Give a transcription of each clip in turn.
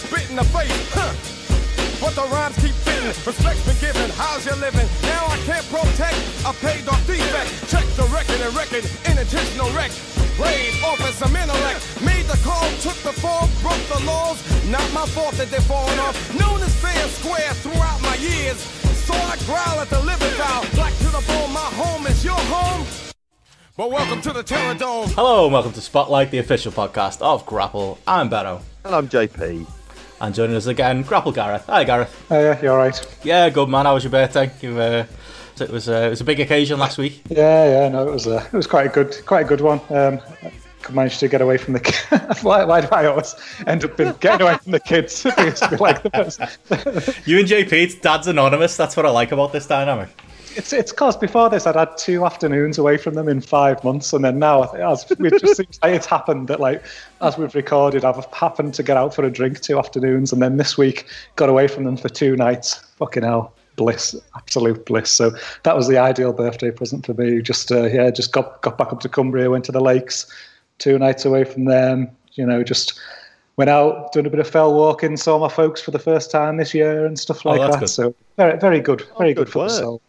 spit in the face. Huh. But the rhymes keep fitting, respect's been given. How's you living? Now I can't protect a paid off defect. Check the record and record, intentional wreck. Played off as some intellect. Made the call, took the fall, broke the laws. Not my fault that they're falling off. Known as fair and square throughout my years. So I growl at the living foul. Black to the bone, my home is your home. But welcome to the Terror Dome. Hello and welcome to Spotlight, the official podcast of Grapple. I'm Beto. And I'm JP. And joining us again, Grapple Gareth. Hi, Gareth. Oh, yeah, you're alright? Yeah, good man. How was your birthday? You, uh, it was uh, it was a big occasion last week. Yeah, yeah, no, it was uh, it was quite a good quite a good one. Um, I managed to get away from the. why, why do I always end up getting away from the kids? like the you and JP, Dad's Anonymous. That's what I like about this dynamic. It's it's cause before this I'd had two afternoons away from them in five months, and then now as it just seems like it's happened that like as we've recorded, I've happened to get out for a drink two afternoons, and then this week got away from them for two nights. Fucking hell, bliss, absolute bliss. So that was the ideal birthday present for me. Just uh, yeah, just got got back up to Cumbria, went to the lakes, two nights away from them. You know, just went out, doing a bit of fell walking, saw my folks for the first time this year and stuff like oh, that. Good. So very very good, very oh, good, good for work. the soul.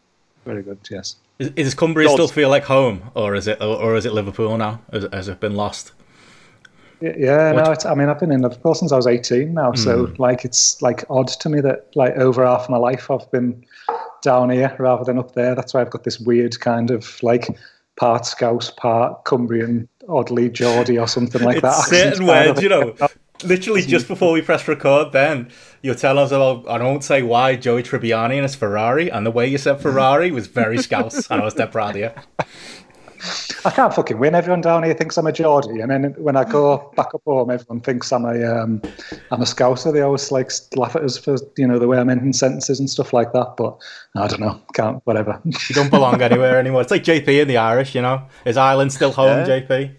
Very good, yes. Is, is Cumbria God. still feel like home, or is it, or is it Liverpool now? Has, has it been lost? Yeah, what? no. It's, I mean, I've been in Liverpool since I was eighteen now, mm. so like it's like odd to me that like over half my life I've been down here rather than up there. That's why I've got this weird kind of like part Scouse, part Cumbrian, oddly Geordie or something like it's that. Certain words, you know. Literally just before we press record, Ben, you tell us about, I won't say why, Joey Tribbiani and his Ferrari, and the way you said Ferrari was very scouse, and I was dead proud of you. I can't fucking win. Everyone down here thinks I'm a Geordie, and then when I go back up home, everyone thinks I'm a um, I'm a Scouser. They always like laugh at us for you know the way I'm ending sentences and stuff like that. But I don't know, can't whatever. You don't belong anywhere anymore. It's like JP in the Irish, you know. Is Ireland still home, yeah. JP?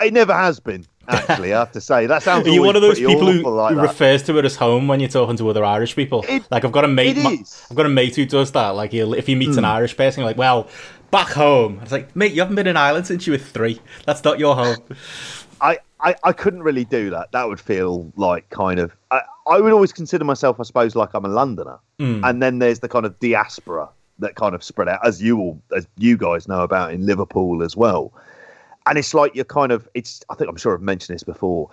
It never has been actually, I have to say. That sounds. Are you one of those people who, like who refers to it as home when you're talking to other Irish people? It, like I've got a mate. Is. I've got a mate who does that. Like if he meets mm. an Irish person, you're like, well, back home. It's like, mate, you haven't been in Ireland since you were three. That's not your home. I, I, I couldn't really do that. That would feel like kind of. I, I would always consider myself, I suppose, like I'm a Londoner, mm. and then there's the kind of diaspora that kind of spread out, as you all, as you guys know about in Liverpool as well and it's like you're kind of it's i think i'm sure i've mentioned this before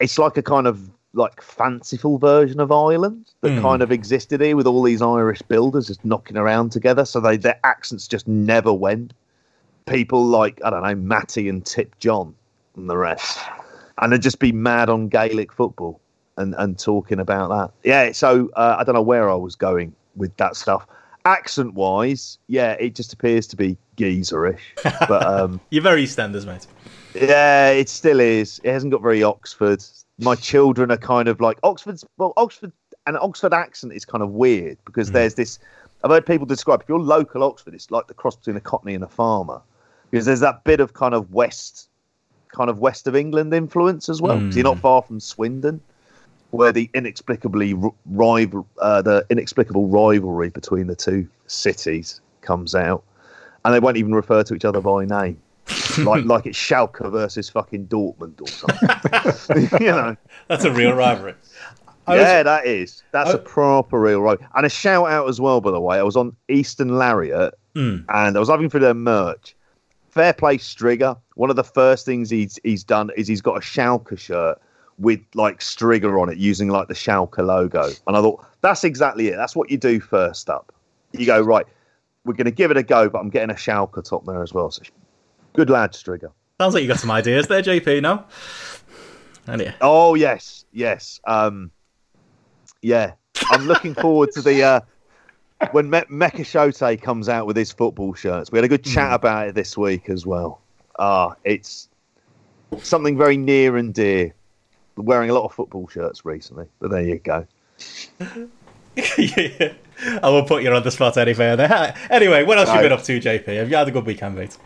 it's like a kind of like fanciful version of ireland that mm. kind of existed here with all these irish builders just knocking around together. So they their accents just never went. People like i don't know matty and tip john and the rest. And they'd just be mad on gaelic football and and talking about that. Yeah so uh, i don't know where i was going with that stuff. Accent wise, yeah, it just appears to be geezerish. But um, you're very EastEnders, mate. Yeah, it still is. It hasn't got very Oxford. My children are kind of like Oxford's. Well, Oxford and Oxford accent is kind of weird because mm. there's this. I've heard people describe if you're local Oxford, it's like the cross between a Cockney and a farmer because there's that bit of kind of west, kind of west of England influence as well. Mm. You're not far from Swindon where the inexplicably rival, uh, the inexplicable rivalry between the two cities comes out, and they won't even refer to each other by name, like like it's Schalke versus fucking Dortmund or something. you know, that's a real rivalry. yeah, was, that is. That's I, a proper real rivalry. And a shout out as well, by the way. I was on Eastern Lariat, mm. and I was having for their merch. Fair play, Strigger. One of the first things he's he's done is he's got a Schalke shirt with like Strigger on it using like the Schalke logo. And I thought, that's exactly it. That's what you do first up. You go, right, we're going to give it a go, but I'm getting a Schalke top there as well. So good lad, Strigger. Sounds like you got some ideas there, JP, no? Anyway. Oh, yes, yes. Um, yeah, I'm looking forward to the. Uh, when Me- Mecca Shote comes out with his football shirts, we had a good chat mm. about it this week as well. Ah, uh, it's something very near and dear wearing a lot of football shirts recently, but there you go. yeah, I won't put you on the spot any further. Anyway, what else no. you been up to, JP? Have you had a good weekend, mate?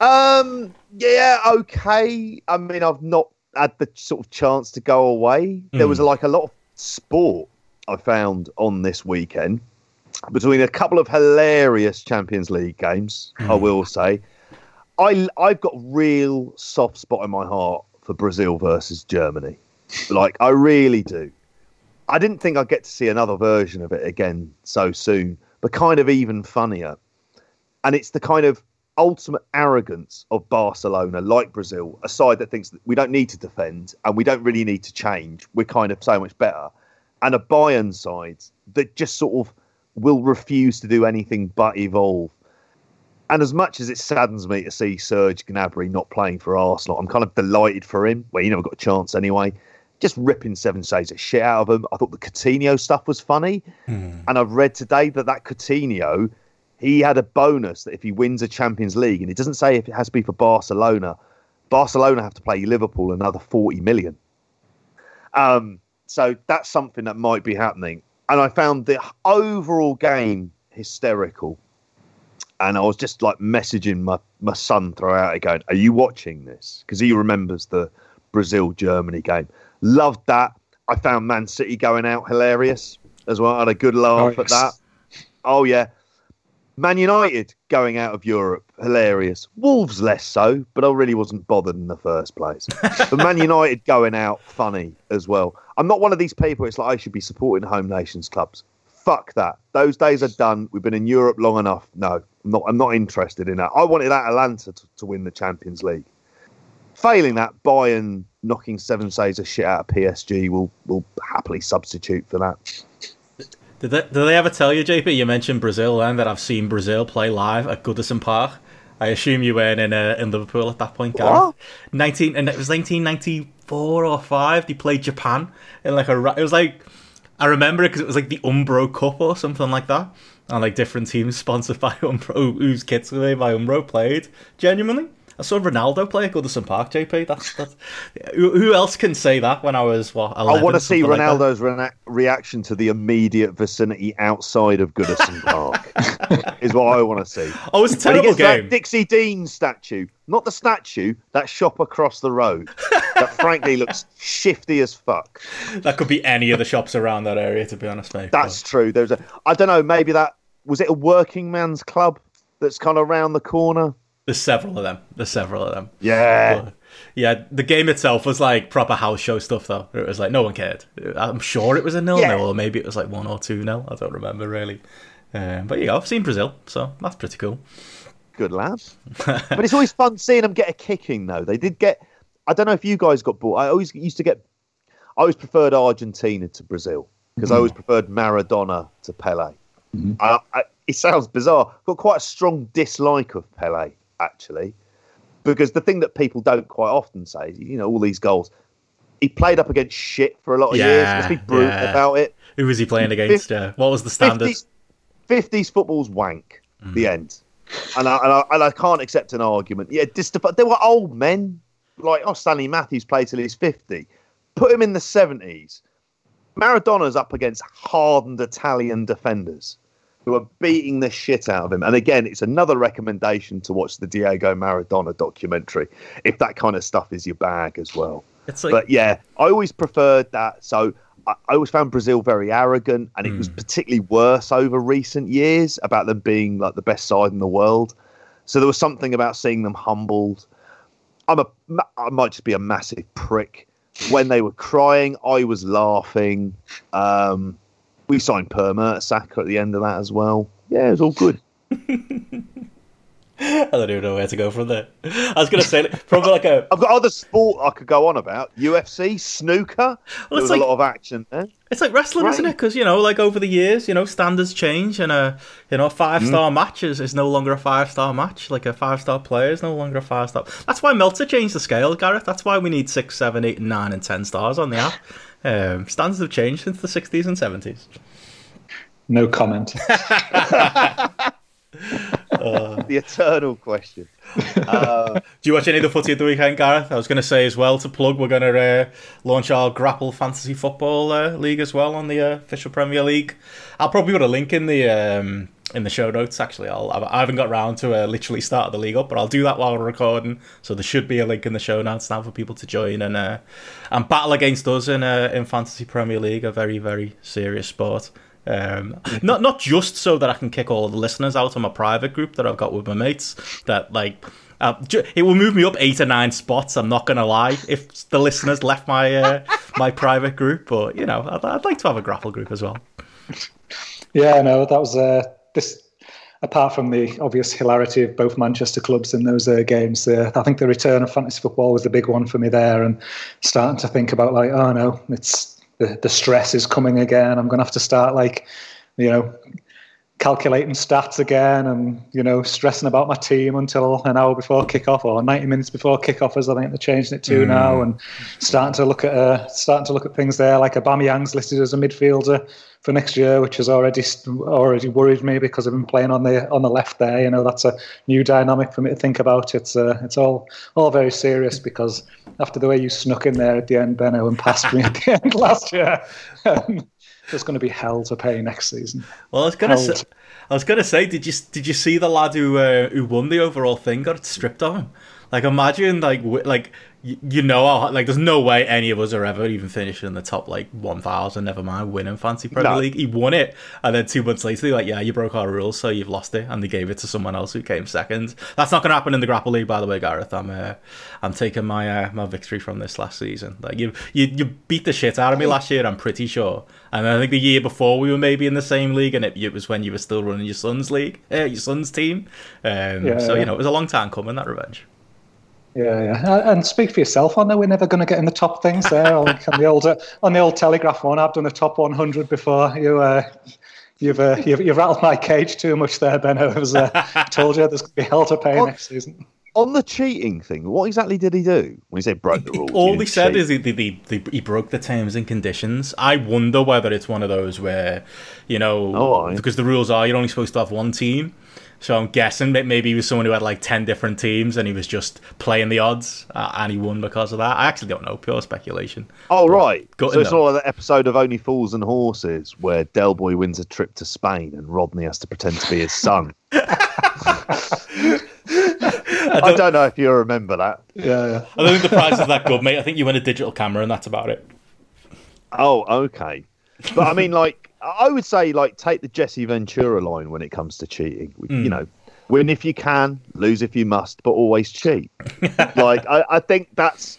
Um, yeah, okay. I mean, I've not had the sort of chance to go away. Mm. There was like a lot of sport I found on this weekend between a couple of hilarious Champions League games. Mm. I will say, I I've got real soft spot in my heart for Brazil versus Germany. Like I really do. I didn't think I'd get to see another version of it again so soon, but kind of even funnier. And it's the kind of ultimate arrogance of Barcelona, like Brazil, a side that thinks that we don't need to defend and we don't really need to change. We're kind of so much better. And a Bayern side that just sort of will refuse to do anything but evolve. And as much as it saddens me to see Serge Gnabry not playing for Arsenal, I'm kind of delighted for him. Well, he never got a chance anyway. Just ripping seven shades of shit out of him. I thought the Coutinho stuff was funny, and I've read today that that Coutinho, he had a bonus that if he wins a Champions League, and it doesn't say if it has to be for Barcelona, Barcelona have to pay Liverpool another forty million. Um, so that's something that might be happening. And I found the overall game hysterical and I was just like messaging my, my son throughout it, going, Are you watching this? Because he remembers the Brazil Germany game. Loved that. I found Man City going out hilarious as well. I had a good laugh Oh, at that. Oh, yeah. Man United going out of Europe, hilarious. Wolves less so, but I really wasn't bothered in the first place. but Man United going out, funny as well. I'm not one of these people. It's like I should be supporting home nations clubs. Fuck that. Those days are done. We've been in Europe long enough. No, I'm not. I'm not interested in that. I wanted Atalanta to, to win the Champions League. Failing that, Bayern knocking seven saves of shit out of PSG will will happily substitute for that. Did they, did they ever tell you, JP? You mentioned Brazil then that I've seen Brazil play live at Goodison Park. I assume you weren't in uh, in Liverpool at that point, Gary. What? Nineteen, and it was nineteen ninety four or five. They played Japan in like a. It was like I remember it because it was like the Umbro Cup or something like that, and like different teams sponsored by Umbro, whose kits were they by Umbro played. Genuinely, I saw Ronaldo play at Goodison Park. JP, that's that's. Who, else can say that? When I was what? 11, I want to see something like? Ronaldo's reaction to the immediate vicinity outside of Goodison Park. is what I want to see. Oh, it was a terrible game. Dixie Dean statue, not the statue, that shop across the road, that frankly looks shifty as fuck. That could be any of the shops around that area, to be honest, mate. That's true. There's a, I don't know, maybe that was it a working man's club that's kind of around the corner. There's several of them. There's several of them. Yeah, But, yeah, the game itself was like proper house show stuff, though. It was like no one cared. I'm sure it was a nil Yeah. nil, or maybe it was like one or two nil. I don't remember really. Um, but yeah, I've seen Brazil, so that's pretty cool. good lads. but it's always fun seeing them get a kicking, though. They did get. I don't know if you guys got bought. I always used to get. I always preferred Argentina to Brazil because I always preferred Maradona to Pele. I, I, it sounds bizarre. I've got quite a strong dislike of Pele, actually, because the thing that people don't quite often say is, you know, all these goals. He played up against shit for a lot of years. Yeah, Let's be brutal yeah. about it. Who was he playing against? Uh, what was the standard? 50s, 50s football's wank. The end. And I, and, I, and I can't accept an argument. Yeah, just they were old men. Like, oh, Stanley Matthews played till he's 50. Put him in the 70s. Maradona's up against hardened Italian defenders who are beating the shit out of him. And again, it's another recommendation to watch the Diego Maradona documentary if that kind of stuff is your bag as well. It's like But yeah, I always preferred that. So I, I always found Brazil very arrogant, and it was particularly worse over recent years about them being like the best side in the world. So there was something about seeing them humbled. I'm a, I might just be a massive prick. When they were crying, I was laughing. Um, we signed Per Saka at the end of that as well. Yeah, it was all good. I don't even know where to go from there. I was gonna say probably like a I've got other sport I could go on about. UFC, snooker. Well, there it's was like- a lot of action there. It's like wrestling, isn't it? Because you know, like over the years, you know, standards change, and a you know, five mm. star match is, is no longer a five star match. Like a five star player is no longer a five star. That's why Meltzer changed the scale, Gareth. That's why we need six, seven, eight, and nine, and ten stars on the app. Um, standards have changed since the sixties and seventies. No comment. The eternal question. Do you watch any of the footy of the weekend, Gareth? I was going to say as well to plug, we're going to uh, launch our Grapple Fantasy Football uh, League as well on the uh, official Premier League. I'll probably put a link in the um, in the show notes. Actually, I'll, I haven't got round to uh, literally start the league up, but I'll do that while we're recording. So there should be a link in the show notes now for people to join and uh, and battle against us in uh, in Fantasy Premier League, a very very serious sport. Um, not not just so that I can kick all the listeners out on my private group that I've got with my mates. That like Uh, it will move me up eight or nine spots. I'm not gonna lie. If the listeners left my uh, my private group, but you know, I'd, I'd like to have a grapple group as well. Yeah, no, that was uh, this. Apart from the obvious hilarity of both Manchester clubs in those uh, games, uh, I think the return of fantasy football was the big one for me there, and starting to think about like, oh no, it's the the stress is coming again. I'm going to have to start like, you know, calculating stats again and you know stressing about my team until an hour before kickoff or 90 minutes before kickoff as I think they're changing it to mm. now and starting to look at uh, starting to look at things there. Like Aubameyang's listed as a midfielder for next year which has already already worried me because I've been playing on the on the left there. You know that's a new dynamic for me to think about. It's uh, it's all all very serious because after the way you snuck in there at the end Benno and passed me at the end last year um, there's going to be hell to pay next season. Well, I was going to say, I was going to say, did you did you see the lad who uh, who won the overall thing got stripped of him? Like imagine like like you know how, like there's no way any of us are ever even finishing in the top like 1000 never mind winning fantasy premier no. league. He won it and then two months later they're like yeah you broke our rules so you've lost it and they gave it to someone else who came second. That's not going to happen in the grapple league by the way gareth. I'm uh, i'm taking my uh, my victory from this last season. Like you, you you beat the shit out of me last year i'm pretty sure. And i think the year before we were maybe in the same league and it, it was when you were still running your son's league uh, your son's team. Um, yeah, so yeah. you know it was a long time coming that revenge yeah, yeah, and speak for yourself. I know we're never going to get in the top things there. like on the old uh, on the old Telegraph one, I've done a top 100 before. You, uh, you've, uh, you've you've rattled my cage too much there, Ben. I was uh, told you there's going to be hell to pay on, next season. On the cheating thing, what exactly did he do when he said broke the rules? All he said cheat? is he, he, he, he, broke the terms and conditions. I wonder whether it's one of those where, you know, oh, because the rules are you're only supposed to have one team. So I'm guessing that maybe he was someone who had like 10 different teams and he was just playing the odds uh, and he won because of that. I actually don't know, pure speculation. Oh, right. So it's all that episode of Only Fools and Horses where Del Boy wins a trip to Spain and Rodney has to pretend to be his son. I, don't, I, don't, know if you remember that. Yeah, yeah. I don't think the prize is that good, mate. I think you win a digital camera and that's about it. Oh, okay. But I mean, like, I would say like take the Jesse Ventura line when it comes to cheating. Mm. You hmm. know, win if you can, lose if you must, but always cheat. like I, I, think that's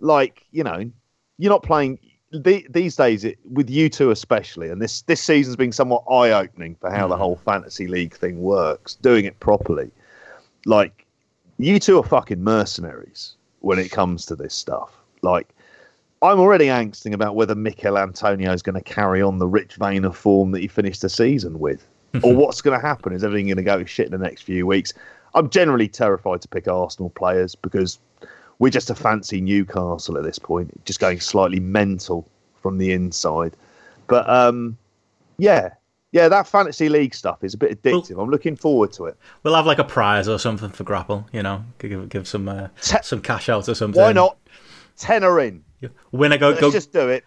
like you know, you're not playing the, these days it, with you two especially, and this this season's been somewhat eye opening for how mm. the hmm. whole fantasy league thing works. Doing it properly, like you two are fucking mercenaries when it comes to this stuff. Like I'm already angsting about whether Michail Antonio is going to carry on the rich vein of form that he finished the season with, or what's going to happen. Is everything going to go shit in the next few weeks? I'm generally terrified to pick Arsenal players because we're just a fancy Newcastle at this point, just going slightly mental from the inside. But um, yeah, yeah, that fantasy league stuff is a bit addictive. Well, I'm looking forward to it. We'll have like a prize or something for Grapple, you know, give give some uh, some cash out or something. Why not? Tenner in. When I go, Let's go just do it.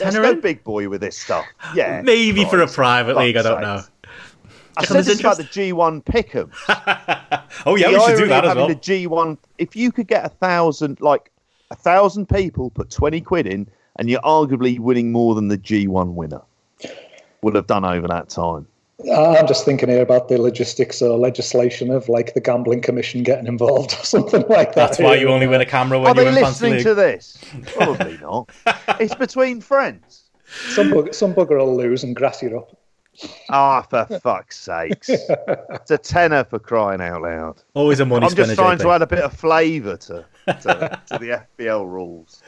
Let's go big boy with this stuff. Yeah, maybe for a private league. I don't know. I said this about the G1 Pick'em. oh yeah, the we should do that as well. The G1, if you could get a thousand, like a thousand people put twenty quid in, and you're arguably winning more than the G1 winner would have done over that time. I'm just thinking here about the logistics or legislation of like the gambling commission getting involved or something like that. That's why you only win a camera when Are you're in listening to this? Probably not. it's between friends. Some bugger, some bugger will lose and grass you up. Ah, oh, for fuck's sakes! it's a tenner for crying out loud. Always a money. I'm just trying JP. to add a bit of flavour to, to, to the FPL rules.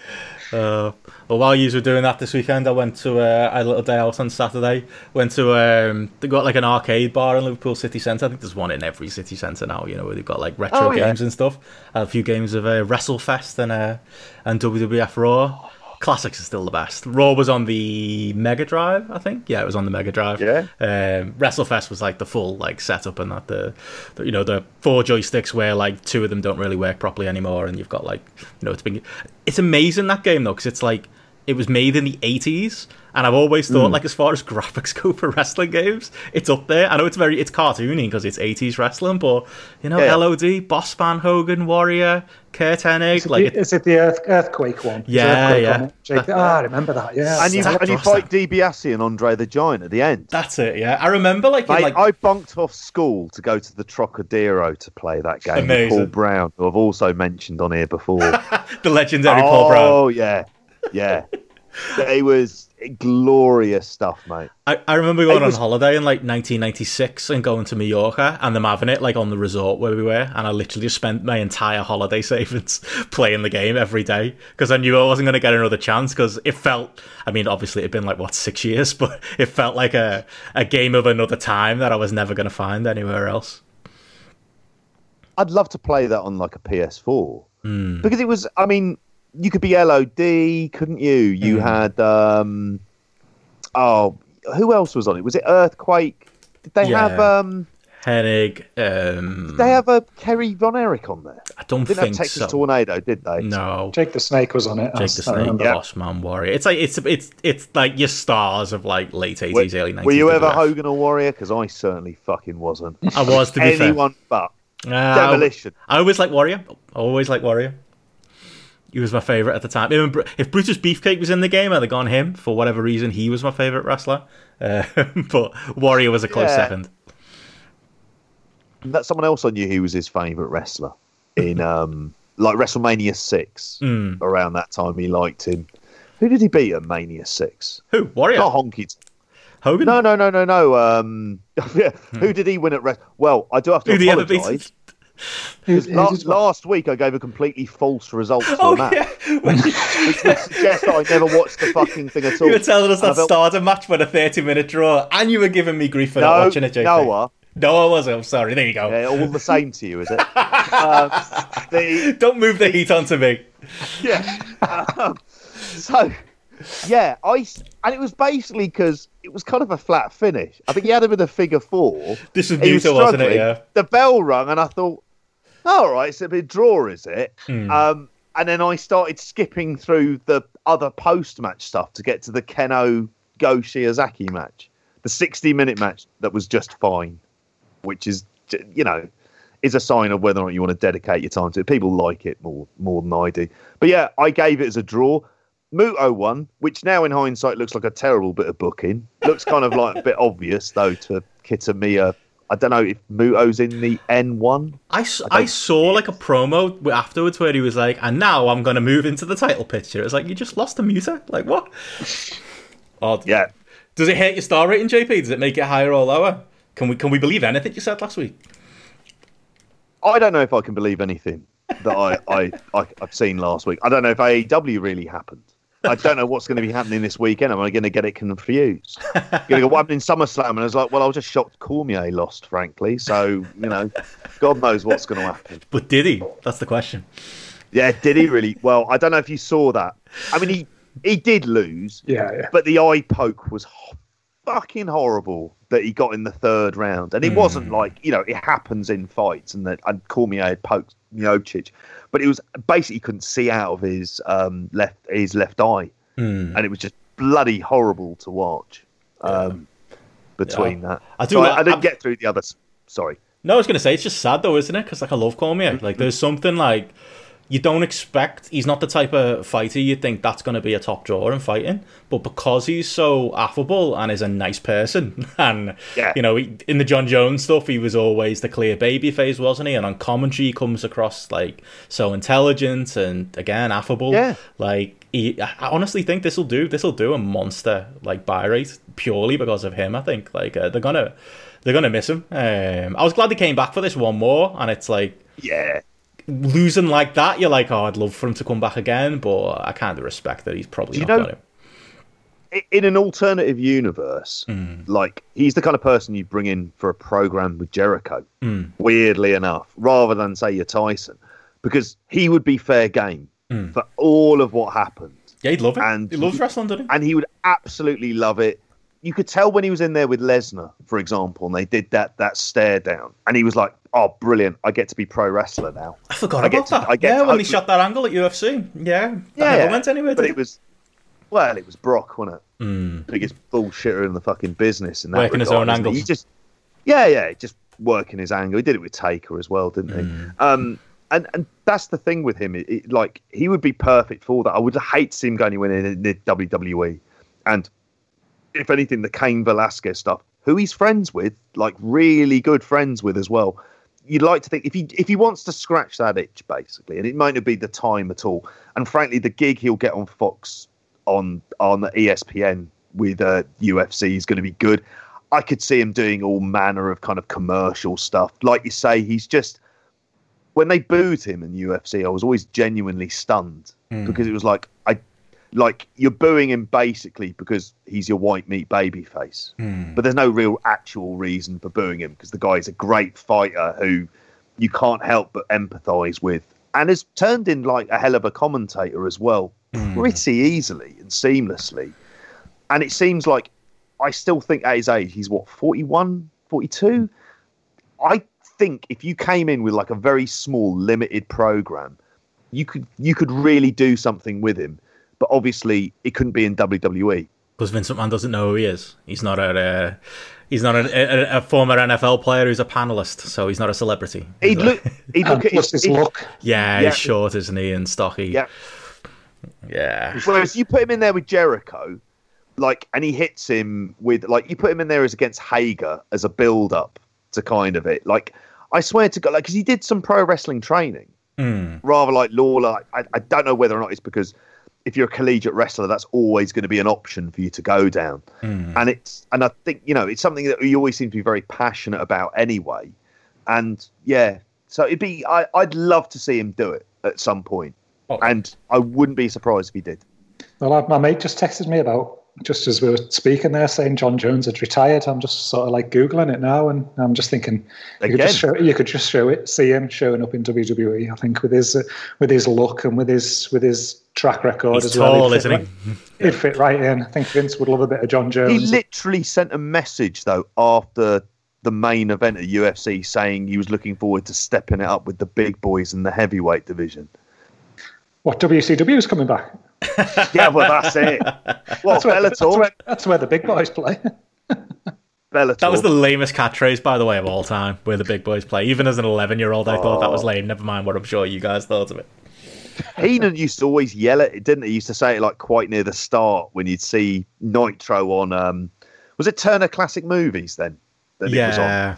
Uh, well, while you were doing that this weekend, I went to uh, a little day out on Saturday. Went to um, they got like an arcade bar in Liverpool city centre. I think there's one in every city centre now. You know where they've got like retro oh, games yeah. and stuff. a few games of uh, WrestleFest and uh, and WWF Raw. Classics is still the best. Raw was on the Mega Drive, I think. Yeah, it was on the Mega Drive. Yeah. Um, WrestleFest was like the full like setup and that the, the, you know the four joysticks where like two of them don't really work properly anymore, and you've got like you know it's been it's amazing that game though because it's like it was made in the 80s, and I've always thought, like, as far as graphics go for wrestling games, it's up there. I know it's very, it's cartoony because it's 80s wrestling, but, you know, Yeah. LOD, Boss Man, Hogan, Warrior, Curt Hennig, Is it, like, the, it, is it the earth, earthquake one? Yeah, earthquake yeah. on it? Jake- ah, I remember that. Yeah, And you Zach and you fight DiBiase and Andre the Giant at the end. that's it, yeah. I remember, like, in, Mate, like I bunked off school to go to the Trocadero to play that game Amazing. Paul Brown, who I've also mentioned on here before. the legendary Paul Brown. Oh yeah, yeah. it was glorious stuff, mate. I, I remember going It on holiday in like 1996 and going to Mallorca and them having it like on the resort where we were, and I literally just spent my entire holiday savings playing the game every day because I knew I wasn't going to get another chance because it felt. I mean, obviously it had been like what six years, but it felt like a a game of another time that I was never going to find anywhere else. I'd love to play that on like a PS4 Hmm. because it was. I mean, you could be LOD, couldn't you? You Hmm. had. um Oh, who else was on it? Was it Earthquake? Did they Yeah. have? um Hennig, um, Did they have a Kerry Von Erich on there? I don't Didn't have Texas so. Tornado, did they? No, Jake the Snake was on it. Jake the I Snake, remember. Yeah. Boss Man, Warrior. It's like it's it's it's like your stars of like late 80s, early 90s. were you ever WWF. Hogan or Warrior? Because I certainly fucking wasn't. I was to be fair. Anyone but Uh, Demolition. I always like Warrior. I always like Warrior. He was my favorite at the time. If Brutus Beefcake was in the game, I'd have gone him for whatever reason. He was my favorite wrestler, uh, but Warrior was a close Yeah. second. that someone else I knew who was his favourite wrestler in um like WrestleMania six. Hmm. Around that time, he liked him. Who did he beat at Mania six? Who Warrior? Not Honky. Hogan. No, no, no, no, no. Um, yeah. Who did he win at? Rest- well, I do have to Hmm. Who did he ever beat? apologise. Who- 'cause who la- last week I gave a completely false result for Oh a match, yeah, which would suggest that I never watched the fucking thing at all. you were telling us that felt- started match with a thirty-minute draw, and you were giving me grief for not No, watching it. JP. Noah. No, I wasn't. I'm sorry. There you go. Yeah, all the same to you, is it? um, the, Don't move the heat onto me. yeah. Um, so, yeah, I and it was basically because it was kind of a flat finish. I think he had him in a figure four. This was He was Muto, wasn't it? Yeah. The bell rung, and I thought, all right, it's a bit draw, is it? Hmm. Um, and then I started skipping through the other post-match stuff to get to the Kenoh Go Shiozaki match, the 60-minute match that was just fine, which is, you know, is a sign of whether or not you want to dedicate your time to it. People like it more more than I do. But yeah, I gave it as a draw. Muto won, which now in hindsight looks like a terrible bit of booking. Looks kind of like a bit obvious though to Kiyomiya. I don't know if Muto's in the N1. I, don't- saw like a promo afterwards where he was like, and now I'm going to move into the title picture. It's like, you just lost a muter? Like, what? Odd. Yeah. Does it hurt your star rating, JP? Does it make it higher or lower? Can we can we believe anything you said last week? I don't know if I can believe anything that I, I, I, I've seen last week. I don't know if AEW really happened. I don't know what's going to be happening this weekend. Am I going to get it confused? Going to go, what happened in SummerSlam? And I was like, well, I was just shocked Cormier lost, frankly. So, you know, God knows what's going to happen. But did he? That's the question. Yeah, did he really? Well, I don't know if you saw that. I mean, he, he did lose, Yeah, yeah. but the eye poke was fucking horrible that he got in the third round. And it wasn't hmm. like, you know, it happens in fights and that and Cormier had poked Miocic, but it was basically couldn't see out of his um, left his left eye. And it was just bloody horrible to watch. Um, between that. I do So I, I didn't I'm- get through the others. Sorry. No, I was going to say, it's just sad though, isn't it? Because like, I love Cormier. Like, there's something like, you don't expect, he's not the type of fighter you think that's going to be a top drawer in fighting. But because he's so affable and is a nice person, and, Yeah. you know, he, in the Jon Jones stuff, he was always the clear baby face wasn't he? And on commentary, he comes across like so intelligent and, again, affable. Yeah. Like, he, I honestly think this will do, this will do a monster, like, buy rate purely because of him, I think. Like, uh, they're going to, they're gonna miss him. Um, I was glad they came back for this one more, and it's like Yeah. Losing like that. You're like, oh, I'd love for him to come back again, but I kind of respect that he's probably you not know- in an alternative universe, Hmm. like he's the kind of person you bring in for a program with Jericho. Hmm. Weirdly enough, rather than say your Tyson, because he would be fair game Hmm. for all of what happened, Yeah, he'd love it. And- he loves wrestling, doesn't he? and he would absolutely love it. You could tell when he was in there with Lesnar, for example, and they did that that stare down, and he was like, "Oh, brilliant! I get to be pro wrestler now." I forgot I get about to- that. I get yeah, when hopefully- shot that angle at UFC. Yeah, that never went anywhere. but it it was Well, it was Brock, wasn't it? Biggest bullshitter in the fucking business. And Working his own angle. He just, yeah, yeah, just working his angle. He did it with Taker as well, didn't he? Um, and and that's the thing with him. It, it- like he would be perfect for that. I would hate to see him go anywhere in the WWE. And if anything, the Cain Velasquez stuff, who he's friends with, like really good friends with as well. You'd like to think if he if he wants to scratch that itch, basically, and it might not be the time at all. And frankly, the gig he'll get on Fox on on ESPN with uh, UFC is going to be good. I could see him doing all manner of kind of commercial stuff. Like you say, he's just when they booed him in UFC, I was always genuinely stunned because it was like I like you're booing him basically because he's your white meat baby face. Hmm. But there's no real actual reason for booing him because the guy is a great fighter who you can't help but empathise with and has turned in like a hell of a commentator as well, hmm. pretty easily and seamlessly. And it seems like I still think at his age, he's what, 41, 42? I think if you came in with like a very small, limited program, you could you could really do something with him. But obviously, it couldn't be in WWE. Because Vincent McMahon doesn't know who he is. He's not a uh, he's not a, a, a former NFL player who's a panelist, so he's not a celebrity. He'd look, he'd And look at plus his, his look. Yeah, Yeah. he's short, isn't he, and stocky. Yeah. yeah. Whereas you put him in there with Jericho, like, and he hits him with like you put him in there as against Hager as a build up to kind of it. Like, I swear to God, like, because he did some pro wrestling training, rather like Lawler. I, I don't know whether or not it's because if you're a collegiate wrestler, that's always going to be an option for you to go down. Mm. And it's and I think you know it's something that you always seem to be very passionate about anyway. And yeah, so it'd be I, I'd love to see him do it at some point. Oh. And I wouldn't be surprised if he did. Well, my mate just texted me about just as we were speaking there, saying Jon Jones had retired. I'm just sort of like googling it now, and I'm just thinking you could just Again. show, you could just show it, see him showing up in WWE. I think with his uh, with his look and with his with his track record He's as well, tall, he'd isn't fit he? right- He'd fit right in. I think Vince would love a bit of Jon Jones. He literally sent a message though after the main event at UFC saying he was looking forward to stepping it up with the big boys in the heavyweight division. what WCW is coming back? Yeah, well that's it. Well, That's where, that's, where, that's where the big boys play. Bellator. That was the lamest catchphrase, by the way, of all time, where the big boys play. Even as an 11 year old, I thought that was Oh. lame. Never mind what I'm sure you guys thought of it. Heenan used to always yell at it, didn't he? He used to say it like quite near the start when you'd see Nitro on. Um, was it Turner Classic Movies then? That it was on. Yeah.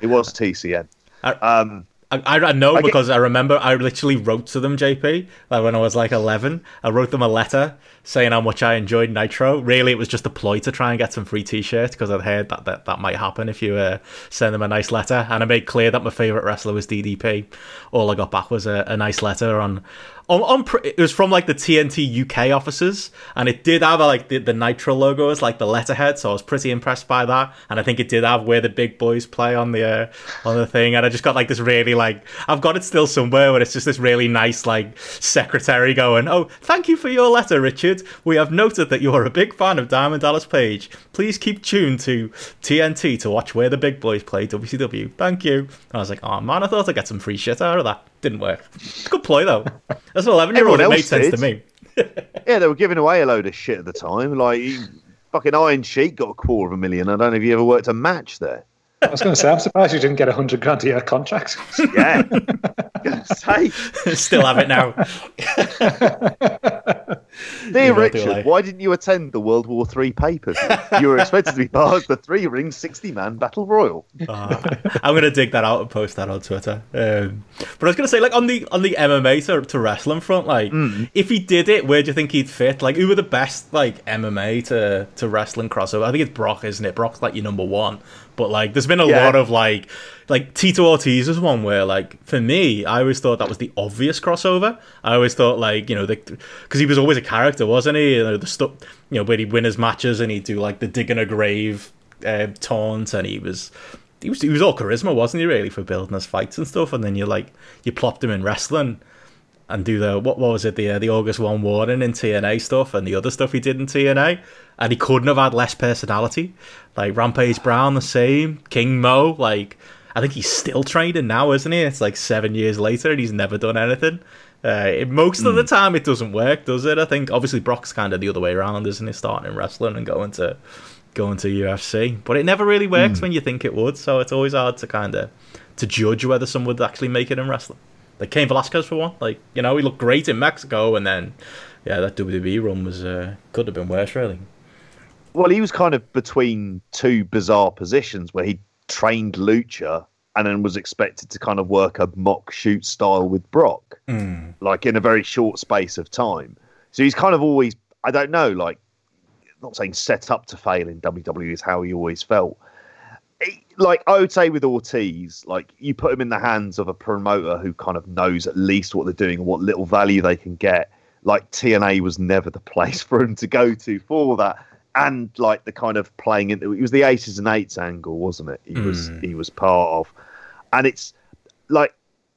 It was TCM. I- Um, I, I, know I get- because I remember I literally wrote to them, JP, like when I was like 11. I wrote them a letter saying how much I enjoyed Nitro. Really, it was just a ploy to try and get some free t shirts because I'd heard that, that that might happen if you uh, send them a nice letter. And I made clear that my favourite wrestler was DDP. All I got back was a, a nice letter on. On, on it was from like the TNT UK offices, and it did have like the, the Nitro logo as like the letterhead, so I was pretty impressed by that. And I think it did have where the big boys play on the uh, on the thing, and I just got like this really like I've got it still somewhere, but it's just this really nice like secretary going, "Oh, thank you for your letter, Richard. We have noted that you are a big fan of Diamond Dallas Page. Please keep tuned to TNT to watch where the big boys play WCW. Thank you." And I was like, "Oh man, I thought I'd get some free shit out of that. Didn't work. Good ploy though. As an eleven year old, it made else sense to me." yeah, they were giving away a load of shit at the time. Like fucking Iron Sheik got a quarter of a million. I don't know if you ever worked a match there. I was going to say, I'm surprised you didn't get a hundred grand a year contract. Yeah. Say, Still have it now. dear You know, do Richard, why didn't you attend the World War Three papers? You were expected to be part of the three ring, sixty man battle royal. Uh, I'm gonna dig that out and post that on Twitter. Um, but I was gonna say, like on the on the MMA to, to wrestling front, like if he did it, where do you think he'd fit? Like, who are the best like MMA to to wrestling crossover? I think it's Brock, isn't it? Brock's like your number one. But like, there's been a Yeah. lot of like, like Tito Ortiz is one where like for me, I always thought that was the obvious crossover. I always thought like you know the because he was always a character, wasn't he? You know the stuff you know where he'd win his matches and he'd do like the digging a grave uh, taunt, and he was he was he was all charisma, wasn't he? Really for building his fights and stuff. And then you like you plopped him in wrestling and do the what, what was it the uh, the August one warning in TNA stuff and the other stuff he did in TNA, and he couldn't have had less personality. Like Rampage Brown, the same. King Mo, like I think he's still training now, isn't he? It's like seven years later and he's never done anything. Uh, most of the time, it doesn't work, does it? I think obviously Brock's kind of the other way around, isn't he? Starting in wrestling and going to going to UFC, but it never really works when you think it would. So it's always hard to kind of to judge whether someone would actually make it in wrestling. Like Cain Velasquez for one, like you know he looked great in Mexico, and then yeah, that WWE run was uh, could have been worse, really. Well, he was kind of between two bizarre positions where he trained lucha and then was expected to kind of work a mock shoot style with Brock, Mm. like in a very short space of time. So he's kind of always, I don't know, like, not saying set up to fail in WWE is how he always felt. Like, I would say with Ortiz, like, you put him in the hands of a promoter who kind of knows at least what they're doing and what little value they can get. Like, TNA was never the place for him to go to for that. And like the kind of playing into it was the aces and eights angle, wasn't it? He was Mm. he was part of, and it's like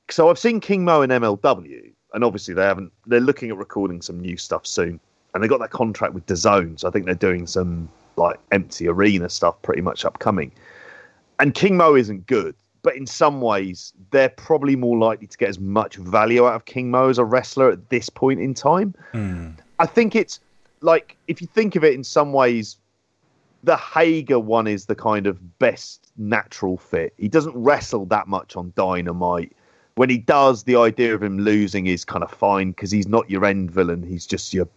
so I've seen King Mo and MLW, and obviously they haven't. They're looking at recording some new stuff soon, and they got that contract with DAZN, so I think they're doing some like empty arena stuff pretty much upcoming. And King Mo isn't good, but in some ways they're probably more likely to get as much value out of King Mo as a wrestler at this point in time. Mm. I think it's like if you think of it in some ways, the Hager one is the kind of best natural fit. He doesn't wrestle that much on Dynamite. When he does, the idea of him losing is kind of fine because he's not your end villain. He's just your,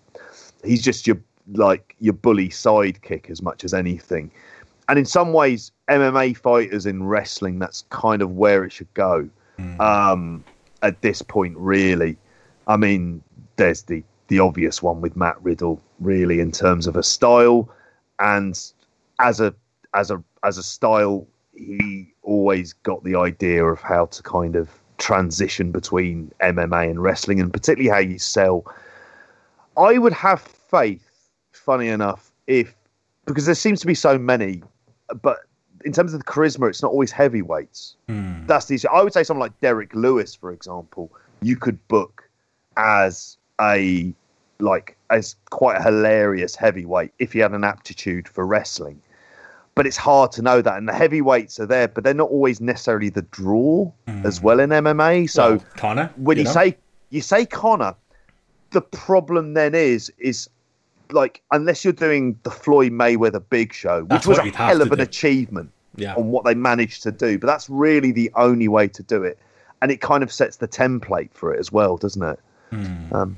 he's just your like your bully sidekick as much as anything. And in some ways, MMA fighters in wrestling, that's kind of where it should go. Um, at this point, really, I mean, there's the the obvious one with Matt Riddle, really, in terms of a style, and as a as a as a style, he always got the idea of how to kind of transition between MMA and wrestling, and particularly how you sell. I would have faith, funny enough, if because there seems to be so many, but in terms of the charisma, it's not always heavyweights. Mm. That's the issue. I would say someone like Derrick Lewis, for example, you could book as a like as quite a hilarious heavyweight if he had an aptitude for wrestling. But it's hard to know that, and the heavyweights are there, but they're not always necessarily the draw as well in MMA. So Well, Conor, when you, know? say you say Conor, the problem then is is like unless you're doing the Floyd Mayweather Big Show, which That's was a hell of an do. achievement yeah, on what they managed to do, but that's really the only way to do it, and it kind of sets the template for it as well, doesn't it? Um,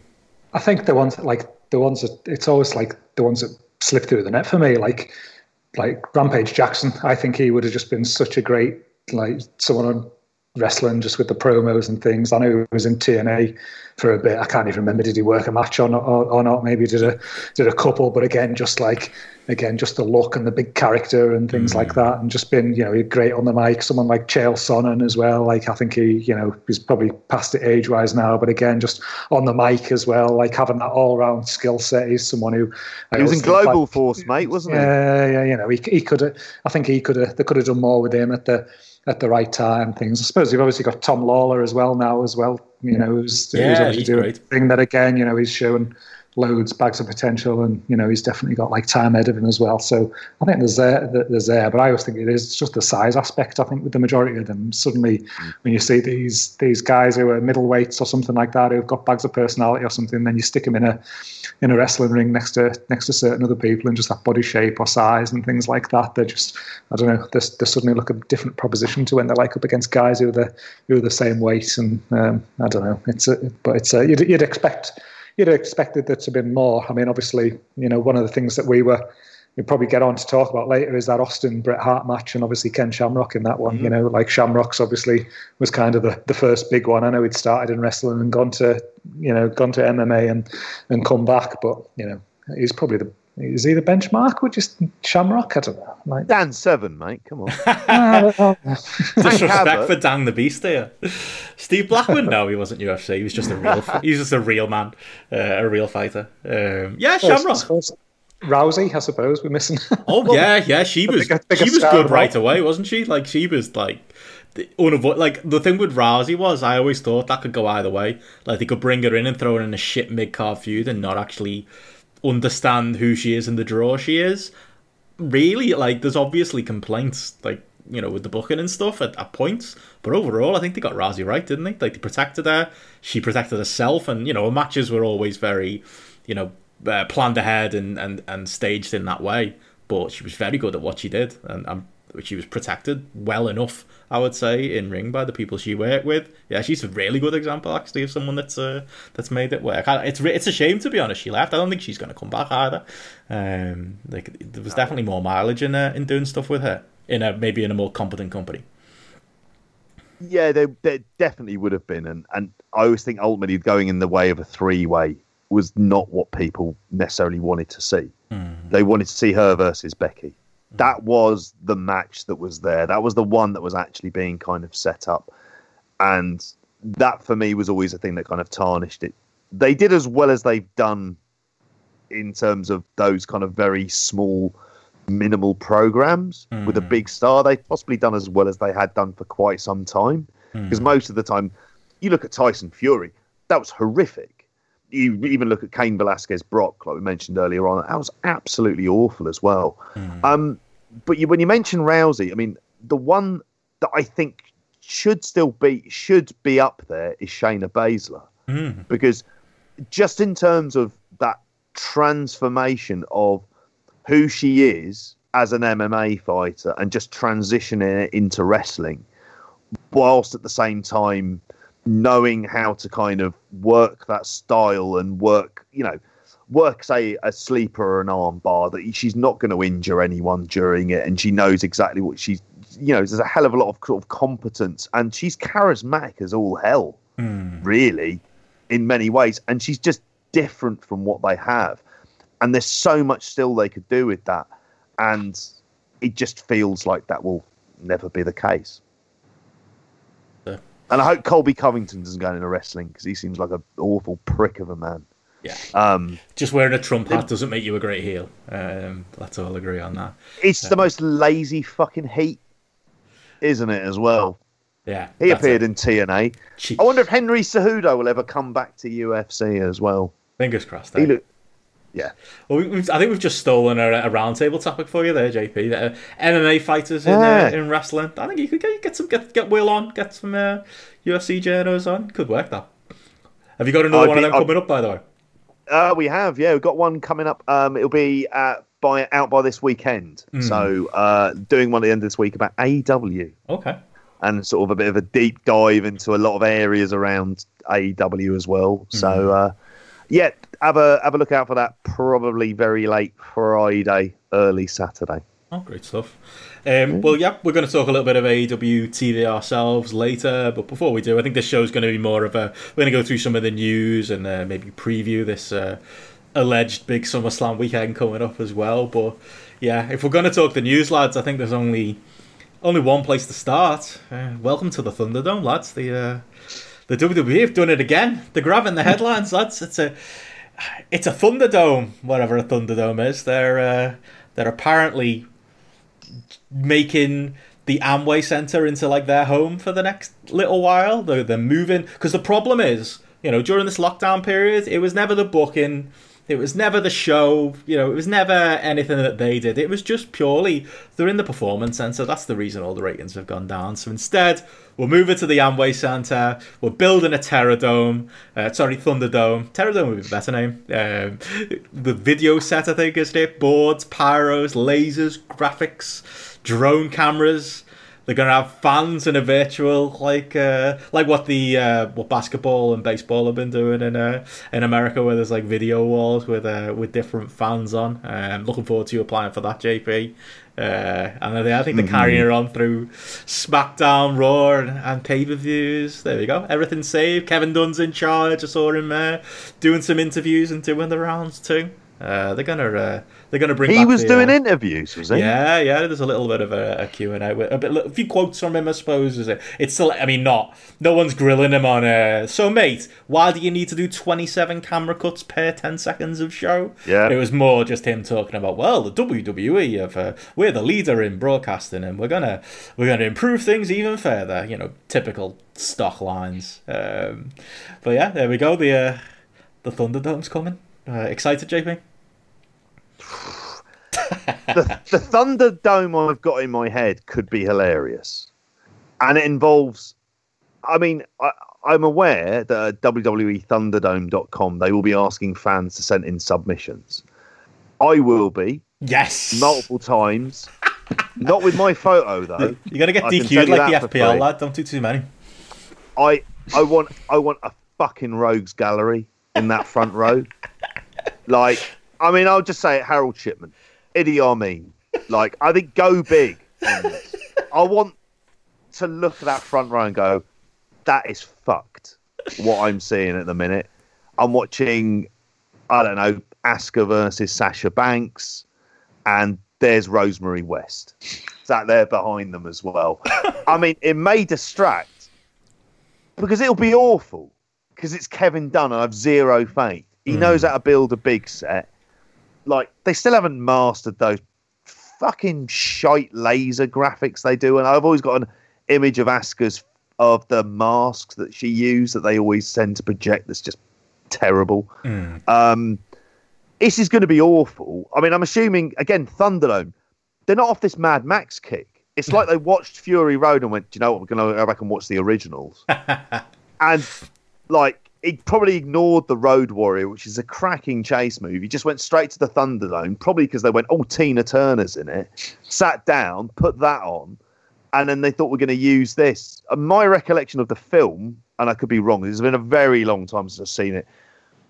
I think the ones like the ones that it's always like the ones that slip through the net for me, like like Rampage Jackson. I think he would have just been such a great like someone on wrestling just with the promos and things. I know he was in TNA for a bit. I can't even remember did he work a match or not, or, or not. Maybe did a did a couple, but again, just like again, just the look and the big character and things like mm. that, and just been you know great on the mic. Someone like Chael Sonnen as well. Like I think he you know he's probably past it age wise now, but again, just on the mic as well. Like having that all round skill set. He's someone who I he was in think, like, Global Force, mate, wasn't he? yeah, yeah, you know, he, he could have. I think he could have. They could have done more with him at the at the right time. Things. I suppose you've obviously got Tom Lawlor as well now as well. You know, who's, who's obviously doing great. a thing that again. You know, he's showing loads bags of potential, and you know, he's definitely got like time ahead of him as well. So I think there's there, there's there. But I always think it is just the size aspect. I think with the majority of them, suddenly when you see these these guys who are middleweights or something like that, who've got bags of personality or something, then you stick them in a in a wrestling ring next to next to certain other people and just that body shape or size and things like that. They're just I don't know. They they suddenly look a different proposition to when they're like up against guys who are the who are the same weight and um, I don't know. It's a, but it's a, you'd, you'd expect you'd have expected there to have been more. I mean, obviously, you know, one of the things that we were we'll probably get on to talk about later is that Austin Bret Hart match and obviously Ken Shamrock in that one. You mm-hmm. know, like Shamrock's obviously was kind of the, the first big one. I know he'd started in wrestling and gone to you know gone to MMA and and come back, but you know he's probably the is he the benchmark or just Shamrock? I don't know. Like, Dan Severn, mate. Come on. disrespect for Dan the Beast here. Steve Blackman, no, he wasn't UFC. He was just a real. he's just a real man, uh, a real fighter. Um, yeah, Shamrock. Rousey, I suppose we're missing. Oh yeah, yeah. She was bigger- bigger she was good right well. away, wasn't she? Like she was like the unavo- like the thing with Rousey was I always thought that could go either way. Like they could bring her in and throw her in a shit mid card feud and not actually understand who she is and the draw she is. Really, like there's obviously complaints. Like you know, with the booking and stuff at, at points. But overall, I think they got Rousey right, didn't they? Like they protected her, she protected herself, and you know, her matches were always very, you know, uh, planned ahead and, and and staged in that way. But she was very good at what she did, and um, she was protected well enough, I would say, in ring by the people she worked with. Yeah, she's a really good example, actually, of someone that's uh, that's made it work. It's it's a shame to be honest. She left. I don't think she's going to come back either. Um, like there was definitely more mileage in uh, in doing stuff with her in a maybe in a more competent company. Yeah, there, there definitely would have been, and and I always think ultimately going in the way of a three way was not what people necessarily wanted to see. Mm. They wanted to see her versus Becky. Mm. That was the match that was there. That was the one that was actually being kind of set up, and that for me was always a thing that kind of tarnished it. They did as well as they've done in terms of those kind of very small minimal programs mm. with a big star. They've possibly done as well as they had done for quite some time. Because mm. most of the time, you look at Tyson Fury, that was horrific. You even look at Cain Velasquez Brock, like we mentioned earlier on, that was absolutely awful as well. Mm. Um, but you, when you mention Rousey, I mean, the one that I think should still be should be up there is Shayna Baszler mm. because just in terms of that transformation of who she is as an MMA fighter and just transitioning it into wrestling, whilst at the same time knowing how to kind of work that style and work, you know, work say a sleeper or an arm bar that she's not going to injure anyone during it, and she knows exactly what she's. You know, there's a hell of a lot of sort of competence, and she's charismatic as all hell, mm. really, in many ways, and she's just different from what they have and there's so much still they could do with that, and it just feels like that will never be the case. Yeah. And I hope Colby Covington doesn't go into wrestling because he seems like an awful prick of a man. Yeah. Um, Just wearing a Trump hat doesn't make you a great heel. Um, let's all agree on that. It's the most lazy fucking heat, isn't it, as well? Yeah. He appeared it. in TNA. I wonder if Henry Cejudo will ever come back to UFC as well. Fingers crossed. Eh? He look, yeah. Well, we've, I think we've just stolen a, a roundtable topic for you there, JP. Uh, MMA fighters in uh, in wrestling. I think you could get, get some get get Will on, get some uh, UFC journos on. Could work that. Have you got another I'd one be, of them I'd, coming up, by the way? Uh, we have, yeah. We've got one coming up. Um, it'll be uh, by out by this weekend. Mm. So uh, doing one at the end of this week about AEW. Okay. And sort of a bit of a deep dive into a lot of areas around AEW as well. Mm. So uh, yeah, have a have a look out for that. Probably very late Friday, early Saturday. Oh, great stuff. Um, well, yeah, we're going to talk a little bit of AEW TV ourselves later, but before we do, I think this show is going to be more of a. We're going to go through some of the news and uh, maybe preview this uh, alleged big SummerSlam weekend coming up as well. But yeah, if we're going to talk the news, lads, I think there's only only one place to start. Uh, welcome to the Thunderdome, lads. The uh, the WWE have done it again. They're grabbing the headlines, lads. It's a it's a Thunderdome, whatever a Thunderdome is. They're uh, they're apparently making the Amway Center into like their home for the next little while. They're, they're moving because the problem is, you know, during this lockdown period, it was never the booking it was never the show, you know, it was never anything that they did. It was just purely they're in the performance centre. That's the reason all the ratings have gone down. So instead, we'll move it to the Amway Centre. We're building a Terrordome. Uh, sorry, Thunderdome. Terrordome would be a better name. Um, the video set, I think, is it? Boards, pyros, lasers, graphics, drone cameras. They're gonna have fans in a virtual like uh, like what the uh, what basketball and baseball have been doing in uh, in America, where there's like video walls with uh, with different fans on. I'm um, looking forward to you applying for that, JP. Uh, and I think they're mm-hmm. carrying it on through SmackDown, Raw, and, and pay per views. There we go. Everything's saved. Kevin Dunn's in charge. I saw him uh, doing some interviews and doing the rounds too. Uh, they're gonna uh, they're gonna bring. He was the, doing uh, interviews, was he? Yeah, yeah. There's a little bit of a, a Q and A, a bit, a few quotes from him, I suppose. Is it? It's still. I mean, not. No one's grilling him on. Uh, so, mate, why do you need to do 27 camera cuts per 10 seconds of show? Yeah. It was more just him talking about. Well, the WWE of uh, we're the leader in broadcasting, and we're gonna we're gonna improve things even further. You know, typical stock lines. Um, but yeah, there we go. The uh, the Thunderdome's coming. Uh, excited, JP? The, the Thunderdome I've got in my head could be hilarious, and it involves. I mean, I, I'm aware that at WWEThunderdome.com they will be asking fans to send in submissions. I will be Yes. multiple times. Not with my photo though. You're gonna get I DQ'd like the FPL lad. Don't do too many. I I want I want a fucking rogues gallery in that front row. Like, I mean, I'll just say it: Harold Shipman, Idi Amin. Like, I think go big. I want to look at that front row and go, that is fucked. What I'm seeing at the minute. I'm watching, I don't know, Asuka versus Sasha Banks, and there's Rosemary West sat there behind them as well. I mean, it may distract because it'll be awful because it's Kevin Dunn and I've zero faith. He hmm. knows how to build a big set. Like they still haven't mastered those fucking shite laser graphics they do, and I've always got an image of Asuka's of the masks that she used that they always send to project. That's just terrible. Um, this is going to be awful. I mean, I'm assuming again Thunderdome. They're not off this Mad Max kick. It's like they watched Fury Road and went, "Do you know what? We're going to go back and watch the originals." and like he probably ignored the Road Warrior, which is a cracking chase move. He just went straight to the Thunderdome, probably because they went, "Oh, Tina Turner's in it." Sat down, put that on, and then they thought we're going to use this. My recollection of the film, and I could be wrong. It's been a very long time since I've seen it.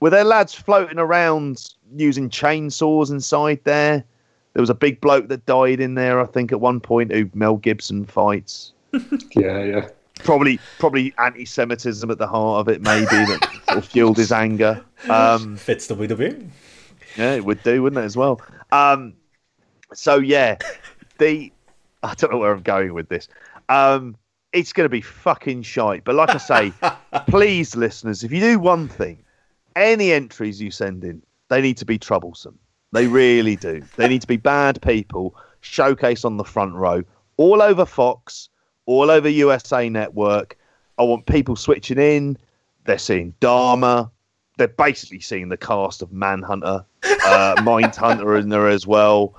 Were there lads floating around using chainsaws inside there? There was a big bloke that died in there, I think, at one point who Mel Gibson fights Yeah, yeah. Probably probably anti-Semitism at the heart of it, maybe that sort of fueled his anger. Um, Fits the WWE. yeah, it would do, wouldn't it, as well? Um, so yeah, the I don't know where I'm going with this. Um, it's going to be fucking shite. But like I say, please, listeners, if you do one thing, any entries you send in, they need to be troublesome. They really do. They need to be bad people showcased on the front row, all over Fox, all over USA Network. I want people switching in. They're seeing Dahmer. They're basically seeing the cast of Manhunter, uh, Mindhunter in there as well.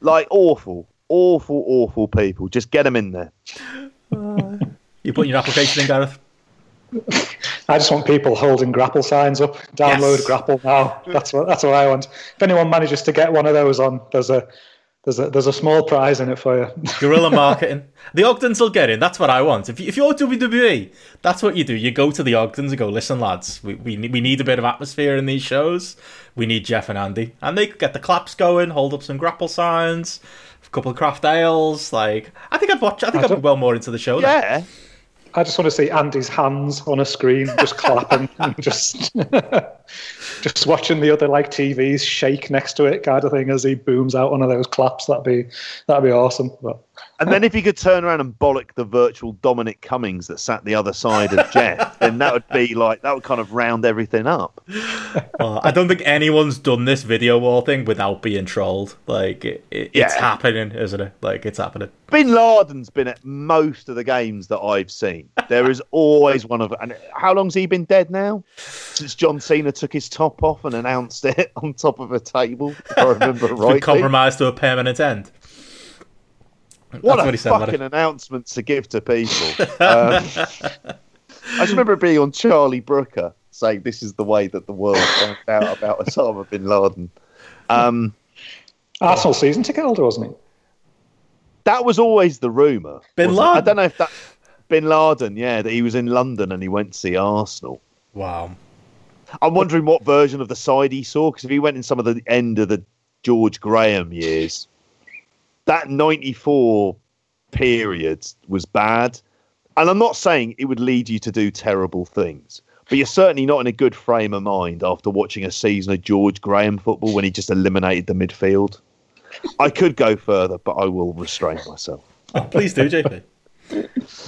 Like awful, awful, awful people. Just get them in there. You putting your application in, Gareth? I just want people holding grapple signs up. Download Yes. grapple now. That's what that's what I want. If anyone manages to get one of those on, there's a there's a there's a small prize in it for you. Guerrilla marketing. The Ogdens will get in. That's what I want. If, you, if you're WWE, that's what you do. You go to the Ogdens and go, listen, lads, we, we, need- we need a bit of atmosphere in these shows. We need Jeff and Andy. And they could get the claps going, hold up some grapple signs, a couple of craft ales. Like, I think I'd watch, I think I'd be well more into the show. then. Yeah, I just want to see Andy's hands on a screen, just clapping and just just watching the other like TVs shake next to it, kind of thing, as he booms out one of those claps. That'd be that'd be awesome. But and then if he could turn around and bollock the virtual Dominic Cummings that sat the other side of Jeff, then that would be like that would kind of round everything up. Well, I don't think anyone's done this video wall thing without being trolled. Like, it, it, it's Yeah. happening, isn't it? Like, it's happening. Bin Laden's been at most of the games that I've seen. There is always one of. And how long's he been dead now? Since John Cena took his top off and announced it on top of a table, if I remember Been right. compromised to a permanent end. What That's a what said, wasn't it? fucking announcement to give to people. Um, I just remember being on Charlie Brooker saying this is the way that the world found out about Osama bin Laden. Um, Arsenal season ticket holder, wasn't he? that was always the rumor. Bin wasn't it? I don't know if that Bin Laden, yeah, that he was in London and he went to see Arsenal. Wow. I'm wondering what version of the side he saw because if he went in some of the end of the George Graham years, that 94 period was bad. And I'm not saying it would lead you to do terrible things, but you're certainly not in a good frame of mind after watching a season of George Graham football when he just eliminated the midfield. I could go further, but I will restrain myself. Oh, please do, JP.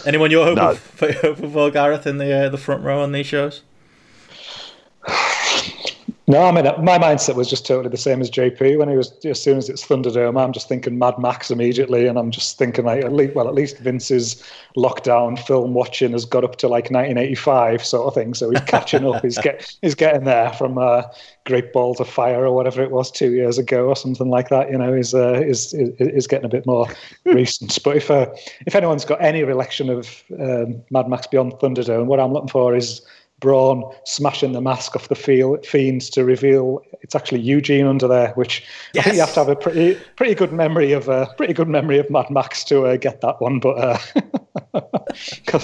Anyone you're hoping, No. for, hoping for, Gareth, in the uh, the front row on these shows? No, I mean my mindset was just totally the same as JP when he was. As soon as it's Thunderdome, I'm just thinking Mad Max immediately, and I'm just thinking like, at least, well, at least Vince's lockdown film watching has got up to like 1985 sort of thing, so he's catching up. he's get he's getting there from uh, Great Balls of Fire or whatever it was two years ago or something like that. You know, is uh, is is getting a bit more recent. But if uh, if anyone's got any recollection of um, Mad Max Beyond Thunderdome, what I'm looking for is Braun smashing the mask off the field, fiends to reveal it's actually Eugene under there, which yes. I think you have to have a pretty pretty good memory of a uh, pretty good memory of Mad Max to uh, get that one. But uh, do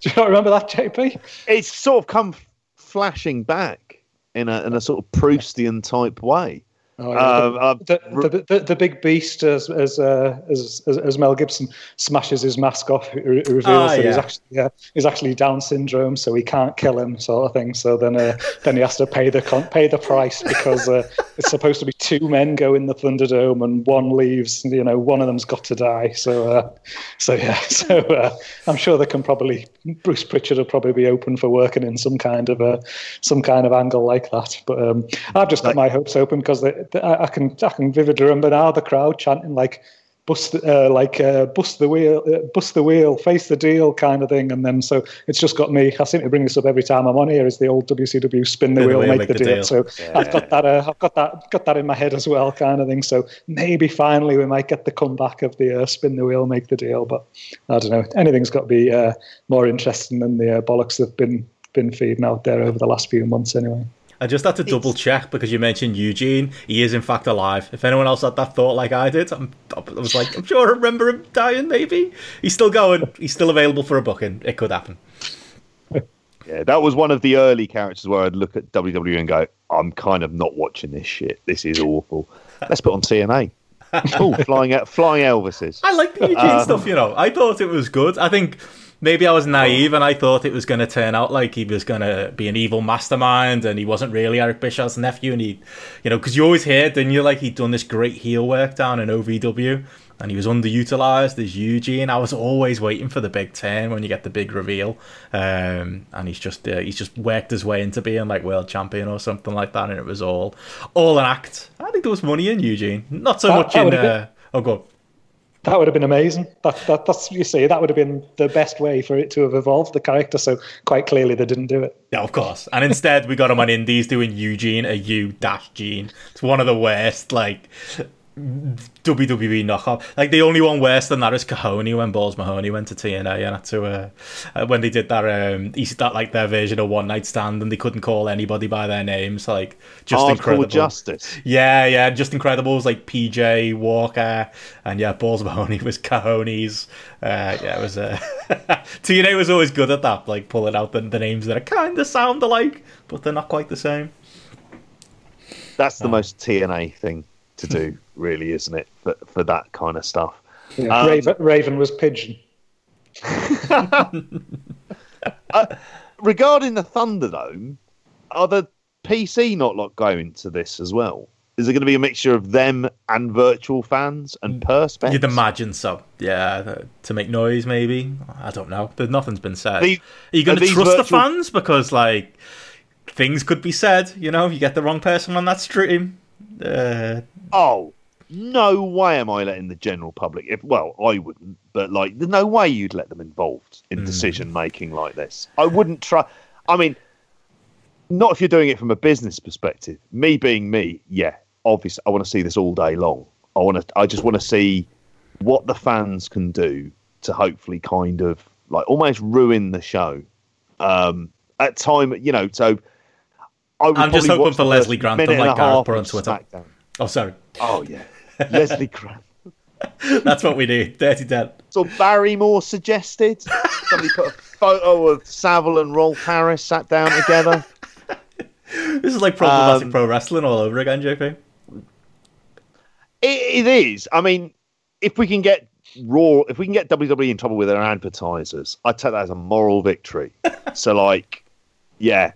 you not remember that, JP? It's sort of come flashing back in a in a sort of Proustian type way. Oh, yeah. um, uh, the, the, the, the, big beast, as as, uh, as as Mel Gibson smashes his mask off, reveals oh, that yeah. he's actually yeah, he's actually Down syndrome, so he can't kill him, sort of thing. So then uh, then he has to pay the pay the price because uh, it's supposed to be two men go in the Thunderdome and one leaves. You know, one of them's got to die. So uh, so yeah, so uh, I'm sure they can probably Bruce Pritchard will probably be open for working in some kind of a some kind of angle like that. But um, I've just got like, my hopes open because they I, can I can vividly remember now the crowd chanting like bust uh, like uh, bust the wheel uh, bust the wheel face the deal kind of thing and then so it's just got me i seem to bring this up every time i'm on here is the old wcw spin the, wheel, make, make, the, the deal. deal. so yeah. i've got that uh, i've got that got that in my head as well kind of thing so maybe finally we might get the comeback of the uh, spin the wheel make the deal but i don't know anything's got to be uh, more interesting than the bollocks that've been been feeding out there over the last few months anyway I just had to double check because you mentioned Eugene. He is in fact alive. If anyone else had that thought like I did, I'm, i was like, I'm sure I remember him dying. Maybe he's still going. He's still available for a booking. It could happen. Yeah, that was one of the early characters where I'd look at WWE and go, I'm kind of not watching this shit. This is awful. Let's put on TNA. oh, flying flying Elvises. I like the Eugene um, stuff. You know, I thought it was good. I think maybe I was naive and I thought it was going to turn out like he was going to be an evil mastermind and he wasn't really Eric Bischoff's nephew. And he, you know, because you always hear, didn't you, like he'd done this great heel work down in OVW and he was underutilized as Eugene. I was always waiting for the big turn when you get the big reveal, um, and he's just uh, he's just worked his way into being like world champion or something like that, and it was all all an act. I think there was money in Eugene, not so much in. Uh, oh, god. That would have been amazing. That, that, that's you see, that would have been the best way for it to have evolved the character. So quite clearly, they didn't do it. Yeah, of course. And instead, we got him on Indies doing Eugene, a U dash Gene. It's one of the worst like WWE knockoff. Like the only one worse than that is Kahoney when Balls Mahoney went to TNA and had to uh, uh, when they did that um that like their version of One Night Stand and they couldn't call anybody by their names like just Hardcore incredible justice. Yeah, yeah, Justin Credible was like PJ Walker and yeah, Balls Mahoney was Kahoney's. Uh, yeah, it was uh, TNA was always good at that, like pulling out the, the names that are kind of sound alike but they're not quite the same. That's the uh, most TNA thing to do, really, isn't it, for, for that kind of stuff? Yeah, um, Raven, Raven, was pigeon. uh, regarding the Thunderdome, are the PC not like going to this as well? Is it going to be a mixture of them and virtual fans and mm, perspex? You'd imagine so. Yeah, to make noise, maybe. I don't know. But nothing's been said. are you going to trust virtual... the fans because, like, things could be said? You know, you get the wrong person on that stream. Uh, oh, no way am I letting the general public. If well, I wouldn't, but like, there's no way you'd let them involved in mm. decision making like this. I wouldn't try. I mean, not if you're doing it from a business perspective. Me being me, yeah, obviously, I want to see this all day long. I want to. I just want to see what the fans can do to hopefully kind of like almost ruin the show. Um, at time, you know, so I am just hoping for Leslie Grant and like Gareth on Twitter. SmackDown. Oh, sorry. Oh yeah, Leslie Grant. That's what we do. Dirty Dan. So Barrymore suggested somebody put a photo of Savile and Rolf Harris sat down together. this is like problematic um, pro wrestling all over again, JP. It, it is. I mean, if we can get Raw, if we can get WWE in trouble with their advertisers, I take that as a moral victory. so, like, yeah,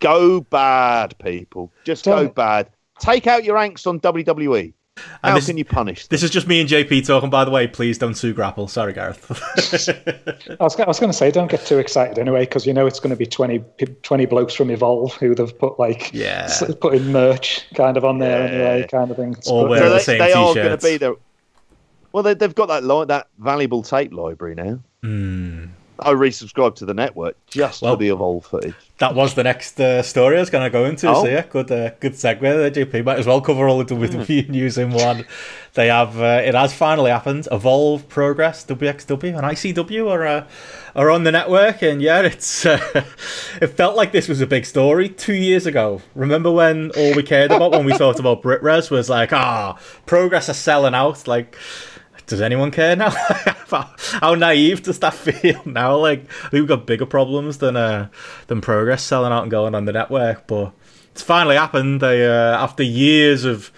Go bad, people. Just go bad. Take out your angst on WWE. How this- can you punish them? This is just me and JP talking, by the way. Please don't sue Grapple. Sorry, Gareth. I was, I was going to say, don't get too excited anyway, because you know it's going to be 20, 20 blokes from Evolve who they've put like Yeah. s- put in merch kind of on there anyway, kind of thing. All But- wear So the they, same they are going to be there. Well, they, they've got that li- that valuable tape library now. Hmm. I resubscribed to the network just. Well- for the Evolve footage. that was the next uh, story I was going to go into. Oh. So yeah, good, uh, good segue there, JP. Might as well cover all the WWE news in one. They have. Uh, it has finally happened. Evolve, Progress, WXW, and ICW are uh, are on the network, and yeah, it's. Uh, it felt like this was a big story two years ago. Remember when all we cared about when we talked about Brit Wres was like, ah, Progress are selling out, like. Does anyone care now? how, naive does that feel now? Like we've got bigger problems than uh, than progress selling out and going on the network. But it's finally happened. They uh, after years of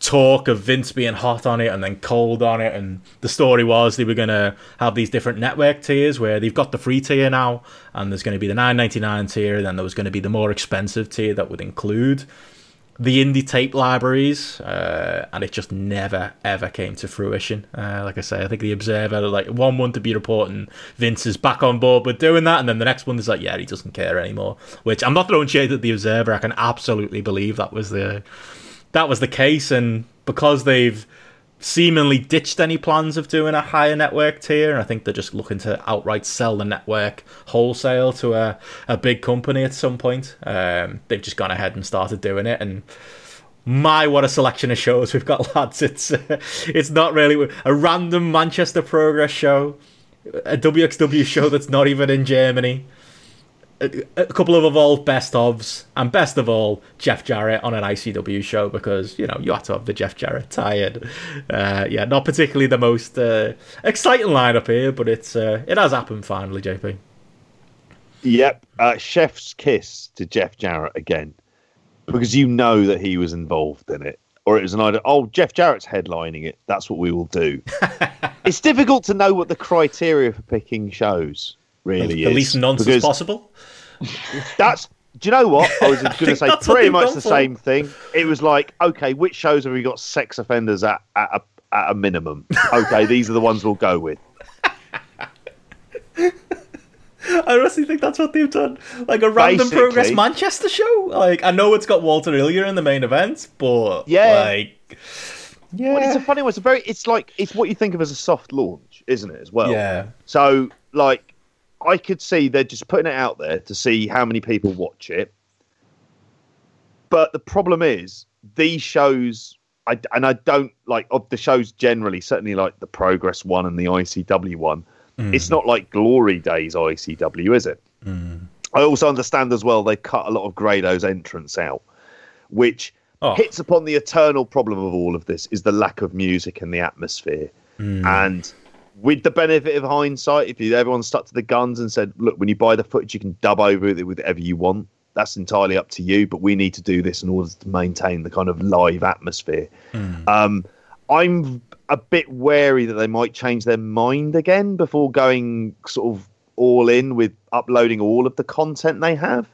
talk of Vince being hot on it and then cold on it, and the story was they were gonna have these different network tiers where they've got the free tier now, and there's gonna be the nine ninety nine tier, and then there was gonna be the more expensive tier that would include the indie tape libraries, uh, and it just never ever came to fruition. Uh, like I say, I think the Observer, like one month to be reporting Vince is back on board with doing that, and then the next one is like, yeah, he doesn't care anymore. Which I'm not throwing shade at the Observer. I can absolutely believe that was the that was the case, and because they've seemingly ditched any plans of doing a higher network tier. I think they're just looking to outright sell the network wholesale to a, a big company at some point. Um, they've just gone ahead and started doing it. And my, what a selection of shows we've got, lads. It's, uh, it's not really a random Manchester Progress show, a WXW show that's not even in Germany a, a couple of evolved best ofs, and best of all, Jeff Jarrett on an ICW show because you know you have to have the Jeff Jarrett tired. Uh, yeah, not particularly the most uh, exciting lineup here, but it's uh, it has happened finally, JP. Yep, uh, chef's kiss to Jeff Jarrett again, because you know that he was involved in it, or it was an idea. Oh, Jeff Jarrett's headlining it. That's what we will do. it's difficult to know what the criteria for picking shows really the is. least nonsense because possible. That's. Do you know what? I was going to say pretty much the for. same thing. It was like, okay, which shows have we got sex offenders at at a, at a minimum? Okay, these are the ones we'll go with. I honestly think that's what they've done. Like a random Basically- progress Manchester show. Like I know it's got Walter Ilja in the main event, but Yeah. like yeah, Well, it's a funny one. It's a very. It's like it's what you think of as a soft launch, isn't it? As well. yeah. So, like, I could see they're just putting it out there to see how many people watch it. But the problem is, these shows, I, and I don't like of the shows generally, certainly like the Progress one and the ICW one. Mm. It's not like Glory Days ICW, is it? Mm. I also understand as well they cut a lot of Grado's entrance out, which Oh. hits upon the eternal problem of all of this is the lack of music and the atmosphere. Mm. And with the benefit of hindsight, if you, everyone stuck to the guns and said, "Look, when you buy the footage, you can dub over it with whatever you want," that's entirely up to you. But we need to do this in order to maintain the kind of live atmosphere. Um, I'm a bit wary that they might change their mind again before going sort of all in with uploading all of the content they have.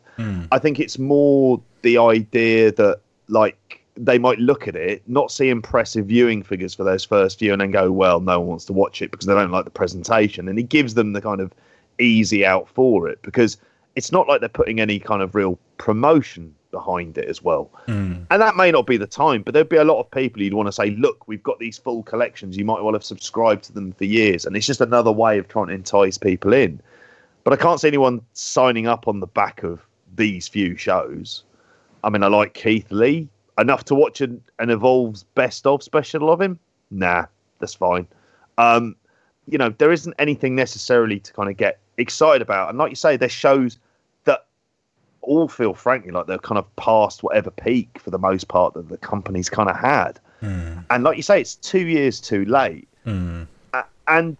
I think it's more the idea that like they might look at it, not see impressive viewing figures for those first few, and then go, "Well, no one wants to watch it because they don't like the presentation," and he gives them the kind of easy out for it because it's not like they're putting any kind of real promotion behind it as well. Hmm. And that may not be the time, but there'd be a lot of people you'd want to say, look, we've got these full collections. You might well have subscribed to them for years. And it's just another way of trying to entice people in. But I can't see anyone signing up on the back of these few shows. I mean, I like Keith Lee enough to watch an, an Evolve's best of special of him. Nah, that's fine. Um, you know, there isn't anything necessarily to kind of get excited about. And like you say, there's shows that all feel, frankly, like they're kind of past whatever peak for the most part that the company's kind of had. And like you say, it's two years too late. A- And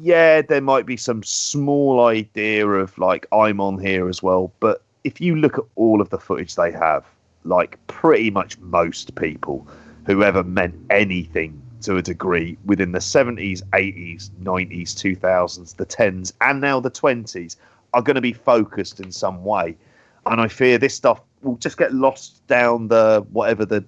yeah, there might be some small idea of like I'm on here as well, but if you look at all of the footage they have, like pretty much most people who ever meant anything to a degree within the 70s, 80s, 90s, 2000s, the 10s, and now the 20s are going to be focused in some way. And I fear this stuff will just get lost down the whatever the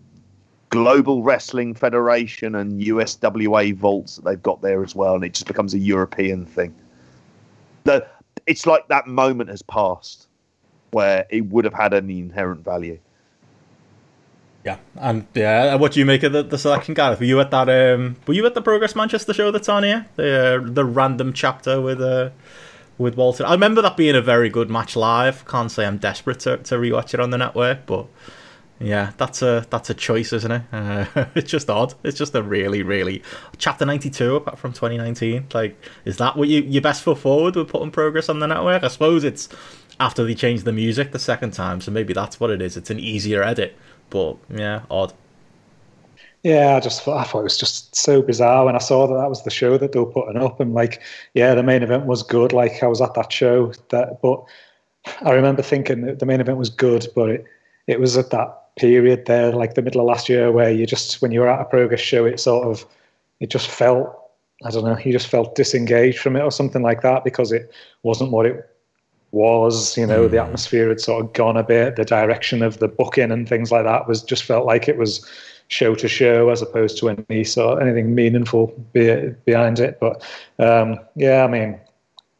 Global Wrestling Federation and USWA vaults that they've got there as well, and it just becomes a European thing. The, it's like that moment has passed where it would have had any inherent value. Yeah, and yeah, what do you make of the, the selection, Gareth? Were you at that? Um, were you at the Progress Manchester show that's on here? The uh, the random chapter with uh, with Walter. I remember that being a very good match live. Can't say I'm desperate to, to rewatch it on the network, but yeah, that's a that's a choice, isn't it? Uh, it's just odd. It's just a really, really chapter ninety two apart from twenty nineteen. Like, is that what you your best foot forward with putting progress on the network? I suppose it's after they changed the music the second time, so maybe that's what it is. It's an easier edit, but yeah, odd. Yeah, I just thought, I thought it was just so bizarre when I saw that that was the show that they were putting up, and like, yeah, the main event was good. Like, I was at that show, that, but I remember thinking that the main event was good, but it, it was at that period there, like the middle of last year, where you just when you were at a progress show, it sort of it just felt I don't know, you just felt disengaged from it or something like that because it wasn't what it was. You know, mm. the atmosphere had sort of gone a bit. The direction of the booking and things like that was just felt like it was show to show as opposed to any sort of anything meaningful be, behind it. But um, yeah, I mean,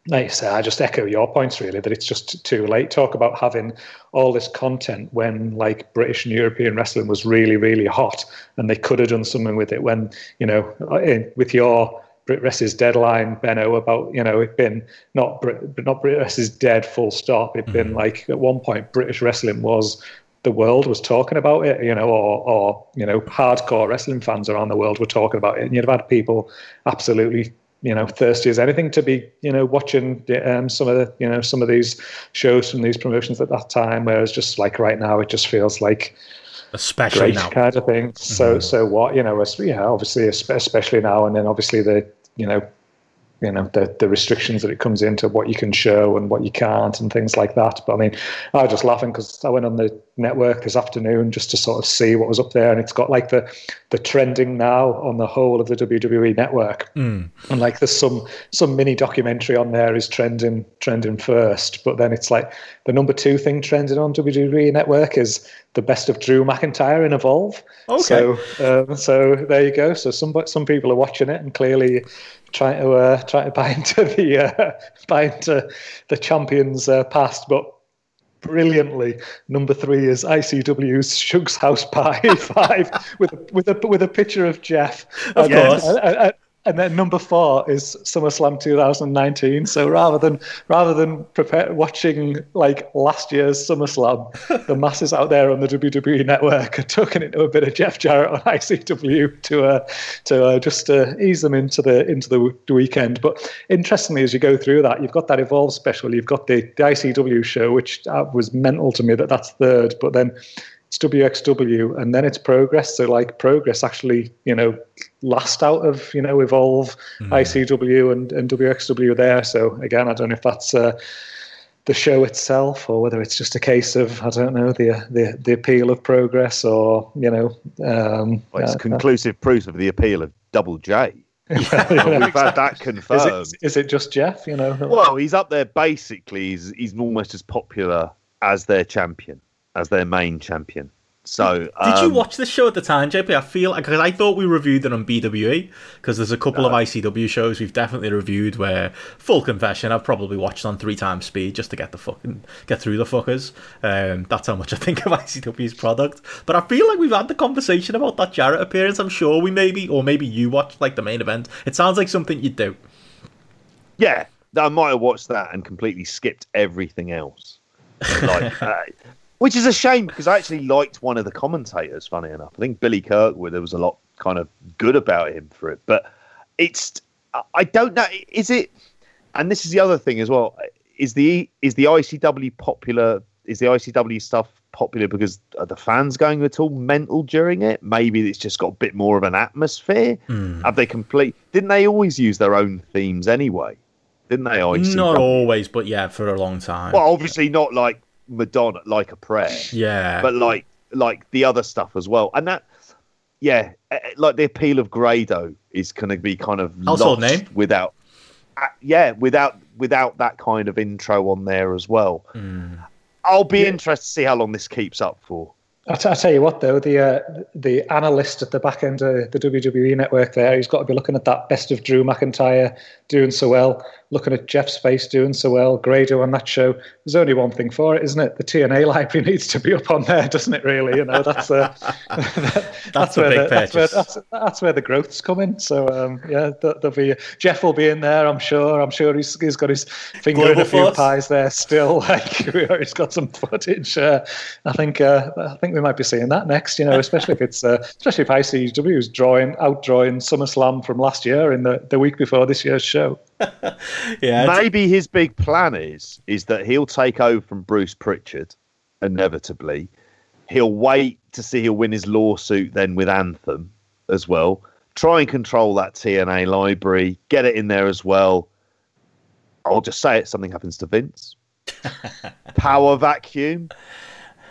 like I say, I just echo your points really that it's just too late. Talk about having all this content when like British and European wrestling was really, really hot, and they could have done something with it. When you know, in, with your Brit deadline, Benno, about you know it been not Brit, not Brit dead, full stop. It'd mm-hmm. been like at one point British wrestling was the world was talking about it, you know, or or you know, hardcore wrestling fans around the world were talking about it, and you'd have had people absolutely you know thirsty as anything to be you know watching um, some of the you know some of these shows from these promotions at that time whereas just like right now it just feels like especially great now kind of thing so mm-hmm. so what you know yeah obviously especially now and then obviously the you know you know the the restrictions that it comes into what you can show and what you can't and things like that. But I mean, I was just laughing because I went on the network this afternoon just to sort of see what was up there, and it's got like the the trending now on the whole of the WWE network, mm. and like there's some some mini documentary on there is trending trending first, but then it's like the number two thing trending on WWE network is the best of Drew McIntyre in Evolve. Okay. So, um, so there you go. So some some people are watching it, and clearly trying to uh, trying to buy into the uh, buy into the champions uh, past, but brilliantly. Number three is ICW's Shug's House Pie Five with a, with a with a picture of Jeff. Of course. And, and then number four is SummerSlam 2019. So rather than rather than prepare, watching like last year's SummerSlam, the masses out there on the WWE network are talking into a bit of Jeff Jarrett on ICW to uh, to uh, just uh, ease them into the into the, the weekend. But interestingly, as you go through that, you've got that Evolve special, you've got the, the ICW show, which uh, was mental to me that that's third, but then it's WXW, and then it's Progress. So like Progress actually, you know, last out of you know Evolve, mm. ICW, and and WXW there. So again, I don't know if that's. Uh, the show itself, or whether it's just a case of I don't know the the, the appeal of progress, or you know, um, well, it's uh, conclusive proof of the appeal of Double J. Well, we've had that confirmed. Is it, is it just Jeff? You know. Well, he's up there. Basically, he's he's almost as popular as their champion as their main champion. So, did um, you watch the show at the time, JP? I feel because I thought we reviewed it on BWE because there's a couple no. of ICW shows we've definitely reviewed where, full confession, I've probably watched on three times speed just to get the fucking get through the fuckers. Um, that's how much I think of ICW's product. But I feel like we've had the conversation about that Jarrett appearance. I'm sure we maybe, or maybe you watched like the main event. It sounds like something you'd do. Yeah, I might have watched that and completely skipped everything else. Like. uh, which is a shame because I actually liked one of the commentators. Funny enough, I think Billy Kirkwood. There was a lot kind of good about him for it, but it's I don't know. Is it? And this is the other thing as well. Is the is the ICW popular? Is the ICW stuff popular because are the fans going at all mental during it? Maybe it's just got a bit more of an atmosphere. Mm. Have they complete? Didn't they always use their own themes anyway? Didn't they? ICW? Not always, but yeah, for a long time. Well, obviously not like Madonna, like a prayer. Yeah. But like like the other stuff as well, and that yeah, eh, eh, like the appeal of Grado is going to be kind of household name without uh, yeah without without that kind of intro on there as well. Mm. I'll be yeah. interested to see how long this keeps up for. I, t- I tell you what, though, the uh, the analyst at the back end of the WWE network there, he's got to be looking at that best of Drew McIntyre doing so well, looking at Jeff's face doing so well, Grado on that show. There's only one thing for it, isn't it? The TNA library needs to be up on there, doesn't it? Really, you know, that's uh, That's that's where big the, that's, where, that's, that's where the growth's coming. So um, yeah, there- there'll be Jeff will be in there. I'm sure. I'm sure he's, he's got his finger in a few Force. pies there still. Like he's got some footage. Uh, I think uh, I think we might be seeing that next. You know, especially if it's uh, especially if ICW is drawing out drawing SummerSlam from last year in the, the week before this year's show. Yeah, Maybe his big plan is is that he'll take over from Bruce Pritchard, inevitably. He'll wait to see he'll win his lawsuit then with Anthem as well. Try and control that TNA library, get it in there as well. I'll just say it, something happens to Vince. Power vacuum.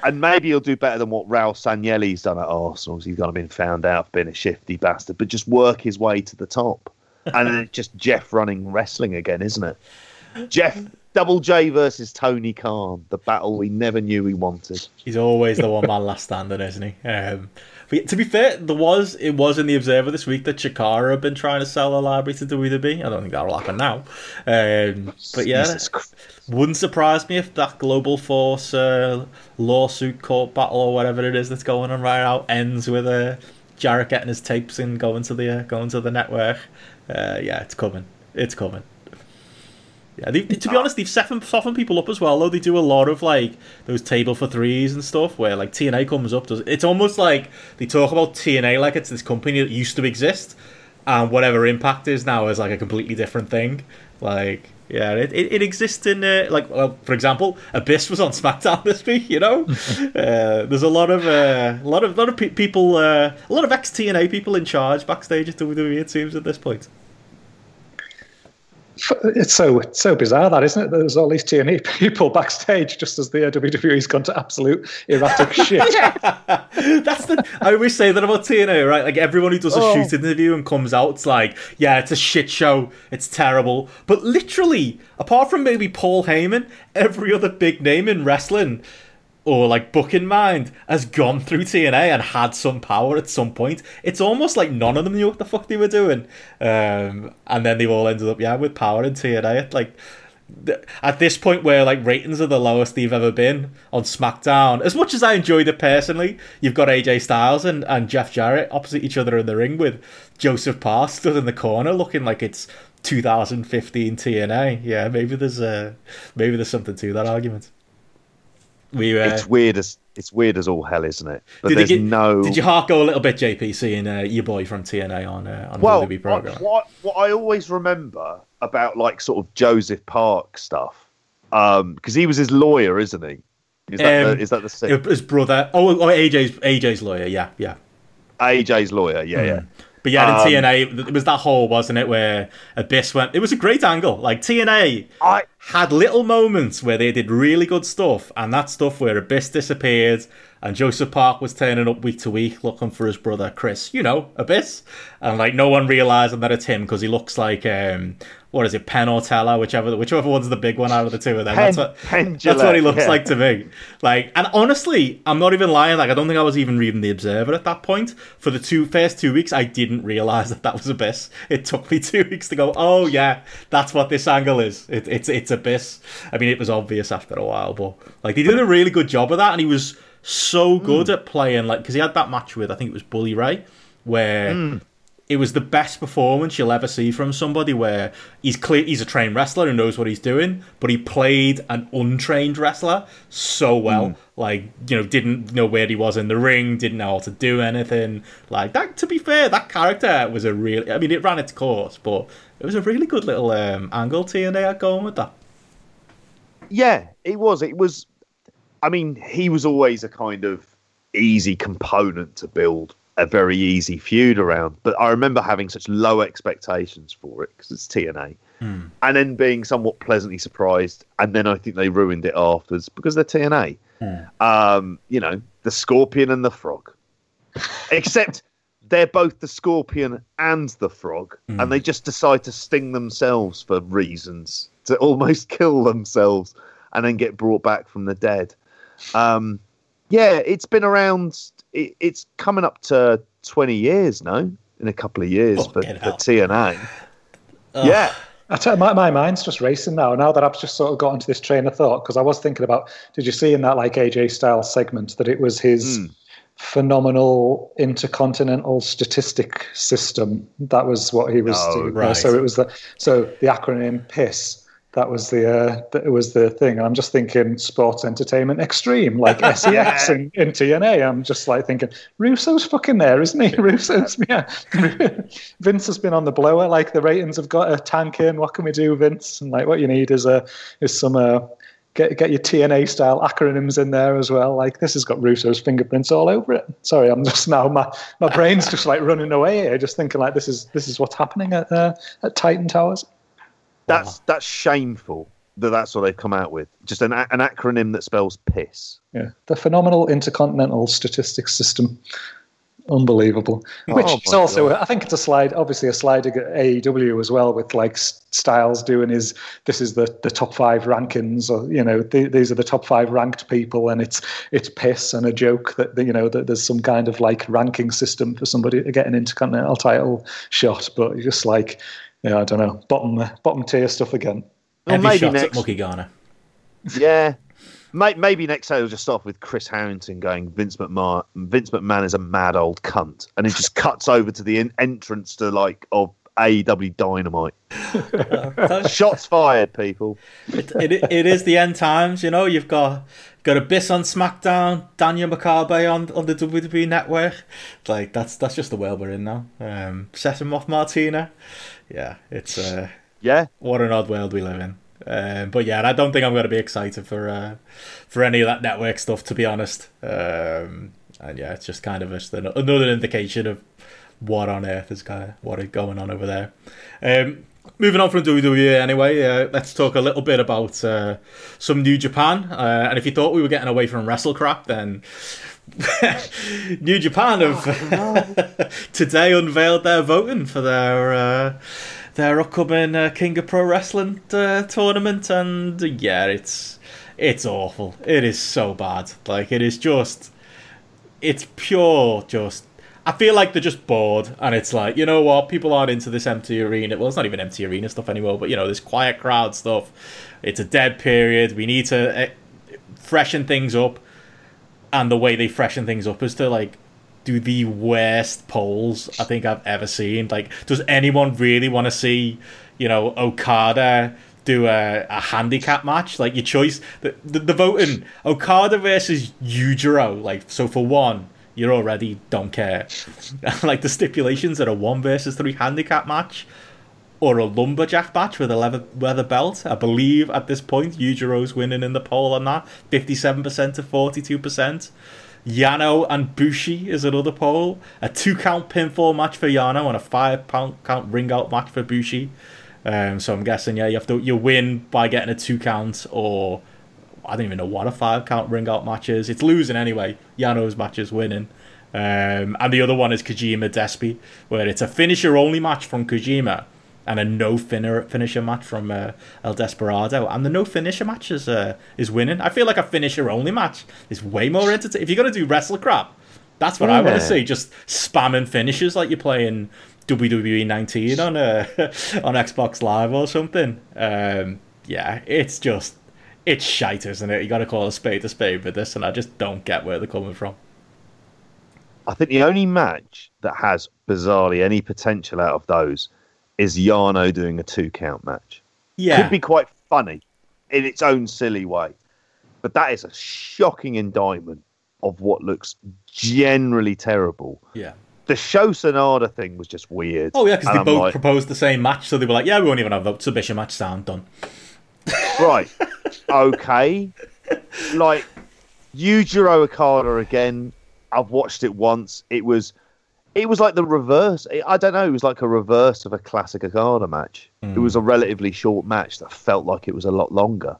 And maybe he'll do better than what Raul Sanllehi's done at Arsenal. He's gonna been found out for being a shifty bastard, but just work his way to the top. And then it's just Jeff running wrestling again, isn't it? Jeff Double J versus Tony Khan, the battle we never knew we wanted. He's always the one man last standing, isn't he? Um, but to be fair, there was it was in the Observer this week that Chikara had been trying to sell a library to WWE. I don't think that'll happen now. Um, but yeah, wouldn't surprise me if that Global Force uh, lawsuit court battle or whatever it is that's going on right now ends with uh, Jarrett getting his tapes and going to the uh, going to the network. Uh, yeah, it's coming. It's coming. Yeah, they, to be honest, they've softened, softened people up as well. Though they do a lot of like those table for threes and stuff, where like TNA comes up. Does it's almost like they talk about TNA like it's this company that used to exist, and whatever Impact is now is like a completely different thing. Like, yeah, it, it, it exists in uh, like, well, for example, Abyss was on SmackDown this week. You know, uh, there's a lot of uh, a lot of lot of pe- people, uh, a lot of ex TNA people in charge backstage at WWE. It seems at this point. It's so it's so bizarre that isn't it? There's all these TNA people backstage just as the WWE's gone to absolute erratic shit. That's the. I always say that about TNA, right? Like everyone who does a Oh. shoot interview and comes out, it's like, yeah, it's a shit show, it's terrible. But literally, apart from maybe Paul Heyman, every other big name in wrestling or like book in mind has gone through TNA and had some power at some point. It's almost like none of them knew what the fuck they were doing, um, and then they've all ended up yeah with power in TNA. Like th- at this point where like ratings are the lowest they've ever been on SmackDown. As much as I enjoyed it personally, you've got AJ Styles and, and Jeff Jarrett opposite each other in the ring with Joseph Park stood in the corner looking like it's 2015 TNA. Yeah, maybe there's a maybe there's something to that argument. We uh, It's weird as it's weird as all hell, isn't it? But did, there's get, no. did your heart go a little bit, JP, seeing uh, your boy from TNA on uh, on well, the WWE program? what what I always remember about like sort of Joseph Park stuff, um, because he was his lawyer, isn't he? Is that Um, the, is that the same? His brother. Oh, oh, AJ's AJ's lawyer. Yeah, yeah. AJ's lawyer? Yeah, yeah. But yeah, Um, in TNA, it was that whole, wasn't it, where Abyss went. It was a great angle. Like TNA I had little moments where they did really good stuff, and that stuff where Abyss disappeared and Joseph Park was turning up week to week looking for his brother Chris, you know, Abyss, and like no one realizing that it's him because he looks like um, what is it, Penn or Teller, whichever whichever one's the big one out of the two of them. Penn- that's what that's what he looks yeah. like to me. Like, and honestly, I'm not even lying. Like, I don't think I was even reading the Observer at that point. For the two first two weeks, I didn't realize that that was Abyss. It took me two weeks to go. Oh yeah, that's what this angle is. It, it's it's Abyss. I mean, it was obvious after a while, but like they did a really good job of that, and he was so good mm. at playing. Like, because he had that match with I think it was Bully Ray, where mm. It was the best performance you'll ever see from somebody where he's clear he's a trained wrestler who knows what he's doing, but he played an untrained wrestler so well. Like, you know, didn't know where he was in the ring, didn't know how to do anything. Like that to be fair, that character was a really I mean it ran its course, but it was a really good little um, angle TNA had going with that. Yeah, it was. It was. I mean, he was always a kind of easy component to build a very easy feud around. But I remember having such low expectations for it because it's TNA, and then being somewhat pleasantly surprised. And then I think they ruined it afterwards because they're TNA. Um, you know, the Scorpion and the Frog, except. They're both the scorpion and the frog, and they just decide to sting themselves for reasons to almost kill themselves and then get brought back from the dead. Um, Yeah, it's been around. It, it's coming up to twenty years now. In a couple of years for, Fucking for hell. TNA. Yeah, I tell you, my, my mind's just racing now. Now that I've just sort of got into this train of thought, because I was thinking about, did you see in that like AJ Styles segment that it was his Hmm. phenomenal intercontinental statistic system? That was what he was Oh, doing. right. So it was the so the acronym PISS. That was the uh, that was the thing. And I'm just thinking sports entertainment extreme, like SEX in, in TNA. I'm just like thinking Russo's fucking there, isn't he? Russo's yeah. Vince has been on the blower. Like the ratings have got a tank in. What can we do, Vince? And like what you need is a is some uh, get get your TNA style acronyms in there as well. Like this has got Russo's fingerprints all over it. Sorry, I'm just now my my brain's just like running away here, just thinking like this is this is what's happening at uh, at Titan Towers. That's that's shameful that that's what they've come out with. Just an an acronym that spells piss. Yeah, the phenomenal intercontinental statistics system. Unbelievable. Oh Which Oh is also, God. I think it's a slide, obviously a slide at AEW as well, with like Styles doing his, this is the, the top five rankings, or, you know, th- these are the top five ranked people, and it's it's piss and a joke that, that, you know, that there's some kind of like ranking system for somebody to get an intercontinental title shot, but you're just like, yeah, I don't know, bottom uh, bottom tier stuff again. Well, Heavy maybe shots next. at Mucky Garner. Yeah. Maybe next time we'll just start off with Chris Harrington going Vince McMahon. Vince McMahon is a mad old cunt, and it just cuts over to the en- entrance to like of AEW Dynamite. Shots fired, people. it, it, it is the end times, you know. You've got got Abyss on SmackDown, Daniel McCarby on, on the WWE Network. Like that's that's just the world we're in now. Um, him off Martina. Yeah, it's uh, Yeah, what an odd world we live in. Um, but yeah, I don't think I'm going to be excited for uh, for any of that network stuff, to be honest. Um, and yeah, it's just kind of another indication of what on earth is of what is going on over there. Um, moving on from WWE, anyway, uh, let's talk a little bit about uh, some New Japan. Uh, and if you thought we were getting away from wrestle crap, then New Japan have today unveiled their voting for their uh, their upcoming uh, King of Pro Wrestling uh, tournament, and yeah, it's it's awful. It is so bad. Like it is just it's pure just. I feel like they're just bored, and it's like you know what, people aren't into this empty arena. Well, it's not even empty arena stuff anymore, but you know this quiet crowd stuff. It's a dead period. We need to eh, freshen things up and the way they freshen things up is to like do the worst polls I think I've ever seen. Like, does anyone really want to see, you know, Okada do a, a handicap match? Like your choice, the, the the voting Okada versus Yujiro. Like, so for one, you already don't care. like the stipulations are a one versus three handicap match. Or a lumberjack match with a leather, leather belt. I believe at this point Yujiro's winning in the poll on that, fifty-seven percent to forty-two percent. Yano and Bushi is another poll. A two count pinfall match for Yano and a five pound count ring out match for Bushi. Um, so I'm guessing yeah, you have to you win by getting a two count or I don't even know what a five count ring out match is. It's losing anyway. Yano's match is winning. Um, and the other one is Kojima Despi, where it's a finisher only match from Kojima and a no finner finisher match from uh, El Desperado. And the no finisher match is uh, is winning. I feel like a finisher only match is way more entertaining. If you're gonna do wrestle crap, that's what I want to see. Just spamming finishes like you're playing WWE 19 on uh, on Xbox Live or something. Um, yeah, it's just it's shite, isn't it? You got to call a spade a spade with this, and I just don't get where they're coming from. I think the only match that has bizarrely any potential out of those is Yano doing a two count match. Yeah, Could be quite funny in its own silly way, but that is a shocking indictment of what looks generally terrible. yeah. The Show Sanada thing was just weird. Oh yeah, because they I'm both like, proposed the same match, so they were like, "Yeah, we won't even have a submission match. Sound done." Right, okay. Like Yujiro Okada again. I've watched it once. It was, it was like the reverse. I don't know. It was like a reverse of a classic Okada match. It was a mm. relatively short match that felt like it was a lot longer,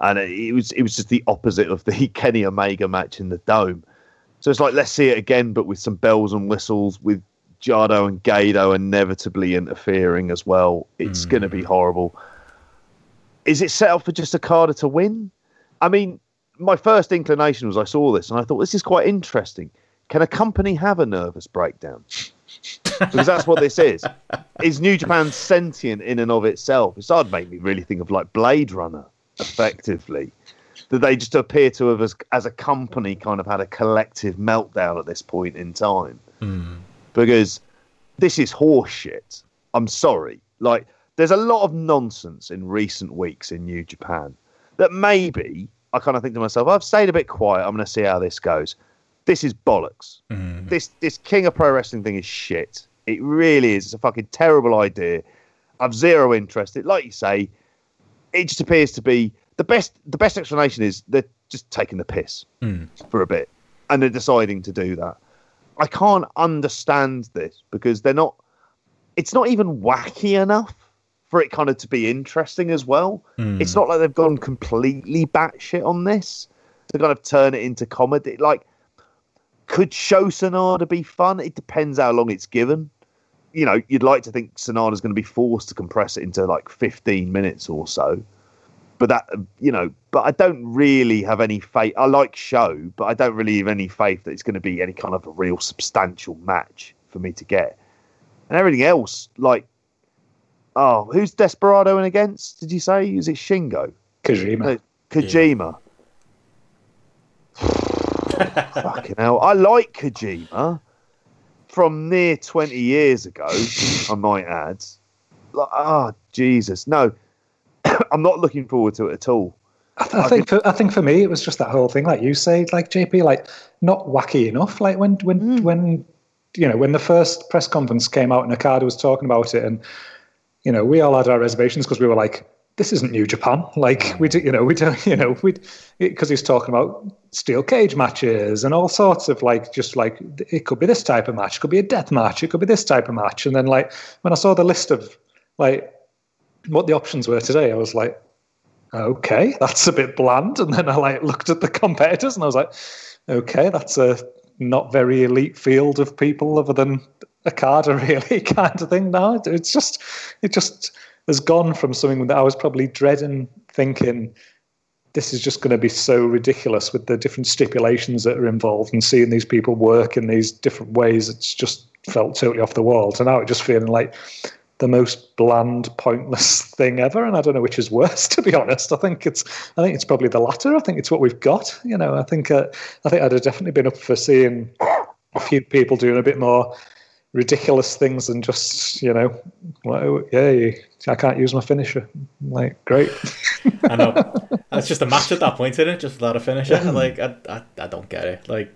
and it, was it was just the opposite of the Kenny Omega match in the Dome. So it's like let's see it again, but with some bells and whistles, with Jado and Gedo inevitably interfering as well. It's going to be mm. horrible. Is it set up for just Okada to win? I mean, my first inclination was I saw this and I thought this is quite interesting. Can a company have a nervous breakdown? because that's what this is. Is New Japan sentient in and of itself? It started make me really think of like Blade Runner, effectively. That they just appear to have, as, as a company, kind of had a collective meltdown at this point in time. Hmm. Because this is horseshit. I'm sorry. Like, there's a lot of nonsense in recent weeks in New Japan that maybe I kind of think to myself, I've stayed a bit quiet. I'm going to see how this goes. This is bollocks. Mm-hmm. This this King of Pro Wrestling thing is shit. It really is. It's a fucking terrible idea. I've zero interest. It, like you say, it just appears to be the best. The best explanation is they're just taking the piss mm. for a bit, and they're deciding to do that. I can't understand this because they're not. It's not even wacky enough for it kind of to be interesting as well. Hmm. It's not like they've gone completely batshit on this to kind of turn it into comedy. Like, could show Sanada be fun? It depends how long it's given. You know, you'd like to think Sanada's going to be forced to compress it into like 15 minutes or so. But that, you know, but I don't really have any faith. I like show, but I don't really have any faith that it's going to be any kind of a real substantial match for me to get. And everything else, like, oh, who's Desperado in against? Did you say? Is it Shingo? Kojima. Uh, Kojima. Fucking hell. I like Kojima from near 20 years ago, I might add. Like, oh, Jesus. No, I'm not looking forward to it at all. I, th- I think for, I think for me it was just that whole thing, like you say, like JP, like not wacky enough. Like when when when you know when the first press conference came out and Okada was talking about it, and you know we all had our reservations because we were like, this isn't New Japan. Like we do, you know we don't you know we because he's talking about steel cage matches and all sorts of like just like it could be this type of match, it could be a death match, it could be this type of match, and then like when I saw the list of like what the options were today, I was like okay, that's a bit bland. And then I like looked at the competitors and I was like, okay, that's a not very elite field of people other than Okada, really, kind of thing. Now it's just, it just has gone from something that I was probably dreading, thinking this is just going to be so ridiculous with the different stipulations that are involved and seeing these people work in these different ways. It's just felt totally off the wall. So now it's just feeling like the most bland, pointless thing ever, and I don't know which is worse. To be honest, I think it's I think it's probably the latter. I think it's what we've got. You know, I think uh, I think I'd have definitely been up for seeing a few people doing a bit more ridiculous things than just you know, like, oh, yeah, I can't use my finisher. Like, great. I know. It's just a match at that point, isn't it? Just without a finisher. Like, I, I, I don't get it. Like,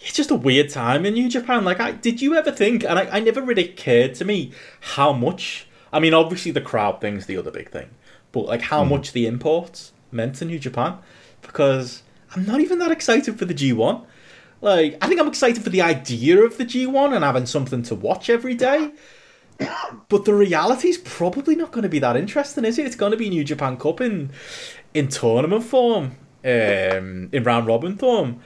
it's just a weird time in New Japan. Like, I, did you ever think? And I, I never really cared to me how much. I mean, obviously the crowd thing's the other big thing, but like how hmm. much the imports meant to New Japan, because I'm not even that excited for the G1. Like, I think I'm excited for the idea of the G1 and having something to watch every day. But the reality is probably not going to be that interesting, is it? It's going to be New Japan Cup in in tournament form, um, in round robin form.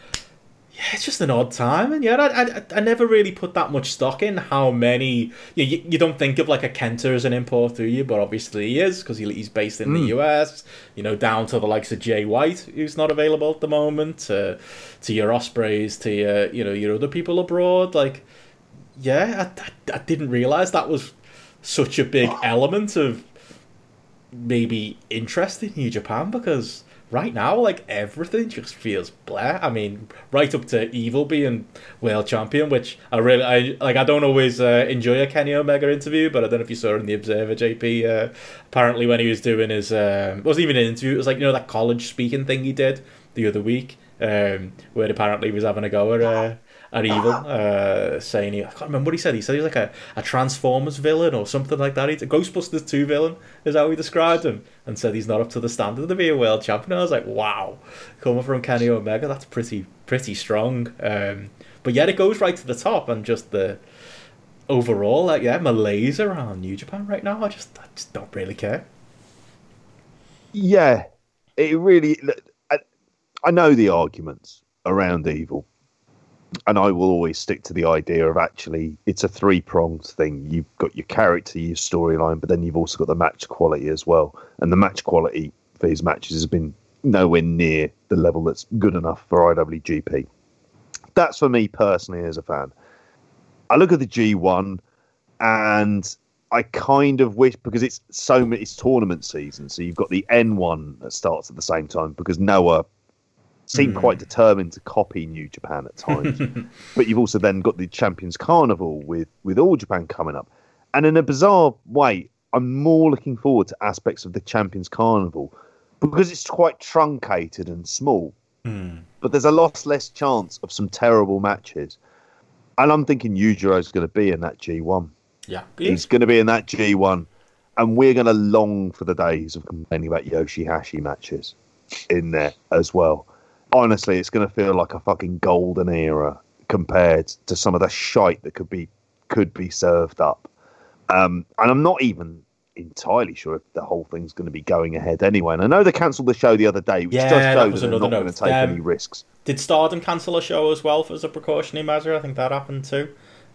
Yeah, it's just an odd time, and yeah, I, I, I never really put that much stock in how many. You, you, you don't think of like a Kenta as an import, do you? But obviously he is because he, he's based in the hmm. US. You know, down to the likes of Jay White, who's not available at the moment, to to your Ospreays, to your you know your other people abroad. Like, yeah, I, I, I didn't realize that was such a big oh. element of maybe interest in New Japan because right now, like everything just feels blah. I mean, right up to Evil being world champion, which I really, I like. I don't always uh, enjoy a Kenny Omega interview, but I don't know if you saw in the Observer, JP. Uh, apparently, when he was doing his, um, it wasn't even an interview. It was like you know that college speaking thing he did the other week, um, where apparently he was having a go at. Uh, at Evil, uh, saying he, I can't remember what he said. He said he was like a, a Transformers villain or something like that. He's a Ghostbusters 2 villain, is how he described him, and said he's not up to the standard to be a world champion. I was like, wow, coming from Kenny Omega, that's pretty pretty strong. Um, but yet it goes right to the top, and just the overall, like yeah, malaise around New Japan right now. I just I just don't really care. Yeah, it really. I, I know the arguments around evil, and I will always stick to the idea of actually it's a three pronged thing. You've got your character, your storyline, but then you've also got the match quality as well. And the match quality for his matches has been nowhere near the level that's good enough for IWGP. That's for me personally as a fan. I look at the G1 and I kind of wish because it's so it's tournament season, so you've got the N1 that starts at the same time because Noah seemed hmm. quite determined to copy New Japan at times. but you've also then got the Champions Carnival with with All Japan coming up, and in a bizarre way, I'm more looking forward to aspects of the Champions Carnival because it's quite truncated and small. Hmm. But there's a lot less chance of some terrible matches. And I'm thinking Yujiro's going to be in that G1. Yeah. He's going to be in that G1. And we're going to long for the days of complaining about Yoshihashi matches in there as well. Honestly, it's going to feel like a fucking golden era compared to some of the shite that could be could be served up. Um, and I'm not even entirely sure if the whole thing's going to be going ahead anyway. And I know they cancelled the show the other day, which Yeah, does that show was that they're not going to take Um, any risks. Did Stardom cancel a show as well as a precautionary measure? I think that happened too.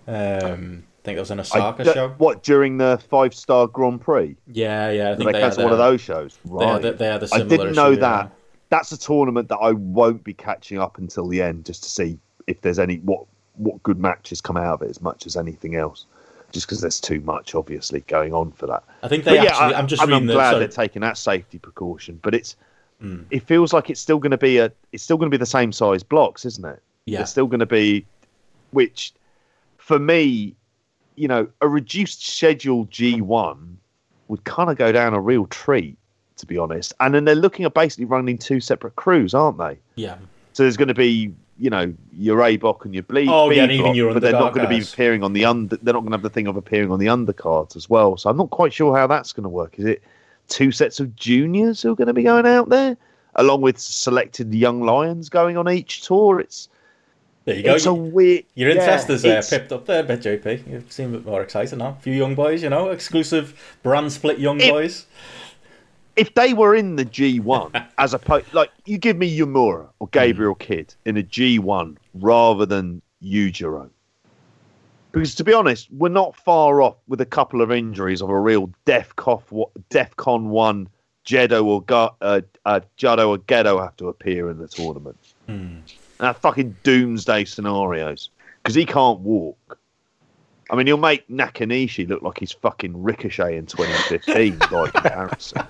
Um, I think it was an Osaka don't- show. What during the five star Grand Prix? Yeah, yeah. I Did think they had cancel one of those shows? They Right. had, they had a similar I didn't know issue, yeah. That. That's a tournament that I won't be catching up until the end, just to see if there's any what what good matches come out of it, as much as anything else. Just because there's too much, obviously, going on for that. I think they But yeah, actually. I, I'm just I'm, reading the. glad sorry. they're taking that safety precaution, but it's Hmm. it feels like it's still going to be a it's still going to be the same size blocks, isn't it? Yeah. It's still going to be, which for me, you know, a reduced schedule G1 would kind of go down a real treat, to be honest. And then they're looking at basically running two separate crews, aren't they? Yeah. So there's going to be, you know, your A-Block and your Bleed. Oh, yeah, even your but they're not going to be appearing on the under. They're not going to have the thing of appearing on the undercards as well. So I'm not quite sure how that's going to work. Is it two sets of juniors who are going to be going out there, along with selected young lions going on each tour? It's There you go. it's a weird. Your yeah, interest is uh, pipped up there bit, JP. You seem a bit more excited now. A few young boys, you know, exclusive brand split young It- boys. If they were in the G1 as opposed, like you give me Uemura or Gabriel Kidd in a G1 rather than Yujiro. Because to be honest, we're not far off with a couple of injuries of a real DEFCON, DEFCON 1 Jedo or Ga- uh, uh, Jado or Gedo have to appear in the tournament. Now, fucking doomsday scenarios. Because he can't walk. I mean, he'll make Nakanishi look like he's fucking Ricochet in 2015 by comparison.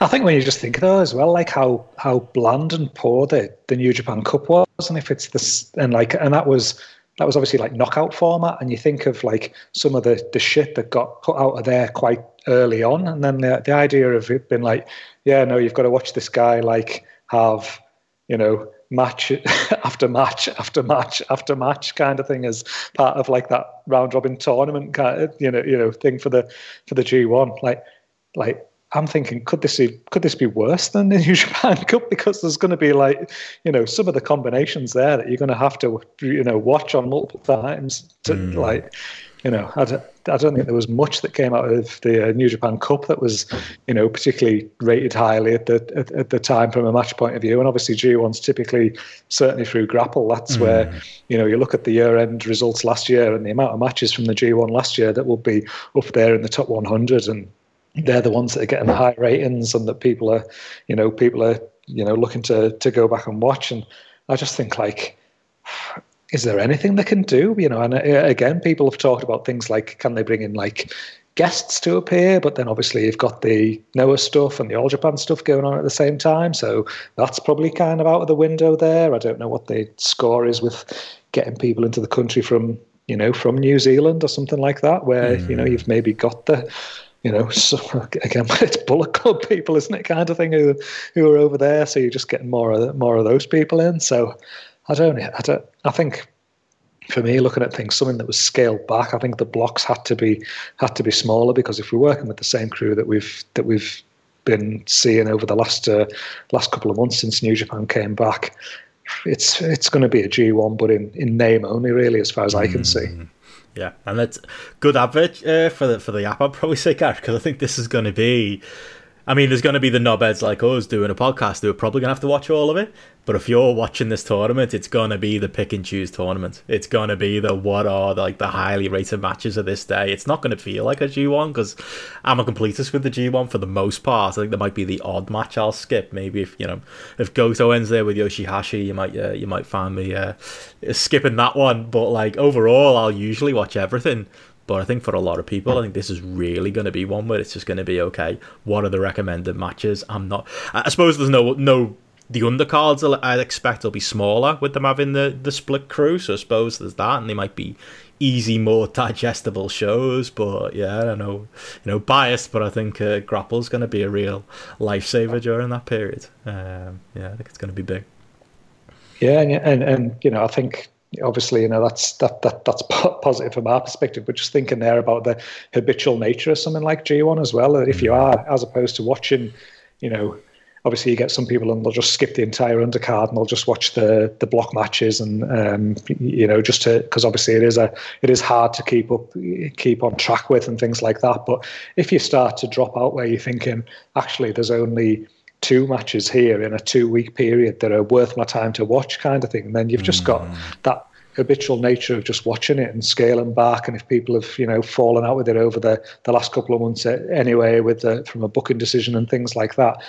I think when you just think of though as well, like how how bland and poor the, the New Japan Cup was, and if it's this and like and that was that was obviously like knockout format, and you think of like some of the the shit that got put out of there quite early on, and then the the idea of it being like, yeah, no, you've got to watch this guy like have you know match after match after match after match kind of thing as part of like that round robin tournament kind of, you know you know thing for the for the G1 like like I'm thinking could this be could this be worse than the New Japan Cup? Because there's going to be like you know some of the combinations there that you're going to have to you know watch on multiple times to mm. like you know I don't, I don't think there was much that came out of the uh, New Japan Cup that was you know particularly rated highly at the at, at the time from a match point of view. And obviously G1's typically certainly through grapple that's where you know you look at the year end results last year and the amount of matches from the G1 last year that will be up there in the top 100 and they're the ones that are getting the high ratings and that people are you know people are you know looking to to go back and watch. And I just think like is there anything they can do? You know, and uh, again, people have talked about things like can they bring in like guests to appear, but then obviously you've got the Noah stuff and the All Japan stuff going on at the same time, so that's probably kind of out of the window there. I don't know what the score is with getting people into the country from you know from New Zealand or something like that, where you know you've maybe got the you know, so again, it's Bullet Club people, isn't it, kind of thing, who who are over there. So you're just getting more of more of those people in. So I don't, I don't, I think for me, looking at things, something that was scaled back. I think the blocks had to be had to be smaller because if we're working with the same crew that we've that we've been seeing over the last uh, last couple of months since New Japan came back, it's it's going to be a G1, but in, in name only, really, as far as I can see. Yeah, and that's good advert uh, for the for the app. I'd probably say, Gareth, because I think this is going to be. I mean, there's going to be the knobheads like us doing a podcast who are probably going to have to watch all of it. But if you're watching this tournament, it's going to be the pick and choose tournament. It's going to be the what are like the highly rated matches of this day. It's not going to feel like a G1 because I'm a completist with the G1 for the most part. I think there might be the odd match I'll skip. Maybe if you know if Goto ends there with Yoshihashi, you might uh, you might find me uh, skipping that one. But like overall, I'll usually watch everything. But I think for a lot of people, I think this is really going to be one where it's just going to be okay. What are the recommended matches? I'm not. I suppose there's no no. The undercards I'd expect will be smaller with them having the, the split crew, so I suppose there's that, and they might be easy, more digestible shows. But yeah, I don't know, you know, biased, but I think uh, Grapple's going to be a real lifesaver during that period. Um, yeah, I think it's going to be big. Yeah, and, and and you know, I think obviously, you know, that's that that that's positive from our perspective. But just thinking there about the habitual nature of something like G1 as well. That if you are, as opposed to watching, you know, obviously you get some people and they'll just skip the entire undercard and they'll just watch the the block matches and um, you know just to because obviously it is a it is hard to keep up keep on track with and things like that. But if you start to drop out where you're thinking actually there's only two matches here in a two week period that are worth my time to watch kind of thing. And then you've just got mm. that habitual nature of just watching it and scaling back. And if people have, you know, fallen out with it over the, the last couple of months anyway, with the, from a booking decision and things like that,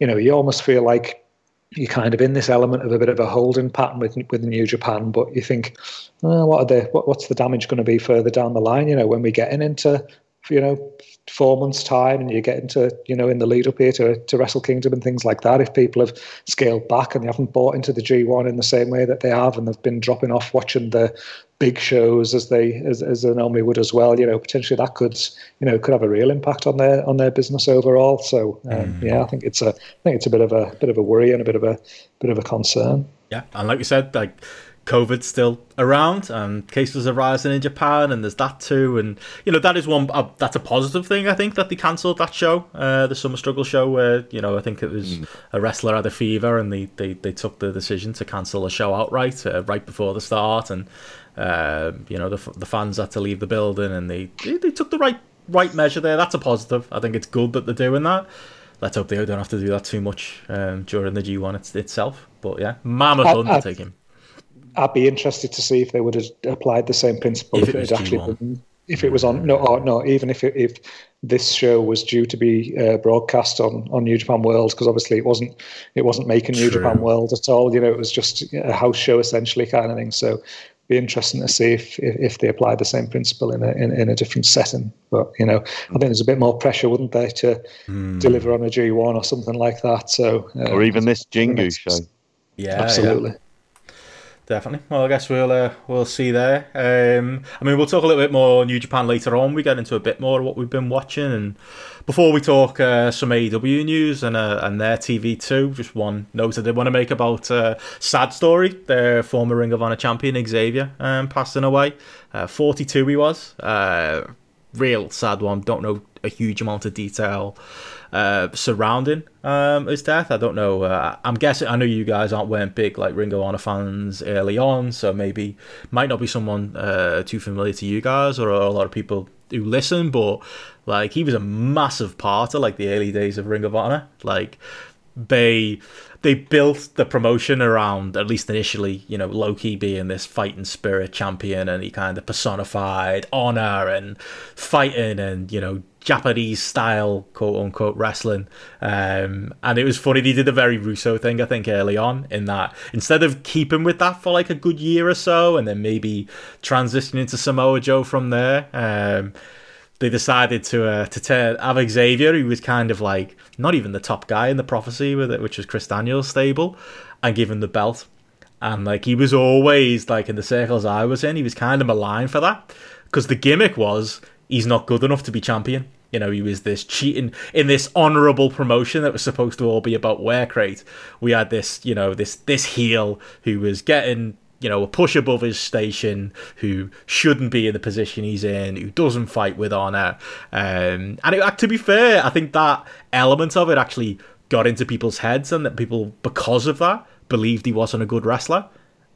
you know, you almost feel like you're kind of in this element of a bit of a holding pattern with with New Japan, but you think, oh, what are the what, what's the damage going to be further down the line? You know, when we're getting into you know four months time and you get into you know in the lead up here to, to wrestle kingdom and things like that if people have scaled back and they haven't bought into the g1 in the same way that they have and they've been dropping off watching the big shows as they as, as they normally would as well you know potentially that could you know could have a real impact on their on their business overall so um, mm. yeah i think it's a i think it's a bit of a bit of a worry and a bit of a bit of a concern yeah and like you said like COVID's still around, and cases are rising in Japan, and there's that too. And you know that is one uh, that's a positive thing. I think that they cancelled that show, uh, the Summer Struggle show, where you know I think it was mm. a wrestler had a fever, and they, they, they took the decision to cancel the show outright uh, right before the start, and uh, you know the the fans had to leave the building, and they, they they took the right right measure there. That's a positive. I think it's good that they're doing that. Let's hope they don't have to do that too much um, during the G1 it's, itself. But yeah, mammoth undertaking. I'd be interested to see if they would have applied the same principle if, if it, it actually been, if it was on no or no even if it, if this show was due to be uh, broadcast on on New Japan World because obviously it wasn't it wasn't making New Japan World at all you know it was just a house show essentially kind of thing. So be interesting to see if if, if they applied the same principle in a in, in, a different setting. But you know I think there's a bit more pressure wouldn't there to mm. deliver on a G1 or something like that. So uh, or even this Jingu show. Yeah absolutely. yeah. Definitely. Well, I guess we'll uh, we'll see there. Um, I mean, we'll talk a little bit more New Japan later on. We get into a bit more of what we've been watching, and before we talk uh, some AEW news and uh, and their TV too, just one note I did want to make about uh, sad story. Their former Ring of Honor champion Xavier um, passing away. Uh, Forty two he was. Uh, real sad one. Don't know a huge amount of detail uh, surrounding um, his death. I don't know. Uh, I'm guessing. I know you guys aren't weren't big like Ring of Honor fans early on, so maybe might not be someone uh, too familiar to you guys or a lot of people who listen. But like he was a massive part of like the early days of Ring of Honor. Like they they built the promotion around at least initially you know Low Ki being this fighting spirit champion and he kind of personified honor and fighting and you know Japanese style quote unquote wrestling. Um, and it was funny, they did a very Russo thing, I think, early on, in that instead of keeping with that for like a good year or so and then maybe transitioning into Samoa Joe from there, um, they decided to uh, to turn have Xavier, who was kind of like not even the top guy in the prophecy with it, which was Chris Daniels' stable, and give him the belt. And like he was always like in the circles I was in, he was kind of maligned for that because the gimmick was he's not good enough to be champion. You know, he was this cheating in this honourable promotion that was supposed to all be about wear crate. We had this, you know, this this heel who was getting you know, a push above his station, who shouldn't be in the position he's in, who doesn't fight with honor. Um, and it, to be fair, I think that element of it actually got into people's heads, and that people, because of that, believed he wasn't a good wrestler.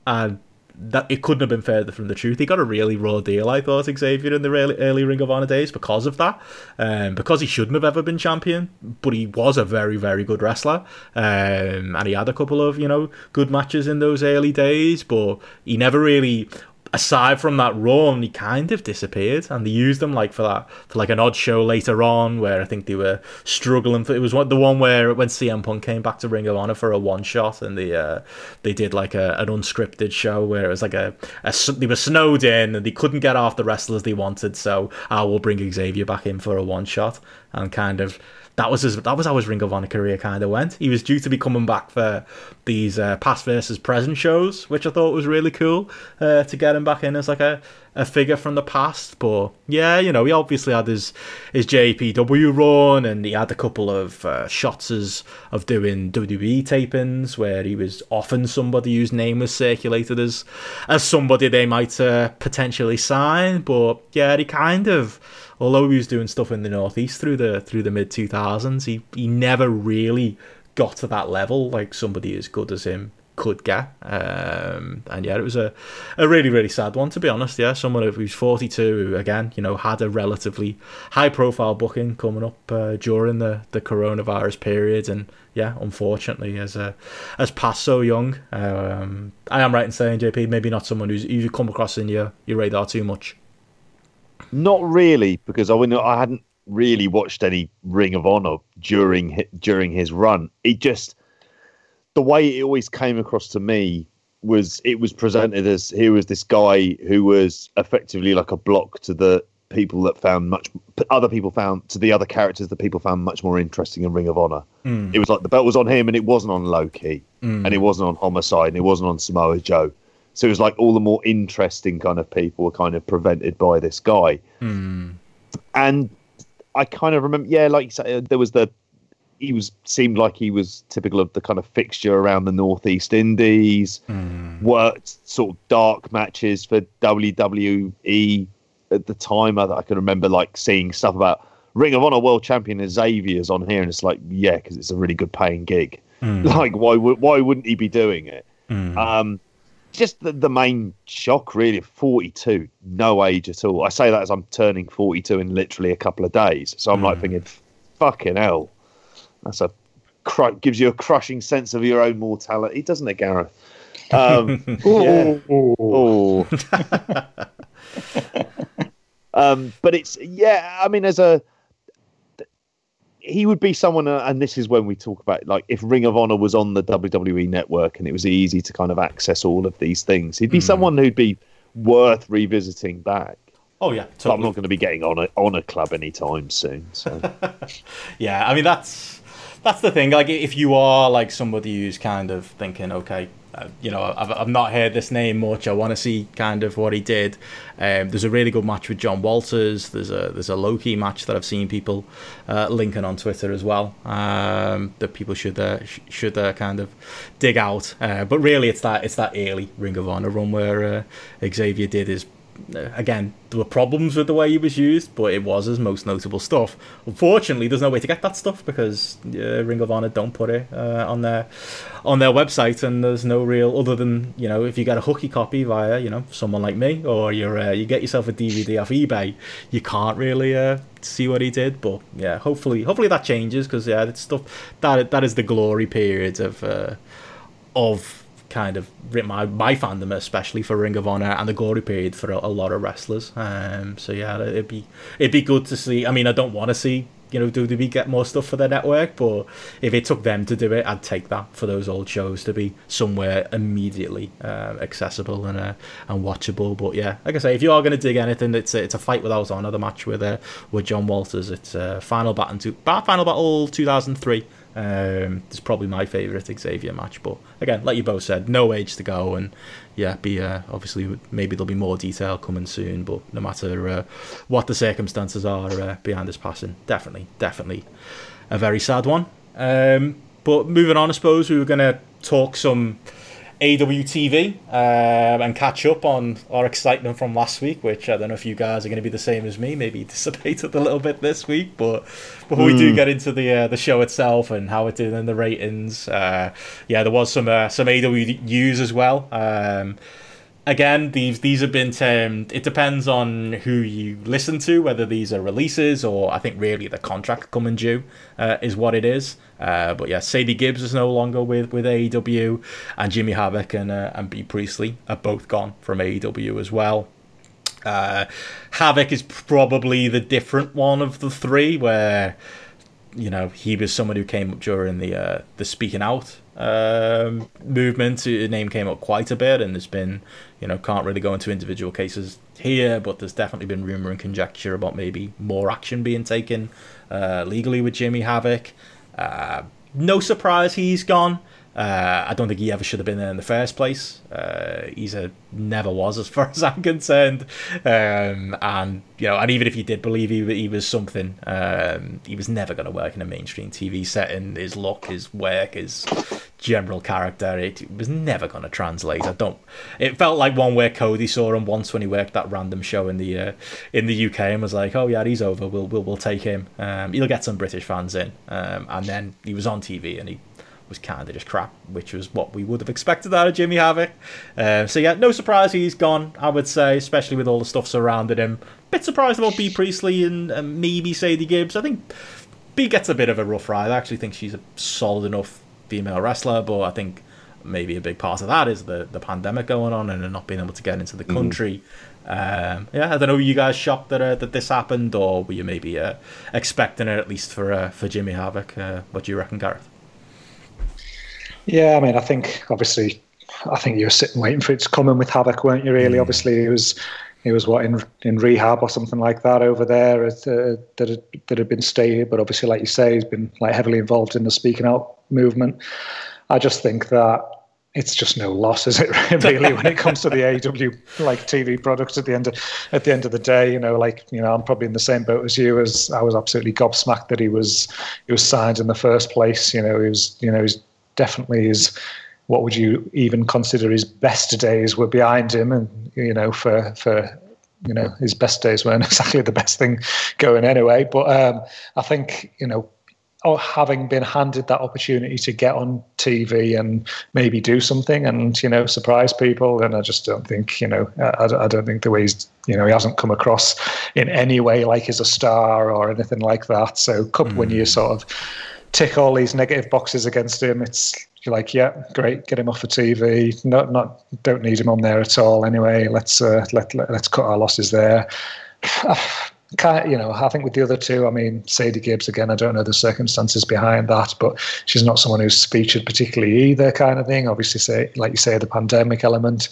And that it couldn't have been further from the truth. He got a really raw deal, I thought, Xavier, in the early, early Ring of Honor days because of that. Um, because he shouldn't have ever been champion, but he was a very, very good wrestler. Um, and he had a couple of, you know, good matches in those early days, but he never really aside from that run, he kind of disappeared, and they used him like for that for like an odd show later on, where I think they were struggling. For, it was the one where when CM Punk came back to Ring of Honor for a one shot, and they uh, they did like a, an unscripted show where it was like a, a they were snowed in and they couldn't get off the wrestlers they wanted, so I will bring Xavier back in for a one shot and kind of that was his, that was how his Ring of Honor career kind of went. He was due to be coming back for these uh, past versus present shows, which I thought was really cool uh, to get him back in as like a, a figure from the past. But yeah, you know, he obviously had his his JPW run, and he had a couple of uh, shots as, of doing WWE tapings where he was often somebody whose name was circulated as as somebody they might uh, potentially sign. But yeah, he kind of although he was doing stuff in the northeast through the through the mid two thousands, he he never really got to that level like somebody as good as him could get. Um, and yeah, it was a, a really, really sad one, to be honest. Yeah, someone who's 42, who, again, you know, had a relatively high profile booking coming up uh, during the, the coronavirus period. And yeah, unfortunately, as uh, has passed so young. Um, I am right in saying, JP, maybe not someone who's you've come across in your, your radar too much. Not really, because I mean, I hadn't really watched any Ring of Honor during during his run. It just the way it always came across to me was it was presented as here was this guy who was effectively like a block to the people that found much other people found to the other characters that people found much more interesting in Ring of Honor. Mm. It was like the belt was on him and it wasn't on Low Ki mm. and it wasn't on Homicide and it wasn't on Samoa Joe. So it was like all the more interesting kind of people were kind of prevented by this guy. Mm. And I kind of remember, yeah, like you said, there was the he was seemed like he was typical of the kind of fixture around the northeast indies mm. worked sort of dark matches for wwe at the time i, I can remember like seeing stuff about ring of honor world champion xavier's on here and it's like yeah because it's a really good paying gig mm. like why would why wouldn't he be doing it mm. um just the, the main shock really 42 no age at all. I say that as i'm turning 42 in literally a couple of days. So i'm like hmm. thinking fucking hell. That's a cr- gives you a crushing sense of your own mortality doesn't it gareth? Um, oh, um, but it's yeah i mean as a he would be someone, uh, and this is when we talk about like if Ring of Honor was on the WWE network and it was easy to kind of access all of these things, he'd be mm. someone who'd be worth revisiting back. Oh yeah, totally. I'm not going to be getting on a on a club anytime soon. So yeah, I mean that's that's the thing. Like if you are like somebody who's kind of thinking, okay, you know, I've, I've not heard this name much. I want to see kind of what he did. Um, there's a really good match with John Walters. There's a there's a Low Ki match that I've seen people uh, linking on Twitter as well. Um, that people should uh, sh- should uh, kind of dig out. Uh, but really, it's that it's that early Ring of Honor run where uh, Xavier did his again, there were problems with the way he was used, but it was his most notable stuff. Unfortunately, there's no way to get that stuff because uh, Ring of Honor don't put it uh, on their on their website, and there's no real other than you know if you get a hooky copy via you know someone like me, or you uh, you get yourself a DVD off eBay, you can't really uh, see what he did. But yeah, hopefully hopefully that changes because yeah, it's stuff that that is the glory period of uh, of kind of my my fandom, especially for Ring of Honor and the glory period for a, a lot of wrestlers. Um, so yeah, it'd be it'd be good to see. I mean, I don't want to see you know WWE get more stuff for their network, but if it took them to do it, I'd take that for those old shows to be somewhere immediately uh, accessible and uh, and watchable. But yeah, like I say, if you are going to dig anything, it's a, it's a fight without honor. The match with uh, with John Walters, it's uh, final battle to final battle 2003. Um, it's probably my favourite Xavier match, but again, like you both said, no age to go, and yeah, be uh, obviously maybe there'll be more detail coming soon, but no matter uh, what the circumstances are uh, behind his passing, definitely, definitely a very sad one. Um, but moving on, I suppose we were going to talk some AWTV um, and catch up on our excitement from last week, which I don't know if you guys are going to be the same as me, maybe dissipated a little bit this week. But before mm. we do hmm. get into the uh, the show itself and how it did in the ratings, uh, yeah, there was some uh, some AWUs as well. Um, again, these these have been termed. It depends on who you listen to, whether these are releases or I think really the contract coming due uh, is what it is. Uh, but yeah, Sadie Gibbs is no longer with, with AEW, and Jimmy Havoc and uh, and Bea Priestley are both gone from AEW as well. Uh, Havoc is probably the different one of the three, where you know he was someone who came up during the uh, the speaking out um, movement. His name came up quite a bit, and there's been you know can't really go into individual cases here, but there's definitely been rumor and conjecture about maybe more action being taken uh, legally with Jimmy Havoc. No surprise he's gone. Uh, I don't think he ever should have been there in the first place. Uh, he's a never was, as far as I'm concerned. Um, and you know, and even if you did believe he, he was something, um, he was never going to work in a mainstream TV setting. His look, his work, his general character, it, was never going to translate. I don't. It felt like one where Cody saw him once when he worked that random show in the uh, in the UK and was like, "Oh yeah, he's over. We'll we'll, we'll take him. Um, he'll get some British fans in." Um, and then he was on TV and he was kind of just crap, which was what we would have expected out of Jimmy Havoc. Uh, so yeah, no surprise he's gone. I would say, especially with all the stuff surrounding him. Bit surprised about Bea Priestley and, and maybe Sadie Gibbs. I think B gets a bit of a rough ride. I actually think she's a solid enough female wrestler, but I think maybe a big part of that is the the pandemic going on and not being able to get into the country. Mm. Um, yeah, I don't know. Were you guys shocked that uh, that this happened, or were you maybe uh, expecting it at least for uh, for Jimmy Havoc? Uh, what do you reckon, Gareth? Yeah, I mean, I think obviously, I think you were sitting waiting for it to come in with Havoc, weren't you? Really, mm. obviously, it was he was what in in rehab or something like that over there uh, that had, that had been stayed. But obviously, like you say, he's been like heavily involved in the speaking out movement. I just think that it's just no loss, is it? Really, when it comes to the AW like TV products at the end of at the end of the day, you know, like you know, I'm probably in the same boat as you. As I was absolutely gobsmacked that he was he was signed in the first place. You know, he was you know he's definitely his what would you even consider his best days were behind him, and you know for for you know his best days weren't exactly the best thing going anyway. But um, I think you know or having been handed that opportunity to get on TV and maybe do something and you know surprise people, and I just don't think you know I, I don't think the way he's you know he hasn't come across in any way like he's a star or anything like that. So mm. when you sort of tick all these negative boxes against him, it's like, yeah, great, get him off the TV. Not, not, don't need him on there at all. Anyway, let's uh, let, let let's cut our losses there. you know, I think with the other two, I mean, Sadie Gibbs again. I don't know the circumstances behind that, but she's not someone who's featured particularly either, kind of thing. Obviously, say like you say, the pandemic element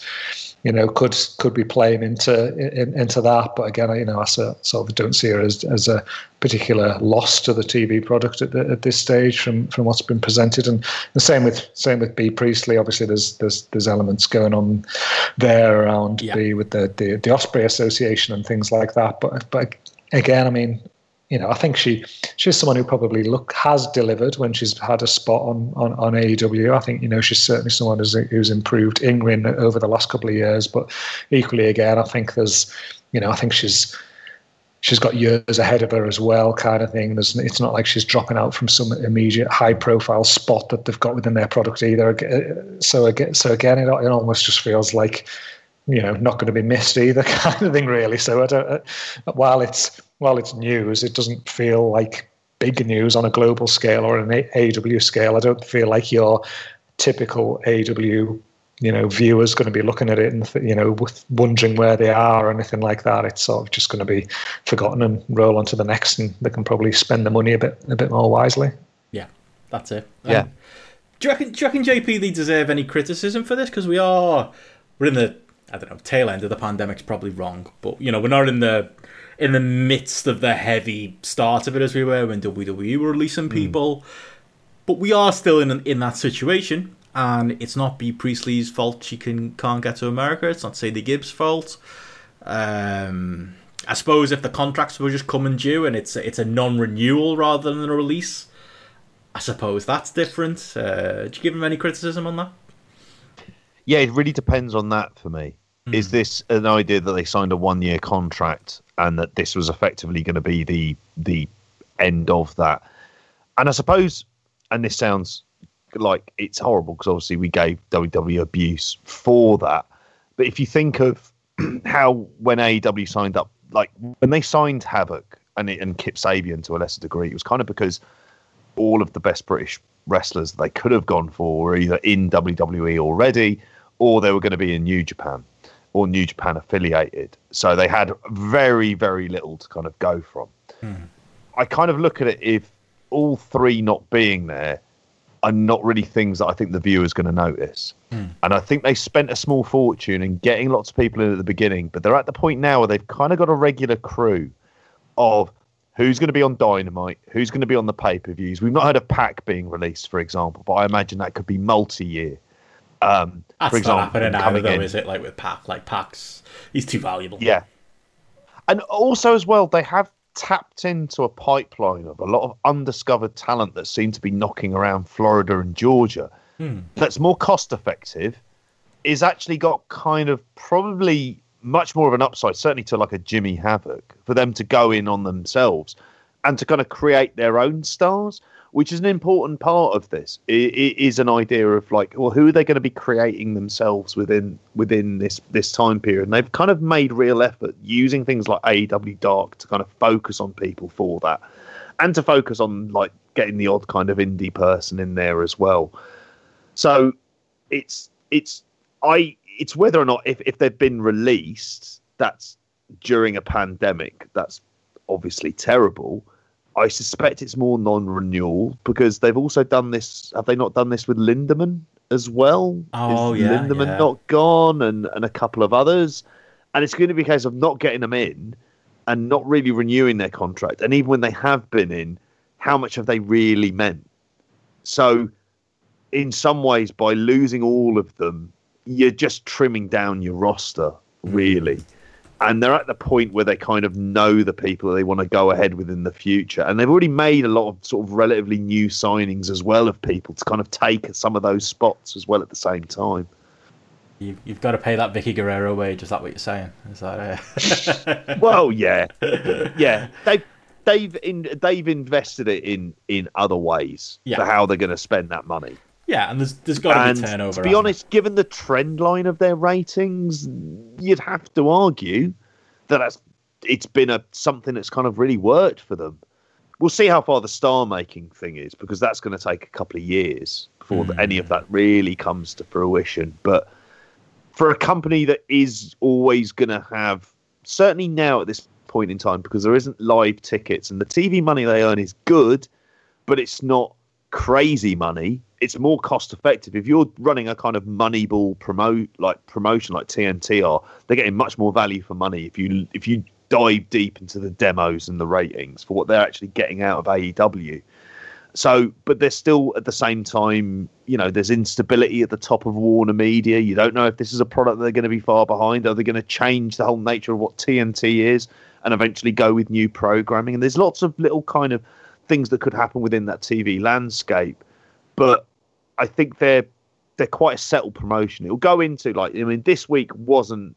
you know, could could be playing into in, into that. But again, you know, I sort of don't see her as, as a particular loss to the TV product at, the, at this stage from, from what's been presented. And the same with same with Bea Priestley. Obviously, there's there's there's elements going on there around yeah. the with the, the the Ospreay Association and things like that. But but again, I mean, you know, I think she she's someone who probably look has delivered when she's had a spot on on, on AEW. I think you know she's certainly someone who's, who's improved in ring over the last couple of years. But equally, again, I think there's you know I think she's she's got years ahead of her as well, kind of thing. There's, it's not like she's dropping out from some immediate high profile spot that they've got within their product either. Uh, so again, so again, it, it almost just feels like you know not going to be missed either, kind of thing, really. So I don't. Uh, while it's while it's news, it doesn't feel like big news on a global scale or an AW scale. I don't feel like your typical AW you know viewers going to be looking at it and you know wondering where they are or anything like that. It's sort of just going to be forgotten and roll on to the next and they can probably spend the money a bit a bit more wisely. Yeah that's it. Yeah. Um, do you reckon do you reckon jp they deserve any criticism for this? Because we are we're in the i don't know tail end of the pandemic's probably wrong but you know we're not in the in the midst of the heavy start of it as we were when WWE were releasing hmm. people. Mm. But we are still in in that situation, and it's not Bea Priestley's fault she can can't get to America. It's not Sadie Gibbs' fault. Um, I suppose if the contracts were just coming due and it's it's a non-renewal rather than a release, I suppose that's different. Uh, do you give him any criticism on that? Yeah, it really depends on that for me. Mm. Is this an idea that they signed a one-year contract and that this was effectively going to be the the end of that. And I suppose, and this sounds like it's horrible because obviously we gave WWE abuse for that, But if you think of how when AEW signed up, like when they signed Havoc and it, and Kip Sabian to a lesser degree, it was kind of because all of the best British wrestlers they could have gone for were either in WWE already or they were going to be in New Japan or New Japan affiliated. So they had very, very little to kind of go from. Hmm. I kind of look at it if all three not being there are not really things that I think the viewer's going to notice. Hmm. And I think they spent a small fortune in getting lots of people in at the beginning, but they're at the point now where they've kind of got a regular crew of who's going to be on Dynamite, who's going to be on the pay per views. We've not heard of Pac being released, for example, but I imagine that could be multi year. Um, That's for example, not happening now, though, in. is it? Like with Pac, like Pac's, he's too valuable. Yeah. And also, as well, they have tapped into a pipeline of a lot of undiscovered talent that seem to be knocking around Florida and Georgia that's more cost effective, is actually got kind of probably much more of an upside, certainly to like a Jimmy Havoc, for them to go in on themselves and to kind of create their own stars, which is an important part of this. It, it is an idea of like, well, who are they going to be creating themselves within within this this time period? And they've kind of made real effort using things like AEW Dark to kind of focus on people for that, and to focus on like getting the odd kind of indie person in there as well. So it's it's I it's whether or not if, if they've been released, that's during a pandemic, that's obviously terrible. I suspect it's more non-renewal because they've also done this. Have they not done this with Lindemann as well? Oh, Is yeah, Lindemann yeah. not gone, and and a couple of others, and it's going to be a case of not getting them in and not really renewing their contract. And even when they have been in, how much have they really meant? So, in some ways, by losing all of them, you're just trimming down your roster, really. Mm. And they're at the point where they kind of know the people that they want to go ahead with in the future. And they've already made a lot of sort of relatively new signings as well of people to kind of take some of those spots as well at the same time. You, you've got to pay that Vickie Guerrero wage. Is that what you're saying? Is that uh... well, yeah, yeah. They've they've in, they've invested it in in other ways Yeah. for how they're going to spend that money. Yeah, and there's there's got to and be turnover. to be honest, given the trend line of their ratings, you'd have to argue that that's it's been a something that's kind of really worked for them. We'll see how far the star making thing is because that's going to take a couple of years before Hmm. any of that really comes to fruition. But for a company that is always going to have, certainly now at this point in time, because there isn't live tickets and the TV money they earn is good, but it's not crazy money. It's more cost effective. If you're running a kind of moneyball promote like promotion like TNT are, they're getting much more value for money if you if you dive deep into the demos and the ratings for what they're actually getting out of AEW. So, but there's still at the same time, you know, there's instability at the top of Warner Media. You don't know if this is a product they're going to be far behind. Are they going to change the whole nature of what TNT is and eventually go with new programming? And there's lots of little kind of things that could happen within that TV landscape. But I think they're they're quite a settled promotion. It'll go into like I mean, this week wasn't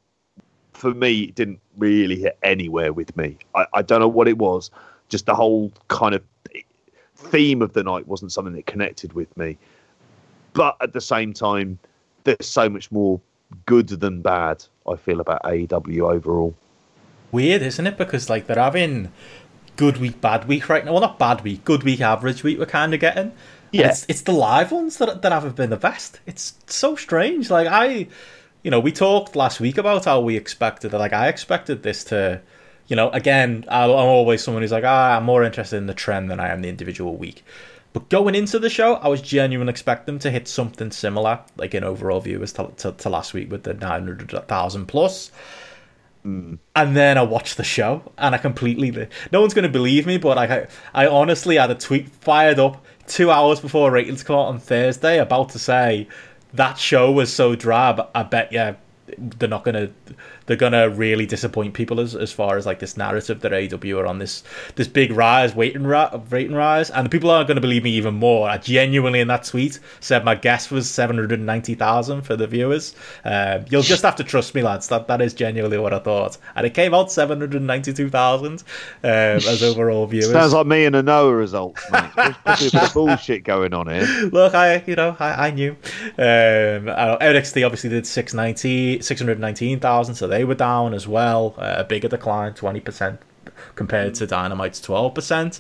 for me. It didn't really hit anywhere with me. I, I don't know what it was. Just the whole kind of theme of the night wasn't something that connected with me. But at the same time, there's so much more good than bad. I feel about AEW overall. weird, isn't it? Because like they're having good week, bad week right now. Well, not bad week, good week, average week. We're kind of getting. Yeah. it's, it's the live ones that that haven't been the best. It's so strange. Like I, you know, we talked last week about how we expected. Like I expected this to, you know, again, I'm always someone who's like, ah, I'm more interested in the trend than I am the individual week. But going into the show, I was genuinely expecting them to hit something similar, like in overall viewers to, to, to last week with the 900,000 plus. And then I watched the show, and I completely. No one's going to believe me, but like I, I honestly had a tweet fired up two hours before ratings come out on Thursday about to say that show was so drab. I bet yeah, they're not to. They're gonna really disappoint people as, as far as like this narrative that AW are on this this big rise, waiting ra- rating rise, and the people aren't going to believe me even more. I genuinely in that tweet said my guess was seven hundred ninety thousand for the viewers. Um, you'll just have to trust me, lads. That that is genuinely what I thought, and it came out seven hundred ninety two thousand um, as overall viewers. Sounds like me and a Noah results, mate. There's probably a bit of bullshit going on here. Look, I you know I, I knew. Um, I NXT obviously did six ninety. 619,000, so they were down as well. Uh, a bigger decline, 20% compared to Dynamite's 12%.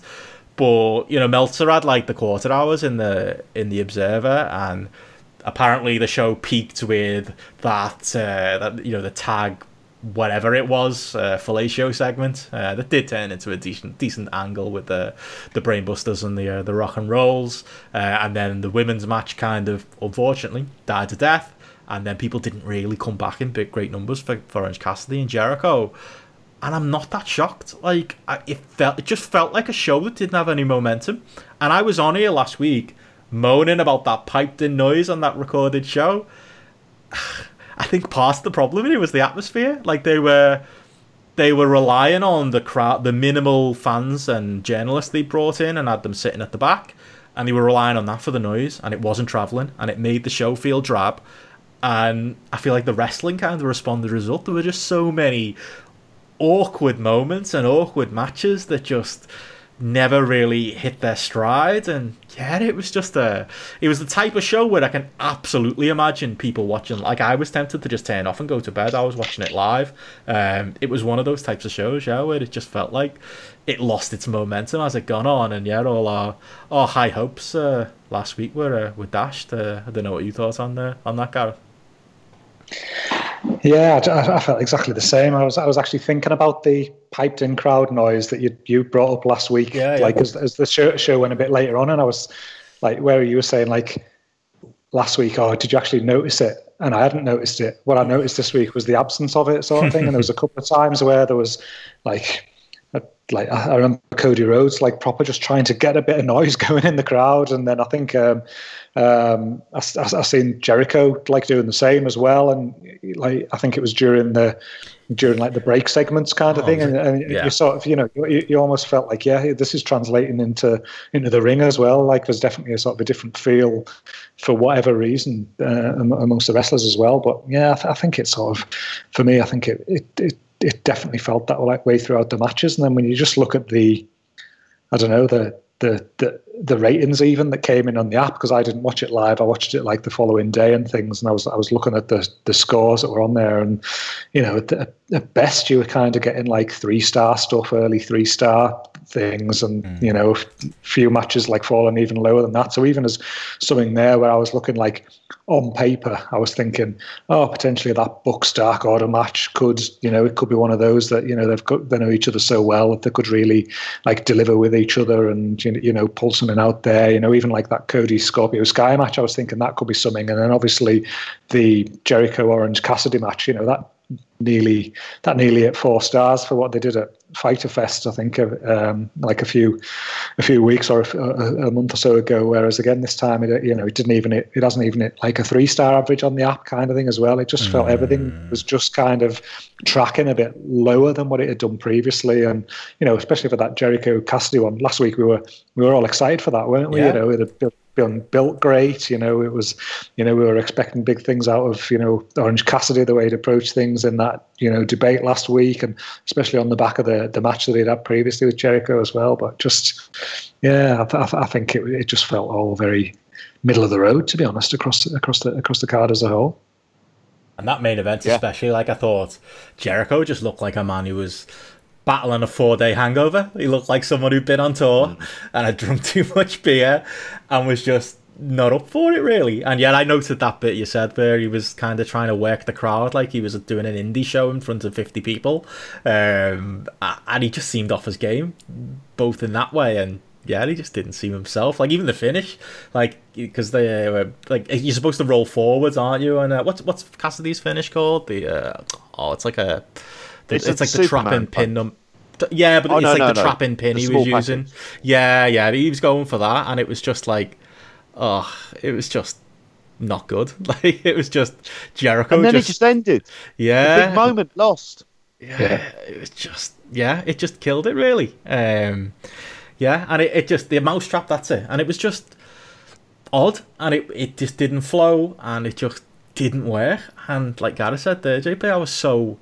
But you know, Meltzer had like the quarter hours in the in the Observer, and apparently the show peaked with that uh, that you know the tag whatever it was uh, fellatio segment uh, that did turn into a decent decent angle with the the brainbusters and the uh, the rock and rolls uh, and then the women's match kind of unfortunately died to death and then people didn't really come back in big great numbers for, for Orange Cassidy and Jericho. And I'm not that shocked. Like I, it felt it just felt like a show that didn't have any momentum. And I was on here last week moaning about that piped in noise on that recorded show. I think part of the problem it was the atmosphere. Like they were they were relying on the crowd, the minimal fans and journalists they brought in, and had them sitting at the back, and they were relying on that for the noise, and it wasn't traveling, and it made the show feel drab. And I feel like the wrestling kind of responded a result. There were just so many awkward moments and awkward matches that just never really hit their stride. And yeah it was just a it was the type of show where i can absolutely imagine people watching. Like i was tempted to just turn off and go to bed. I was watching it live. Um it was one of those types of shows yeah where it just felt like it lost its momentum as it gone on. And yeah all our our high hopes uh, last week were uh, were dashed. Uh, i don't know what you thought on uh, on that Gareth yeah, I, I, felt exactly the same. I was I was actually thinking about the piped in crowd noise that you you brought up last week. Yeah, like. As, as the show, show went a bit later on, and I was like, where you were saying like last week, oh, did you actually notice it? And I hadn't noticed it. What I noticed this week was the absence of it, sort of thing. and there was a couple of times where there was like like I remember Cody Rhodes like proper just trying to get a bit of noise going in the crowd, and then I think um, um, I, I, I seen Jericho like doing the same as well, and like I think it was during the during like the break segments kind of oh, thing, and, and yeah. you sort of you know you, you, almost felt like yeah this is translating into into the ring as well. Like there's definitely a sort of a different feel for whatever reason uh, amongst the wrestlers as well. But yeah, I, th- I think it's sort of for me, I think it it, it it definitely felt that way throughout the matches. And then when you just look at the, I don't know, the the the, the ratings even that came in on the app because I didn't watch it live. I watched it like the following day and things, and I was I was looking at the the scores that were on there, and you know, at, at best you were kind of getting like three star stuff, early three star things, and mm. you know, few matches like falling even lower than that. So even as something there where I was looking like on paper, I was thinking, oh, potentially that Bucks Dark Order match could, you know, it could be one of those that you know they've got they know each other so well that they could really like deliver with each other and you know pull something out there. You know, even like that Cody Scorpio Sky match, I was thinking that could be something. And then obviously the Jericho Orange Cassidy match, you know, that nearly that nearly at four stars for what they did at Fyter Fest, I think, um, like a few a few weeks or a, a, month or so ago. Whereas again, this time, it you know, it didn't even it, it hasn't even it like a three star average on the app kind of thing as well. It just mm. felt everything was just kind of tracking a bit lower than what it had done previously, and you know, especially for that Jericho Cassidy one last week, we were we were all excited for that, weren't we? Yeah. You know, it been built great. You know, it was, you know, we were expecting big things out of, you know, Orange Cassidy, the way he'd approach things in that, you know, debate last week, and especially on the back of the, the match that he'd had previously with Jericho as well. But just, yeah, I, I think it, it just felt all very middle of the road, to be honest, across the, across the across the card as a whole. And that main event, yeah. especially, like I thought, Jericho just looked like a man who was battling a four day hangover. He looked like someone who'd been on tour mm. and had drunk too much beer and was just not up for it really. And yet I noted that bit you said where he was kind of trying to work the crowd like he was doing an indie show in front of 50 people. Um, and he just seemed off his game, both in that way and yeah, he just didn't seem himself. Like even the finish, like because they were like you're supposed to roll forwards, aren't you? And uh, what's what's Cassidy's finish called? The uh, oh, it's like a it's, it's like the trapping pin. Um, yeah, but oh, it's no, like no, the no. trapping pin the he was using. Package. Yeah, yeah, he was going for that, and it was just like, oh, it was just not good. Like it was just Jericho. And then just, it just ended. Yeah, big moment lost. Yeah, yeah, it was just yeah, it just killed it really. Um, yeah, and it, it just the mousetrap. That's it, and it was just odd, and it it just didn't flow, and it just didn't work. And like Gareth said there, JP, I was so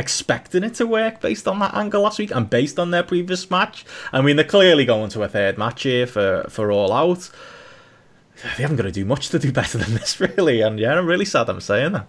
expecting it to work based on that angle last week and based on their previous match. I mean, they're clearly going to a third match here for, for All Out. They haven't got to do much to do better than this, really. And yeah, I'm really sad I'm saying that.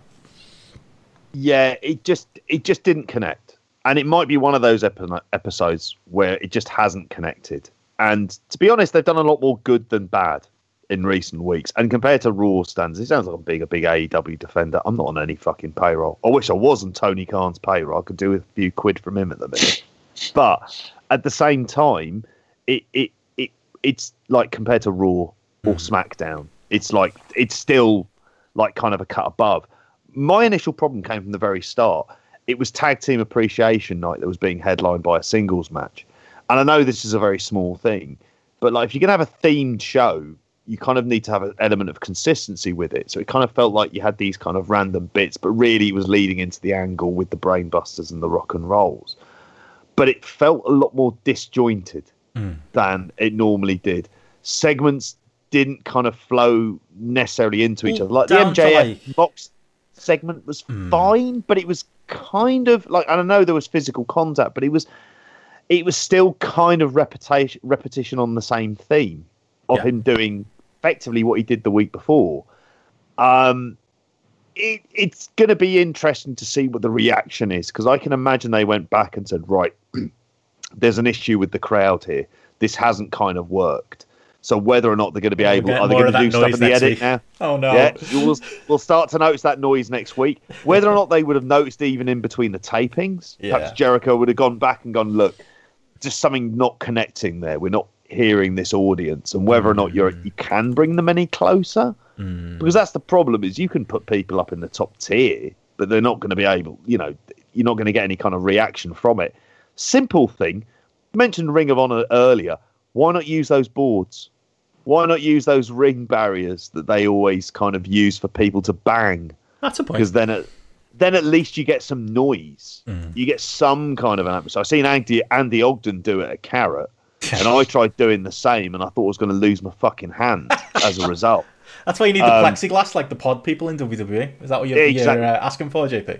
Yeah, it just it just didn't connect, and it might be one of those epi- episodes where it just hasn't connected. And to be honest, they've done a lot more good than bad in recent weeks. And compared to Raw stands, it sounds like I'm being a big AEW defender. I'm not on any fucking payroll. I wish I was on Tony Khan's payroll. I could do with a few quid from him at the minute. but at the same time, it it, it it's like compared to Raw or hmm. SmackDown, it's like it's still like kind of a cut above. My initial problem came from the very start. It was tag team appreciation night that was being headlined by a singles match. And I know this is a very small thing, but like if you're gonna have a themed show, you kind of need to have an element of consistency with it. So it kind of felt like you had these kind of random bits, but really it was leading into the angle with the brainbusters and the rock and rolls. But it felt a lot more disjointed than it normally did. Segments didn't kind of flow necessarily into each other. Like the MJF like- box segment was fine, but it was kind of like I don't know there was physical contact, but it was it was still kind of repetition repetition on the same theme of Yeah. him doing effectively what he did the week before. Um, it, it's going to be interesting to see what the reaction is because I can imagine they went back and said, right, there's an issue with the crowd here. This hasn't kind of worked. So whether or not they're going to be able, are they going to do stuff in the edit week. now? Oh no. Yeah, we'll, we'll start to notice that noise next week. Whether or not they would have noticed even in between the tapings, Yeah. perhaps Jericho would have gone back and gone, look, just something not connecting there. We're not hearing this audience, and whether or not you're Mm. you can bring them any closer, because that's the problem is you can put people up in the top tier, but they're not going to be able, you know, you're not going to get any kind of reaction from it. Simple thing, mentioned Ring of Honor earlier. Why not use those boards? Why not use those ring barriers that they always kind of use for people to bang? That's a point. Because then, at, then at least you get some noise. You get some kind of an atmosphere. I've seen Andy, Andy Ogden do it at Carrot, and I tried doing the same, and I thought I was going to lose my fucking hand as a result. That's why you need the Um, plexiglass like the pod people in WWE. Is that what you're, Yeah, you're uh, asking for, JP?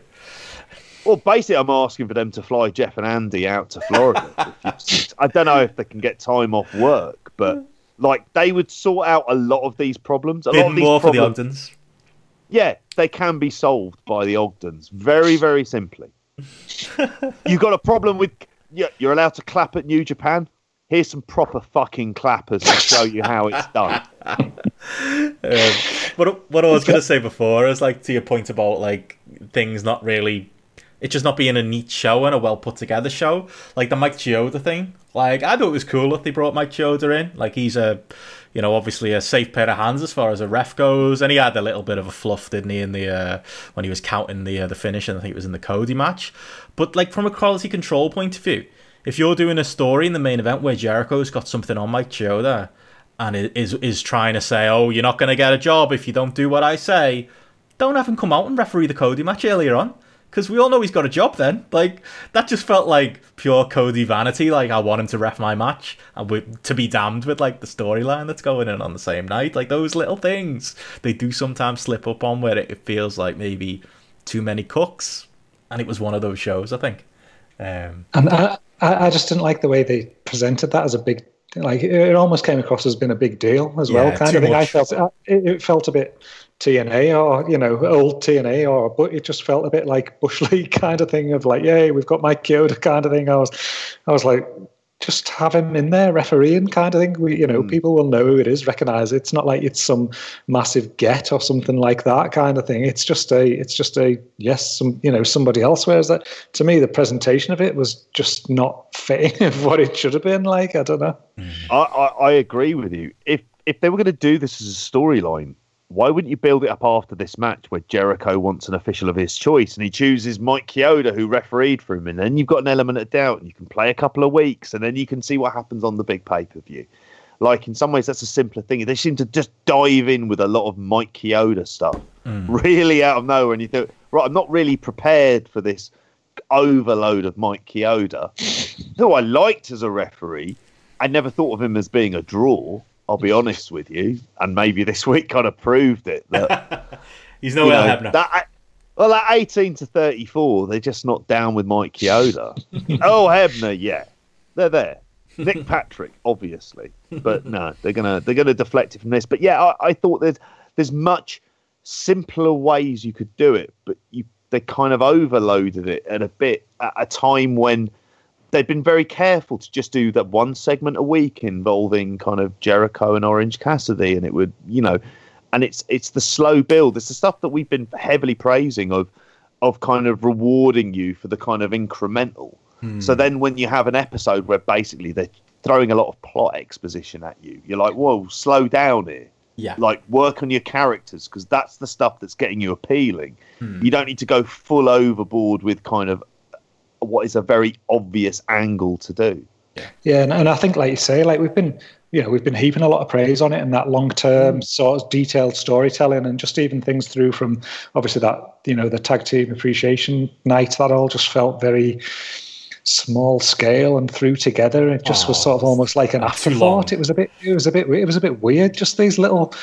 Well, basically, I'm asking for them to fly Jeff and Andy out to Florida. I don't know if they can get time off work, but like they would sort out a lot of these problems. A lot of these more for the problems, Ogdens. yeah, they can be solved by the Ogdens very, very simply. You've got a problem with yeah, you're allowed to clap at New Japan. Here's some proper fucking clappers to show you how it's done. Um, what what I was going to say before is like to your point about like things not really, it just not being a neat show and a well put together show. Like the Mike Chioda thing. Like I thought it was cool if they brought Mike Chioda in. Like he's a, you know, obviously a safe pair of hands as far as a ref goes, and he had a little bit of a fluff, didn't he, in the uh, when he was counting the uh, the finish, and I think it was in the Cody match. But like from a quality control point of view, if you're doing a story in the main event where Jericho's got something on Mike Chioda and is is trying to say, "Oh, you're not going to get a job if you don't do what I say," don't have him come out and referee the Cody match earlier on. Because we all know he's got a job then. Like, that just felt like pure Cody vanity. Like, I want him to ref my match. And we, to be damned with, like, the storyline that's going in on the same night. Like, those little things they do sometimes slip up on where it, feels like maybe too many cooks. And it was one of those shows, I think. Um, And I I just didn't like the way they presented that as a big, like it, almost came across as being a big deal as well, kind of thing. I felt uh, it, it felt a bit TNA or you know old TNA or but it just felt a bit like Bush League kind of thing of like, yay, we've got Mike Chioda kind of thing. I was, I was like. Just have him in there refereeing kind of thing. We, you know, hmm. people will know who it is, recognize it. It's not like it's some massive get or something like that kind of thing. It's just a, it's just a yes, some you know somebody else. wears that to me, the presentation of it was just not fitting of what it should have been. Like I don't know. Hmm. I, I, I agree with you. If if they were going to do this as a storyline, why wouldn't you build it up after this match where Jericho wants an official of his choice and he chooses Mike Chioda who refereed for him, and then you've got an element of doubt and you can play a couple of weeks and then you can see what happens on the big pay per view. Like in some ways, that's a simpler thing. They seem to just dive in with a lot of Mike Chioda stuff, mm. really out of nowhere, and you think, right, I'm not really prepared for this overload of Mike Chioda, who I liked as a referee. I never thought of him as being a draw. I'll be honest with you, and maybe this week kind of proved it. That, he's no Earl Hebner. that well, at eighteen to thirty-four, they're just not down with Mike Chioda. oh, Hebner, yeah, they're there. Nick Patrick, obviously, but no, they're gonna they're gonna deflect it from this. But yeah, I, I thought there's there's much simpler ways you could do it, but you they kind of overloaded it at a bit at a time when they'd been very careful to just do that one segment a week involving kind of Jericho and Orange Cassidy, and it would, you know, and it's it's the slow build. It's the stuff that we've been heavily praising of of kind of rewarding you for the kind of incremental. Hmm. So then when you have an episode where basically they're throwing a lot of plot exposition at you, you're like, whoa, slow down here. Yeah. Like work on your characters because that's the stuff that's getting you appealing. Hmm. You don't need to go full overboard with kind of what is a very obvious angle to do. Yeah, and, and I think, like you say, like we've been, you know, we've been heaping a lot of praise on it and that long-term mm. sort of detailed storytelling, and just even things through from obviously that, you know, the tag team appreciation night. That all just felt very small scale and threw together. It just was oh, sort of almost like an long. afterthought. It was a bit, it was a bit, it was a bit weird. Just these little,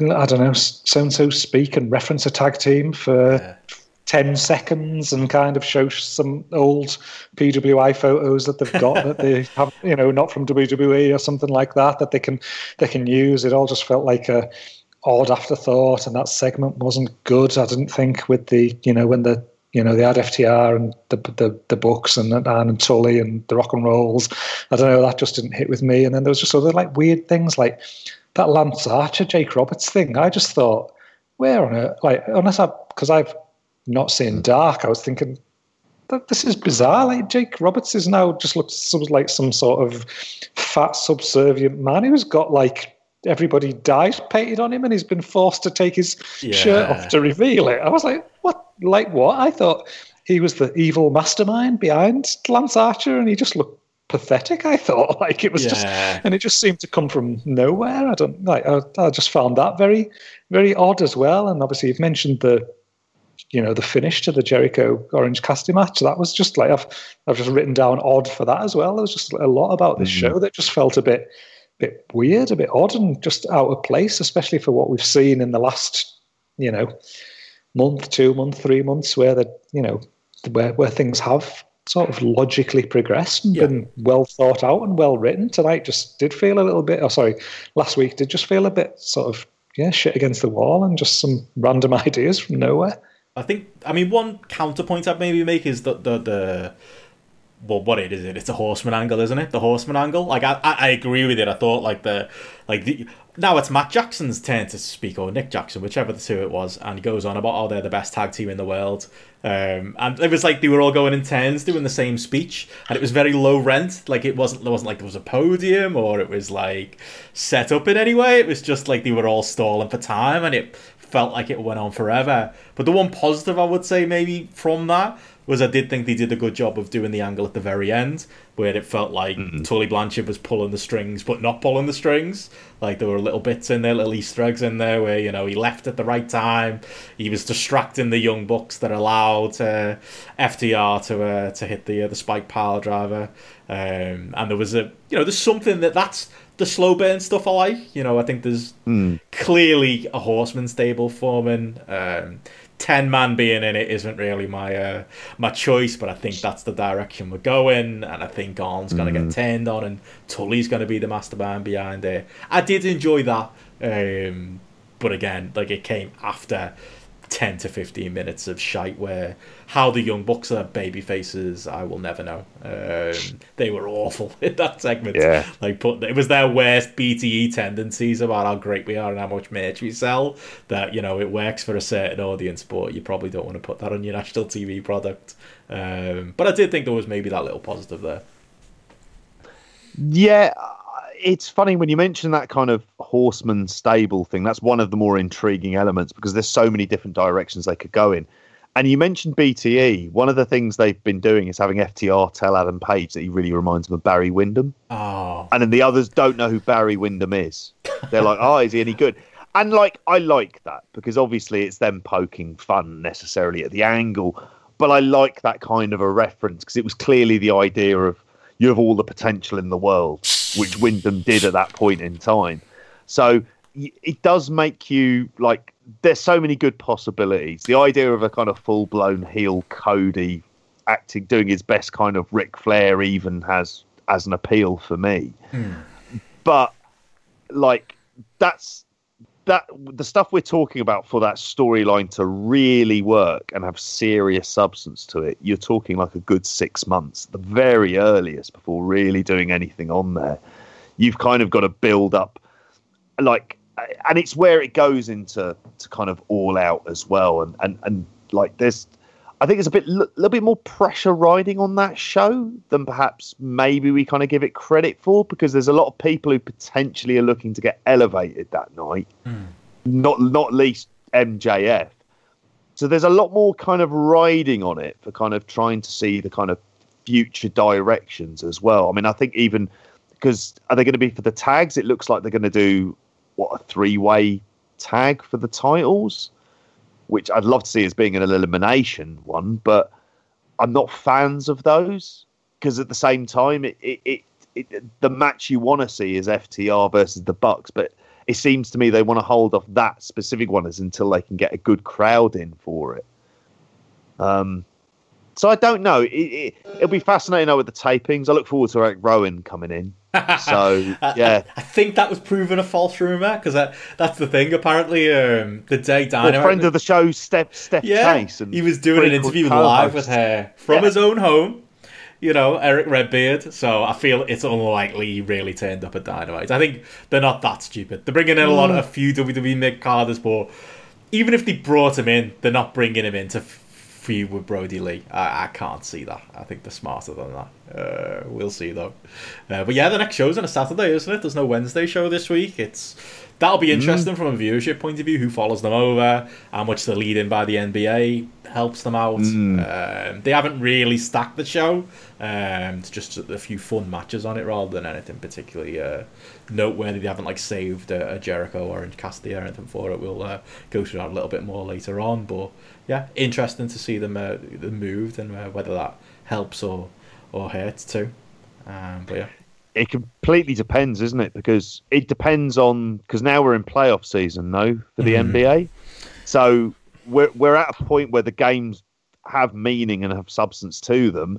I don't know, so and so speak and reference a tag team for. 10 seconds and kind of show some old PWI photos that they've got that they have, you know, not from WWE or something like that, that they can, they can use. It all just felt like a odd afterthought. And that segment wasn't good. I didn't think with the, you know, when the, you know, they had FTR and the, the, the Bucks and Arn and Tully and the rock and rolls. I don't know. That just didn't hit with me. And then there was just other like weird things like that Lance Archer, Jake Roberts thing. I just thought, where on earth, like, unless I, because I've, not saying dark, I was thinking that this is bizarre. Like Jake Roberts is now just looks sort of like some sort of fat, subservient man who's got like everybody died painted on him, and he's been forced to take his shirt off to reveal it. I was like, what? Like what? I thought he was the evil mastermind behind Lance Archer, and he just looked pathetic. I thought like it was just, and it just seemed to come from nowhere. I don't like. I, I just found that very, very odd as well. And obviously, you've mentioned the you know the finish to the Jericho Orange Cassidy match. That was just like I've I've just written down odd for that as well. There was just a lot about this mm. show that just felt a bit bit weird, a bit odd, and just out of place, especially for what we've seen in the last you know month, two month, three months, where the you know where where things have sort of logically progressed and Yeah. been well thought out and well written. Tonight just did feel a little bit. Oh, sorry, last week did just feel a bit sort of yeah shit against the wall and just some random ideas from nowhere. I think. I mean, one counterpoint I'd maybe make is that the the well, what it is it? It's a horseman angle, isn't it? The horseman angle. Like I, I, agree with it. I thought like the like the now it's Matt Jackson's turn to speak or Nick Jackson, whichever the two it was, and he goes on about oh they're the best tag team in the world. Um, and it was like they were all going in turns doing the same speech, and it was very low rent. Like it wasn't there wasn't like there was a podium or it was like set up in any way. It was just like they were all stalling for time, and it felt like it went on forever. But the one positive I would say maybe from that was I did think they did a good job of doing the angle at the very end, where it felt like Tully Blanchard was pulling the strings but not pulling the strings. Like there were little bits in there, little Easter eggs in there where you know he left at the right time. He was distracting the young bucks that allowed uh, FTR to uh, to hit the uh, the spike pile driver. Um, and there was a you know there's something that that's the slow burn stuff I like. You know I think there's clearly a horseman stable forming. Um, Hangman being in it isn't really my uh, my choice, but I think that's the direction we're going, and I think Arn's going to get turned on, and Tully's going to be the mastermind behind it. I did enjoy that, um, but again, like it came after 10 to 15 minutes of shite where how the young bucks are baby faces i will never know. Um, they were awful in that segment. Yeah. like put it was their worst bte tendencies about how great we are and how much merch we sell that you know it works for a certain audience but you probably don't want to put that on your national tv product. Um, but i did think there was maybe that little positive there. Yeah, it's funny when you mention that kind of horseman stable thing. That's one of the more intriguing elements because there's so many different directions they could go in. And you mentioned BTE. One of the things they've been doing is having FTR tell Adam Page that he really reminds him of Barry Windham. oh And then the others don't know who Barry Windham is. They're like, oh, is he any good? And like, I like that because obviously it's them poking fun necessarily at the angle. But I like that kind of a reference because it was clearly the idea of you have all the potential in the world, which Windham did at that point in time. So it does make you like, there's so many good possibilities. The idea of a kind of full blown heel Cody acting, doing his best kind of Ric Flair even has as an appeal for me. Hmm. But like, that's that the stuff we're talking about for that storyline to really work and have serious substance to it, you're talking like a good six months, the very earliest, before really doing anything on there. You've kind of got to build up, like, and it's where it goes into to kind of all out as well, and and and like there's. I think there's a bit, a little bit more pressure riding on that show than perhaps maybe we kind of give it credit for, because there's a lot of people who potentially are looking to get elevated that night hmm. not not least MJF. So there's a lot more kind of riding on it for kind of trying to see the kind of future directions as well. I mean, I think even because are they going to be for the tags? It looks like they're going to do what a three way tag for the titles, which I'd love to see as being an elimination one, but I'm not fans of those because at the same time, it, it, it, the match you want to see is FTR versus the Bucks, but it seems to me they want to hold off that specific one as until they can get a good crowd in for it. Um, so I don't know. It, it'll be fascinating though with the tapings. I look forward to Eric Rowan coming in. So yeah, I think that was proven a false rumor because that, that's the thing. Apparently, um, the day well, Dynamite, friend of the show, Steph Steph yeah, Chase, and he was doing an interview co-host. live with her from Yeah. his own home. You know, Eric Redbeard. So I feel it's unlikely he really turned up at Dynamite. I think they're not that stupid. They're bringing in a lot of a few WWE mid carders, but even if they brought him in, they're not bringing him in to f- feud with Brodie Lee. I, I can't see that. I think they're smarter than that. Uh, we'll see though. Uh, but yeah, the next show's on a Saturday, isn't it? There's no Wednesday show this week. It's that'll be interesting from a viewership point of view. Who follows them over? How much the lead in by the NBA helps them out. Um, they haven't really stacked the show. Um, it's just a few fun matches on it rather than anything particularly uh, noteworthy. They haven't like saved a, a Jericho or a Cassidy or anything for it. We'll uh, go through that a little bit more later on. But yeah, interesting to see them uh, them moved and uh, whether that helps or or hurts too. Um, but yeah, It completely depends, isn't it? Because it depends on because now we're in playoff season, no, for the Mhm. NBA. So we're we're at a point where the games have meaning and have substance to them.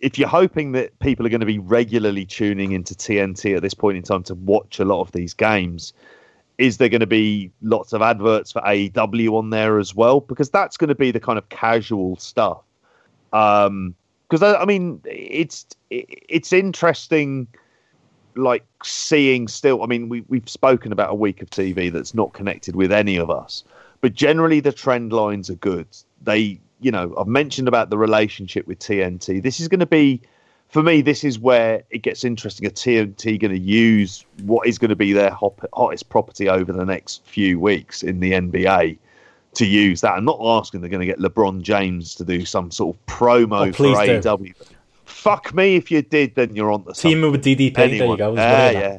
If you're hoping that people are going to be regularly tuning into TNT at this point in time to watch a lot of these games, is there going to be lots of adverts for AEW on there as well? Because that's going to be the kind of casual stuff. Um, because I, I mean, it's it's interesting, like seeing still. I mean, we we've spoken about a week of TV that's not connected with any of us, but generally the trend lines are good. They, you know, I've mentioned about the relationship with TNT. This is going to be, for me, this is where it gets interesting. Are TNT going to use what is going to be their hot, hottest property over the next few weeks in the NBA? To use that, I'm not asking they're going to get LeBron James to do some sort of promo Oh, for. AEW. Fuck me if you did, then you're on the teaming with DDP. There you go. Ah, yeah.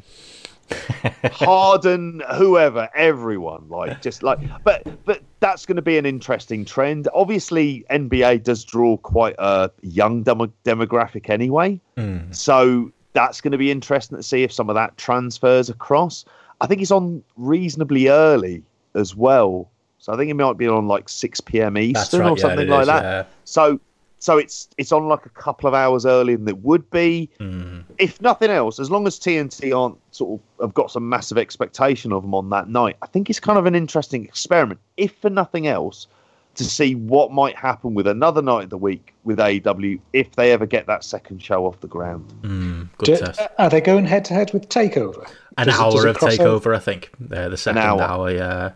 Harden, whoever, everyone, like just like, but but that's going to be an interesting trend. Obviously, NBA does draw quite a young demo- demographic anyway, Mm. so that's going to be interesting to see if some of that transfers across. I think he's on reasonably early as well, so I think he might be on like six p.m. Eastern right. or something like is, that. yeah. So so it's it's on like a couple of hours earlier than it would be. Mm. If nothing else, as long as TNT aren't sort of have got some massive expectation of them on that night, I think it's kind of an interesting experiment. If for nothing else, to see what might happen with another night of the week with AEW if they ever get that second show off the ground. Mm, good Do- test. are they going head to head with Takeover? An Does hour it of cross takeover, I think. Uh, the second hour. hour, yeah.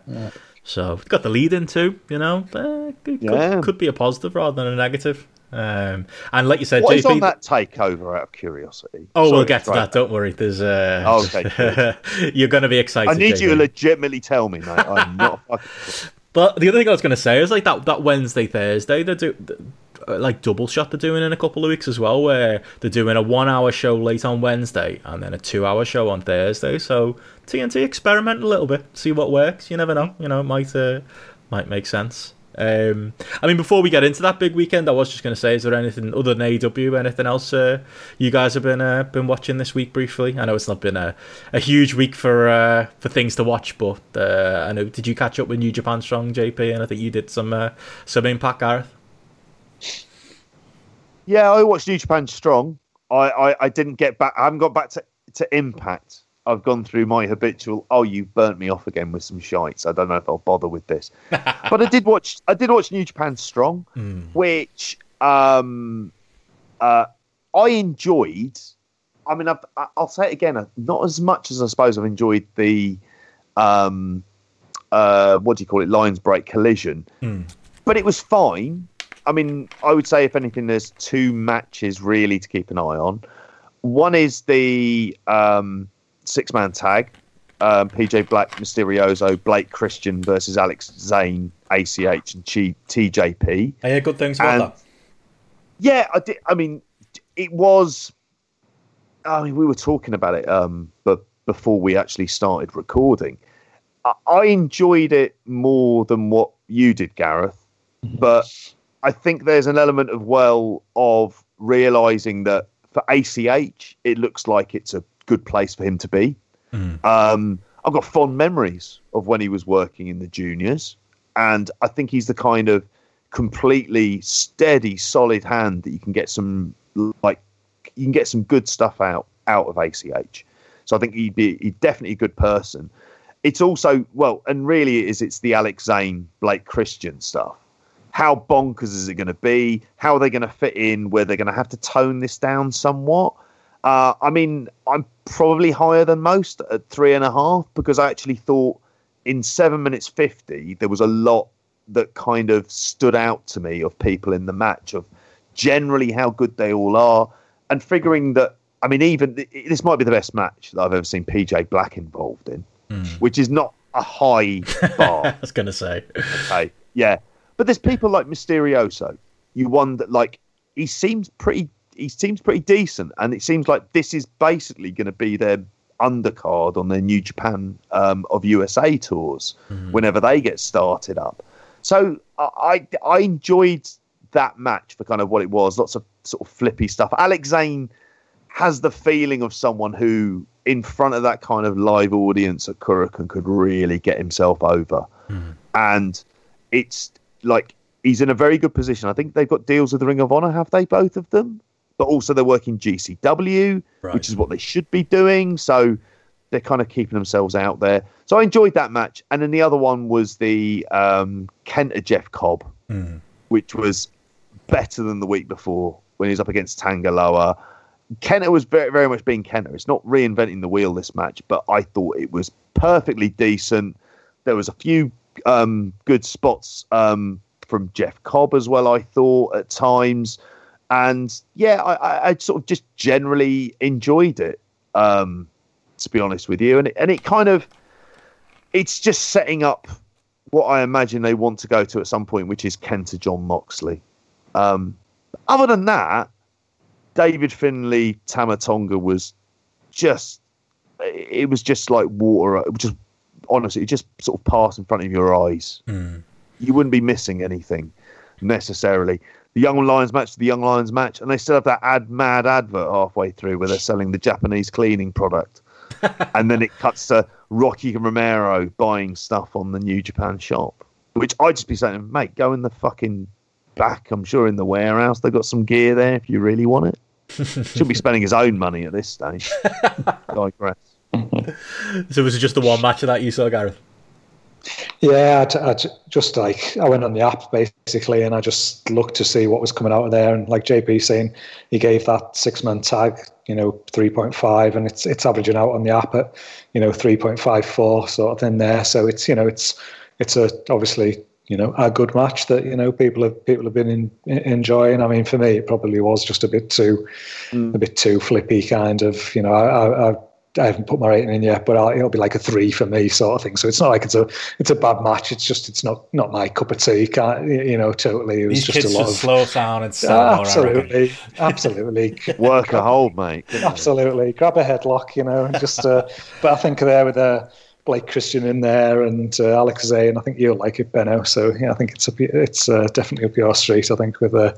So it's got the lead in too, you know. Uh, could, Yeah. could, be a positive rather than a negative. Um, and like you said, What JP. is on that takeover out of curiosity? Oh, Sorry we'll get to that. Don't worry. There's uh, Oh, okay, you're going to be excited. I need you to legitimately tell me, mate. I'm not fucking. But the other thing I was going to say is like that that Wednesday Thursday they do uh, like double shot they're doing in a couple of weeks as well, where they're doing a one hour show late on Wednesday and then a two hour show on Thursday. So TNT experiment a little bit, see what works. You never know. You know, it might uh, might make sense. Um, I mean, before we get into that big weekend, I was just going to say, is there anything other than AEW, anything else uh, you guys have been uh, been watching this week briefly? I know it's not been a, a huge week for uh, for things to watch, but uh, I know did you catch up with New Japan Strong, JP? And I think you did some uh, some Impact, Gareth. Yeah, I watched New Japan Strong. I, I, I didn't get back. I haven't got back to, to Impact I've gone through my habitual. Oh, you burnt me off again with some shites. I don't know if I'll bother with this, but I did watch. I did watch New Japan Strong, which um, uh, I enjoyed. I mean, I've, I- I'll say it again. uh, Not as much as I suppose I've enjoyed the um, uh, what do you call it? Lions break collision, but it was fine. I mean, I would say if anything, there's two matches really to keep an eye on. One is the um, six man tag, um, PJ Black, Mysterioso, Blake Christian versus Alex Zayne, ACH, and G- TJP. I hear good things about And- that. Yeah, I did. I mean, it was. I mean, we were talking about it, um, but before we actually started recording, I, I enjoyed it more than what you did, Gareth. But I think there's an element of well of realizing that for ACH, it looks like it's a good place for him to be. Um, I've got fond memories of when he was working in the juniors, and I think he's the kind of completely steady, solid hand that you can get some like you can get some good stuff out out of ACH. So I think he'd be he'd definitely a good person. It's also well, and really it is it's the Alex Zayne, Blake Christian stuff. How bonkers is it going to be? How are they going to fit in? Where they're going to have to tone this down somewhat? Uh, I mean, I'm probably higher than most at three and a half because I actually thought in seven minutes 50, there was a lot that kind of stood out to me of people in the match, of generally how good they all are, and figuring that, I mean, even this might be the best match that I've ever seen PJ Black involved in, which is not a high bar. I was going to say. Okay, yeah, but there's people like Mysterioso. You wonder, like, he seems pretty. He seems pretty decent, and it seems like this is basically going to be their undercard on their New Japan um, of USA tours whenever they get started up. So I I I enjoyed that match for kind of what it was. Lots of sort of flippy stuff. Alex Zayne has the feeling of someone who, in front of that kind of live audience at Korakuen, could really get himself over. And it's like he's in a very good position. I think they've got deals with the Ring of Honor, have they, both of them? But also they're working GCW, Right. which is what they should be doing. So they're kind of keeping themselves out there. So I enjoyed that match. And then the other one was the um, Kenta Jeff Cobb, which was better than the week before when he was up against Tanga Loa. Kenta was very, very much being Kenta. It's not reinventing the wheel this match, but I thought it was perfectly decent. There was a few um, good spots um, from Jeff Cobb as well. I thought at times, and yeah, I, I, I sort of just generally enjoyed it. Um, to be honest with you, and it, and it kind of it's just setting up what I imagine they want to go to at some point, which is Kent Kenta Jon Moxley. Um, other than that, David Finlay Tamatonga was just it was just like water. It was just honestly, it just sort of passed in front of your eyes. You wouldn't be missing anything necessarily. The Young Lions match, to the Young Lions match, and they still have that ad mad advert halfway through where they're selling the Japanese cleaning product, and then it cuts to Rocky Romero buying stuff on the New Japan shop. Which I'd just be saying, mate, go in the fucking back. I'm sure in the warehouse they've got some gear there if you really want it. Should be spending his own money at this stage. Digress. So was it just the one match of that you saw, Gareth? Yeah, I, I just like I went on the app basically, and I just looked to see what was coming out of there. And like JP saying, he gave that six man tag, you know, three point five, and it's it's averaging out on the app at, you know, three point five four sort of in there. So it's you know it's it's a obviously you know a good match that you know people have people have been in, enjoying. I mean, for me, it probably was just a bit too hmm. a bit too flippy kind of. You know, I. I, I I haven't put my rating in yet, but I'll, it'll be like a three for me, sort of thing. So it's not like it's a it's a bad match. It's just it's not not my cup of tea. Can't, you know, totally. It was These just kids a lot just of slow down and sell more, absolutely, absolutely, Work a hold, mate. absolutely. Grab a headlock, you know, and just. Uh, but I think there with uh, Blake Christian in there and uh, Alex and I think you'll like it, Benno. So yeah, I think it's up, it's uh, definitely up your street. I think with uh,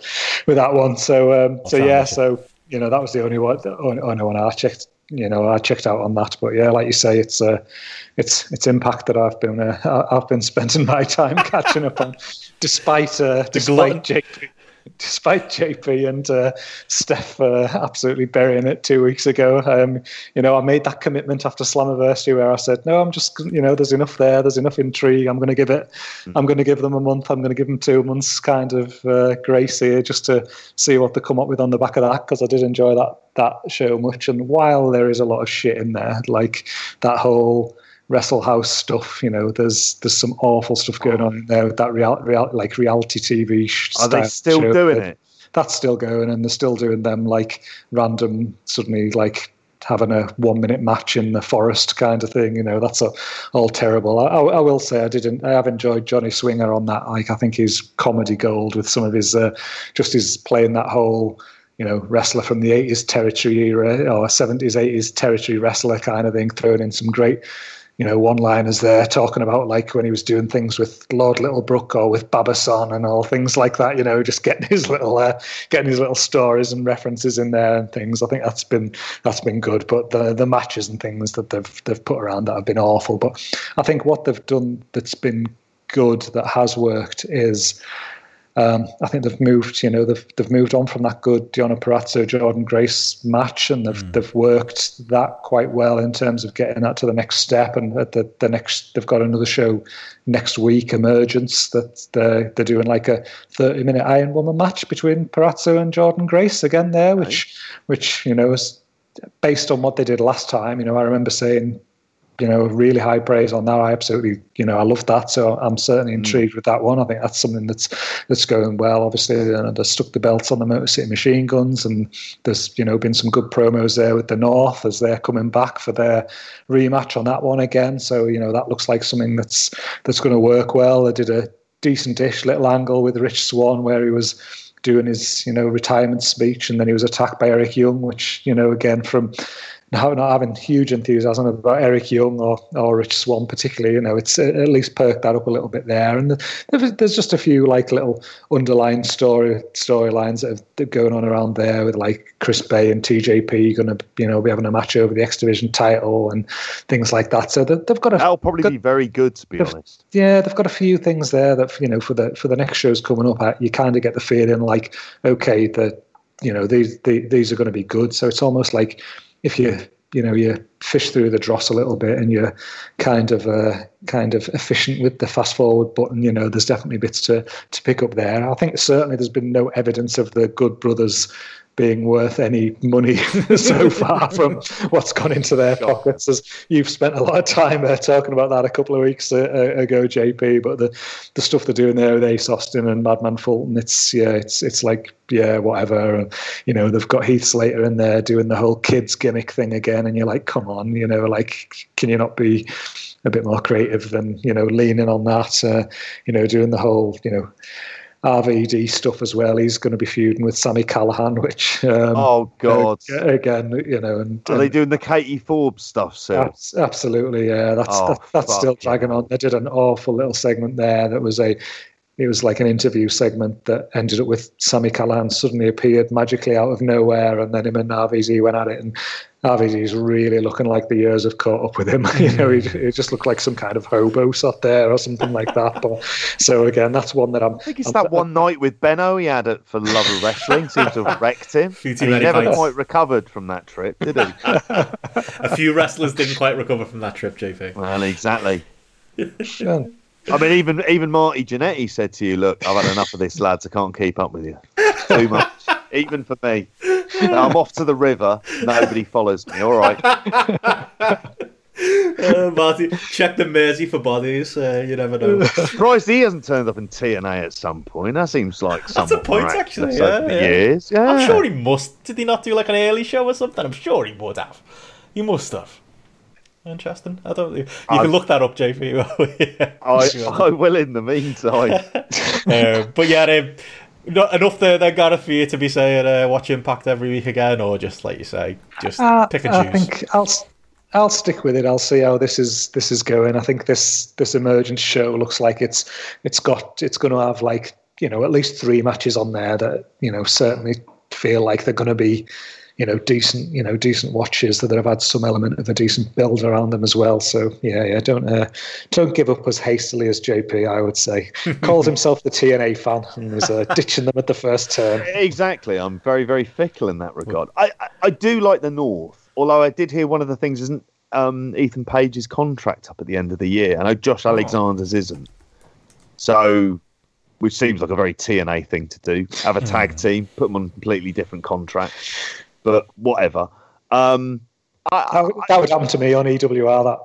with that one. So um, so yeah, like so you know that was the only one, the only, only one I checked. You know, I checked out on that, but yeah, like you say, it's uh, it's it's impact that I've been uh, I've been spending my time catching up on, despite uh, glutton- despite JP, despite JP and uh, Steph uh, absolutely burying it two weeks ago, um, you know, I made that commitment after Slammiversary where I said, no, I'm just, you know, there's enough there, there's enough intrigue. I'm going to give it, mm. I'm going to give them a month, I'm going to give them two months kind of uh, grace here just to see what they come up with on the back of that because I did enjoy that that show much. And while there is a lot of shit in there, like that whole Wrestle House stuff. You know, there's there's some awful stuff going on in there with that real, real like reality TV. Are they still doing it? That's still going, and they're still doing them like random, suddenly like having a one minute match in the forest kind of thing. You know, that's a, all terrible. I, I, will say I didn't. I have enjoyed Johnny Swinger on that. Like I think he's comedy gold with some of his uh, just his playing that whole you know, wrestler from the 80s territory era or 70s, 80s territory wrestler kind of thing, throwing in some great you know, one liners there talking about like when he was doing things with Lord Littlebrook or with Babason and all things like that, you know, just getting his little uh, getting his little stories and references in there and things. I think that's been that's been good. But the the matches and things that they've they've put around that have been awful. But I think what they've done that's been good that has worked is um, I think they've moved, you know, they've they've moved on from that good Deonna Purrazzo Jordynne Grace match, and they've mm. they've worked that quite well in terms of getting that to the next step. And at the the next, they've got another show next week, Emergence, that they're they're doing like a thirty minute Iron Woman match between Purrazzo and Jordynne Grace again there, which which you know is based on what they did last time. You know, I remember saying you know, really high praise on that. I absolutely, you know, I love that. So I'm certainly mm. intrigued mm. with that one. I think that's something that's that's going well. Obviously, you know, they stuck the belts on the Motor City Machine Guns, and there's you know been some good promos there with the North as they're coming back for their rematch on that one again. So you know that looks like something that's that's going to work well. They did a decent-ish little angle with Rich Swann where he was doing his you know retirement speech, and then he was attacked by Eric Young, which you know again from not, not having huge enthusiasm about Eric Young or, or Rich Swann particularly, you know, it's uh, at least perked that up a little bit there. And there's just a few like little underlying story storylines that are going on around there with like Chris Bey and TJP going to, you know, be having a match over the X Division title and things like that. So they've got a. That'll probably got, be very good, to be honest. Yeah, they've got a few things there that you know for the for the next shows coming up. Uh, you kind of get the feeling like, okay, the you know these these are going to be good. So it's almost like if you you know you fish through the dross a little bit and you're kind of uh, kind of efficient with the fast forward button you know there's definitely bits to to pick up there. I think certainly there's been no evidence of the good brothers being worth any money so far from what's gone into their pockets. As you've spent a lot of time uh, talking about that a couple of weeks uh, uh ago, JP. But the the stuff they're doing there with Ace Austin and Madman Fulton, it's yeah, it's it's like yeah, whatever. And, you know, they've got Heath Slater in there doing the whole kids gimmick thing again, and you're like, come on, you know, like can you not be a bit more creative than you know leaning on that? Uh, you know, doing the whole you know RVD stuff as well. He's going to be feuding with Sami Callihan, which um, oh god, uh, again, you know, and are they doing the Katie Forbes stuff? So absolutely, yeah, that's oh, that, that's still dragging on. They did an awful little segment there that was a it was like an interview segment that ended up with Sami Callihan suddenly appeared magically out of nowhere, and then him and RVD went at it, and RVD's really looking like the years have caught up with him. you know, he, he, just looked like some kind of hobo sat there or something like that. But so again, that's one that I'm. I think it's I'm, that one night with Benno he had it for Love of Wrestling seems to have wrecked him. he never fights. quite recovered from that trip, did he? a few wrestlers didn't quite recover from that trip, JP. Well, exactly. I mean, even even Marty Jannetty said to you, "Look, I've had enough of this, lads. I can't keep up with you. Too much, even for me. I'm off to the river. Nobody follows me. All right." uh, Marty, check the Mersey for bodies. Uh, you never know. Surprised he hasn't turned up in TNA at some point. That seems like that's a point, actually. Yeah, yeah. Years. Yeah, I'm sure he must. Did he not do like an early show or something? I'm sure he would have. He must have. Interesting. I don't. You I, can look that up, JP. yeah, I, I will in the meantime. uh, but yeah, um, not enough there, then Gareth for you to be saying uh, watch Impact every week again, or just like you say, just uh, pick and choose. I think I'll I'll stick with it. I'll see how this is this is going. I think this this emergent show looks like it's it's got it's going to have like you know at least three matches on there that you know certainly feel like they're going to be you know, decent, you know, decent watches that have had some element of a decent build around them as well. So yeah, yeah, don't uh, don't give up as hastily as JP. I would say calls himself the TNA fan and is uh, ditching them at the first turn. Exactly. I'm very very fickle in that regard. I I, I do like the North, although I did hear one of the things isn't um, Ethan Page's contract up at the end of the year. I know Josh Alexander's isn't. So which seems like a very TNA thing to do. Have a tag team, put them on completely different contracts, but whatever. Um, I, That, would- that would happen to me on EWR.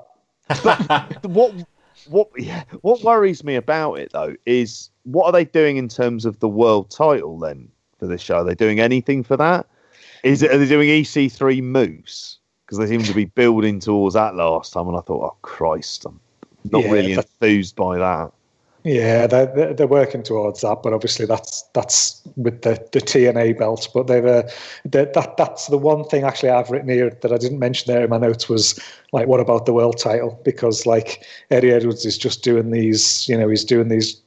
That what what yeah, what worries me about it though is what are they doing in terms of the world title then for this show? Are they doing anything for that? Is it are they doing EC3 Moose? Because they seem to be building towards that last time, and I thought, oh Christ, I'm not Yeah, really enthused by that. Yeah, they're, they're they're working towards that, but obviously that's that's with the, the TNA belt. But they've uh, that that that's the one thing actually I've written here that I didn't mention there in my notes was like, what about the world title? Because like Eddie Edwards is just doing these, you know, he's doing these,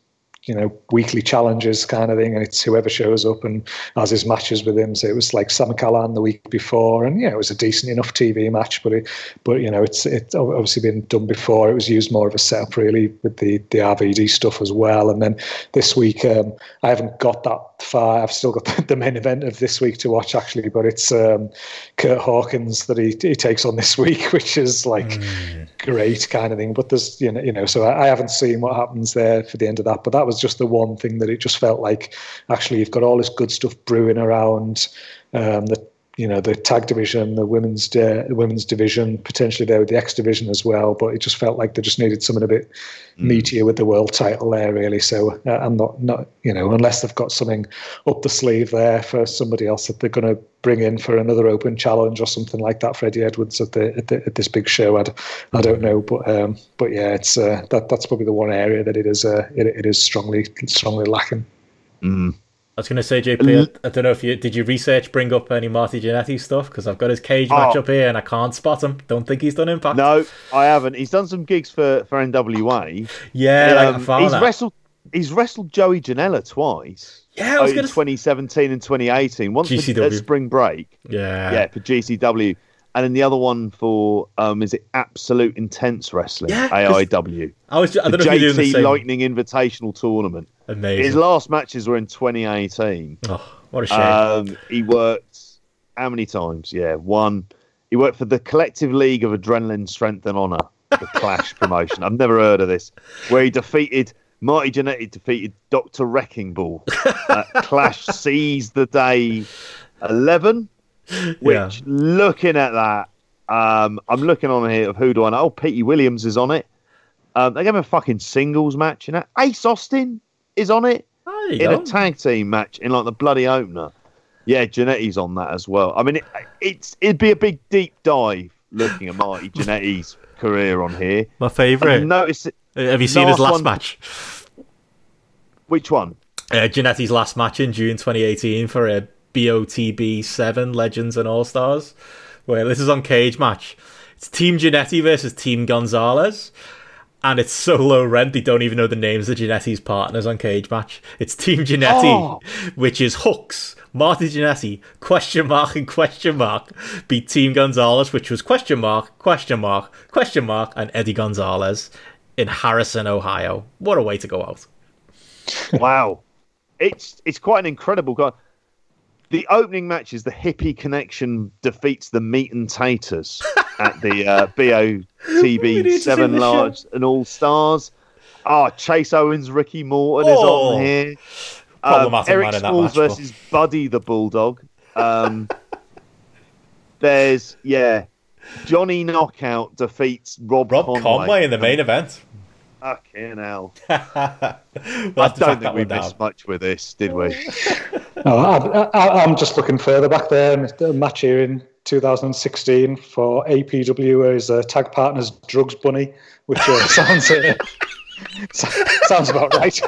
you know, weekly challenges kind of thing, and it's whoever shows up and has his matches with him. So it was like Sam Callan the week before, and yeah, it was a decent enough TV match, but it, but you know, it's it's obviously been done before. It was used more of a setup really with the the RVD stuff as well. And then this week, um, I haven't got that far. I've still got the main event of this week to watch actually, but it's um, Curt Hawkins that he he takes on this week, which is like great kind of thing. But there's you know you know, so I, I haven't seen what happens there for the end of that. But that was just the one thing that it just felt like actually you've got all this good stuff brewing around um, the you know the tag division, the women's the women's division, potentially there with the X division as well. But it just felt like they just needed something a bit meatier with the world title there, really. So uh, I'm not not you know unless they've got something up the sleeve there for somebody else that they're going to bring in for another open challenge or something like that for Eddie Edwards at the at, the, at this big show. I don't know, but um, but yeah, it's uh, that that's probably the one area that it is uh, it, it is strongly strongly lacking. I was going to say, JP, I, I don't know if you did you research bring up any Marty Jannetty stuff because I've got his cage match Oh. up here and I can't spot him. Don't think he's done Impact. No, I haven't. He's done some gigs for for NWA. Yeah, Um, he's that. wrestled. He's wrestled Joey Janela twice. Yeah, I was in gonna- 2017 and 2018. Once for- GCW. at Spring Break. yeah, yeah, for GCW, and then the other one for um, is it Absolute Intense Wrestling? Yeah, AIW. I was. Just, I The don't know if the JT same. Lightning Invitational Tournament. His last matches were in 2018. oh, what a shame. Um, he worked how many times? Yeah, one. He worked for the Collective League of Adrenaline, Strength and Honor, the Clash promotion. I've never heard of this. Where he defeated Marty Jannetty defeated Doctor Wrecking Ball. Uh, Clash sees the day eleven. Which, Yeah. looking at that, um, I'm looking on here of who do I know? Oh, Petey Williams is on it. Um, they have a fucking singles match in it. Ace Austin is on it in go. a tag team match in like the bloody opener. Yeah, Jannetty's on that as well. I mean, it, it's it'd be a big deep dive looking at Marty Jannetty's career on here. My favourite. noticed it, Have you seen his last one- match? which one? Uh, Jannetty's last match in June 2018 for a BOTB 7 Legends and All Stars. Where this is on Cage Match. It's Team Jannetty versus Team Gonzalez. And it's so low rent they don't even know the names of Jannetty's partners on Cage Match. It's Team Jannetty, Oh. which is Hooks, Marty Jannetty, question mark and question mark, beat Team Gonzalez, which was question mark, question mark, question mark, and Eddie Gonzalez in Harrison, Ohio. What a way to go out. Wow, it's it's quite an incredible guy. The opening match is the hippie connection defeats the meat and taters at the uh, BOTB seven large and all stars. Oh, Chase Owens, Ricky Morton is Oh. on here. Um, Eric Smalls versus Buddy the Bulldog. Um, there's yeah, Johnny Knockout defeats Rob, Rob Conway. Conway, in the main event. Fucking hell! we'll I don't think we one down. missed much with this, did we? No, I, I, I'm just looking further back there. The match here in 2016 for APW where his uh, tag partner's Drugs Bunny, which uh, sounds uh, sounds about right.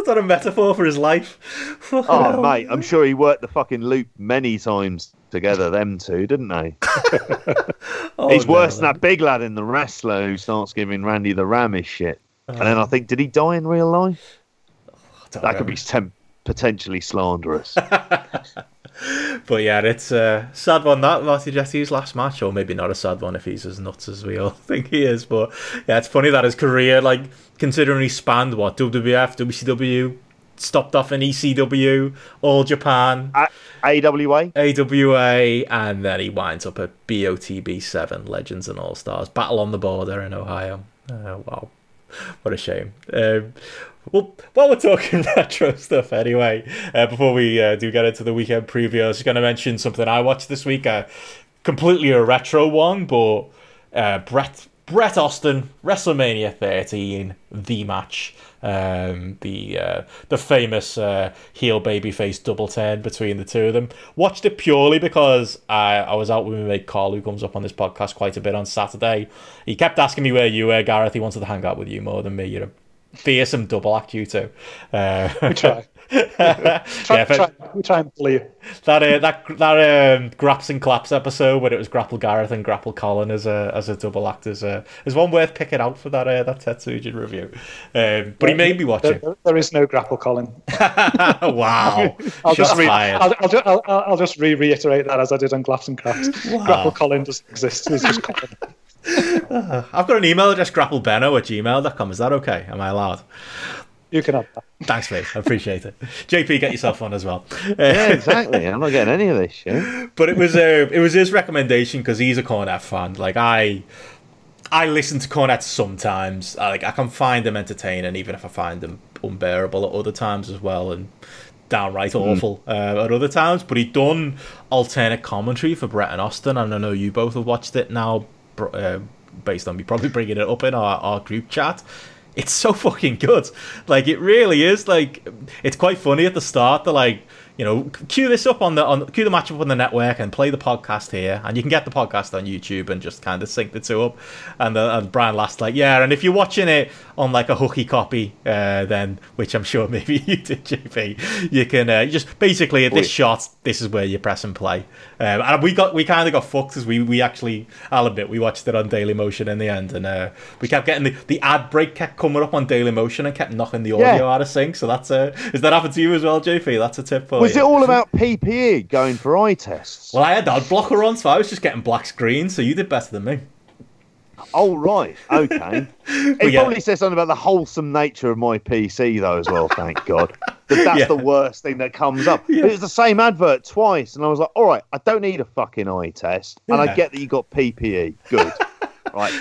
Is that a metaphor for his life? Oh, mate, I'm sure he worked the fucking loop many times together, them two, didn't they? Oh, He's no, worse than that big lad in The Wrestler who starts giving Randy the Ram his shit. And then I uh-huh. think, did he die in real life? That could be tem- potentially slanderous. but yeah, it's a sad one that Marty Jesse's last match, or maybe not a sad one if he's as nuts as we all think he is. But yeah, it's funny that his career, like considering he spanned what WWF, WCW, stopped off in ECW, All Japan, AWA. AWA, and then he winds up at BOTB Seven Legends and All Stars Battle on the Border in Ohio. Uh, wow, what a shame. Um, well, while we're talking retro stuff, anyway, uh, before we uh, do get into the weekend preview, I was going to mention something I watched this week. Uh, completely a retro one, but uh, Bret Bret Austin WrestleMania 13, the match, um, the uh, the famous uh, heel babyface double turn between the two of them. Watched it purely because I, I was out with my mate Carl, who comes up on this podcast quite a bit on Saturday. He kept asking me where you were, Gareth. He wanted to hang out with you more than me. You're a fearsome double act, you two. Uh, We try. yeah, try, but- try, we try and bully you. that uh, that that um, Graps and Claps episode where it was Grapple Gareth and Grapple Colin as a as a double act is uh, is one worth picking out for that uh, that Tetsujin review. Um, but he made me watch There, it. there- is no grapple, Colin. wow, I'll shots just, re- I'll, I'll, I'll, I'll just re reiterate that as I did on Glaps and Crafts. Grapple Colin doesn't exist. He's just Colin. I've got an email address grapplebeno at gmail.com. Is that okay? Am I allowed? You can have that. Thanks, mate. I appreciate it. JP, get yourself on as well. Yeah, exactly. I'm not getting any of this shit. but it was uh, it was his recommendation because he's a Cornette fan. Like I, I listen to Cornette sometimes. I, like I can find them entertaining, even if I find them unbearable at other times as well, and downright awful uh, at other times. But he done alternate commentary for Bret and Austin, and I know you both have watched it now, uh, based on me probably bringing it up in our, our group chat. It's so fucking good. Like it really is. Like it's quite funny at the start. They're like, you know, cue this up on the on cue the match up on the network and play the podcast here, and you can get the podcast on YouTube and just kind of sync the two up. And, uh, and Brian Last like, yeah, and if you're watching it on like a hooky copy, uh, then which I'm sure maybe you did, JP, you can uh, just basically at this Wait. shot, this is where you press and play. Um, and we got we kind of got fucked because we we actually, I'll admit, we watched it on Daily Motion in the end, and uh, we kept getting the, the ad break kept coming up on Daily Motion and kept knocking the audio Yeah. out of sync. So that's a is that happened to you as well, JP? That's a tip for Was you. it all about PPE going for eye tests? Well, I had ad blocker on, so I was just getting black screen. So you did better than me. Oh right, okay. It yeah. probably says something about the wholesome nature of my PC though, as well. Thank God. That that's Yeah. the worst thing that comes up. But it's the same advert twice, and I was like, all right, I don't need a fucking eye test, and Yeah. I get that you got PPE. Good. right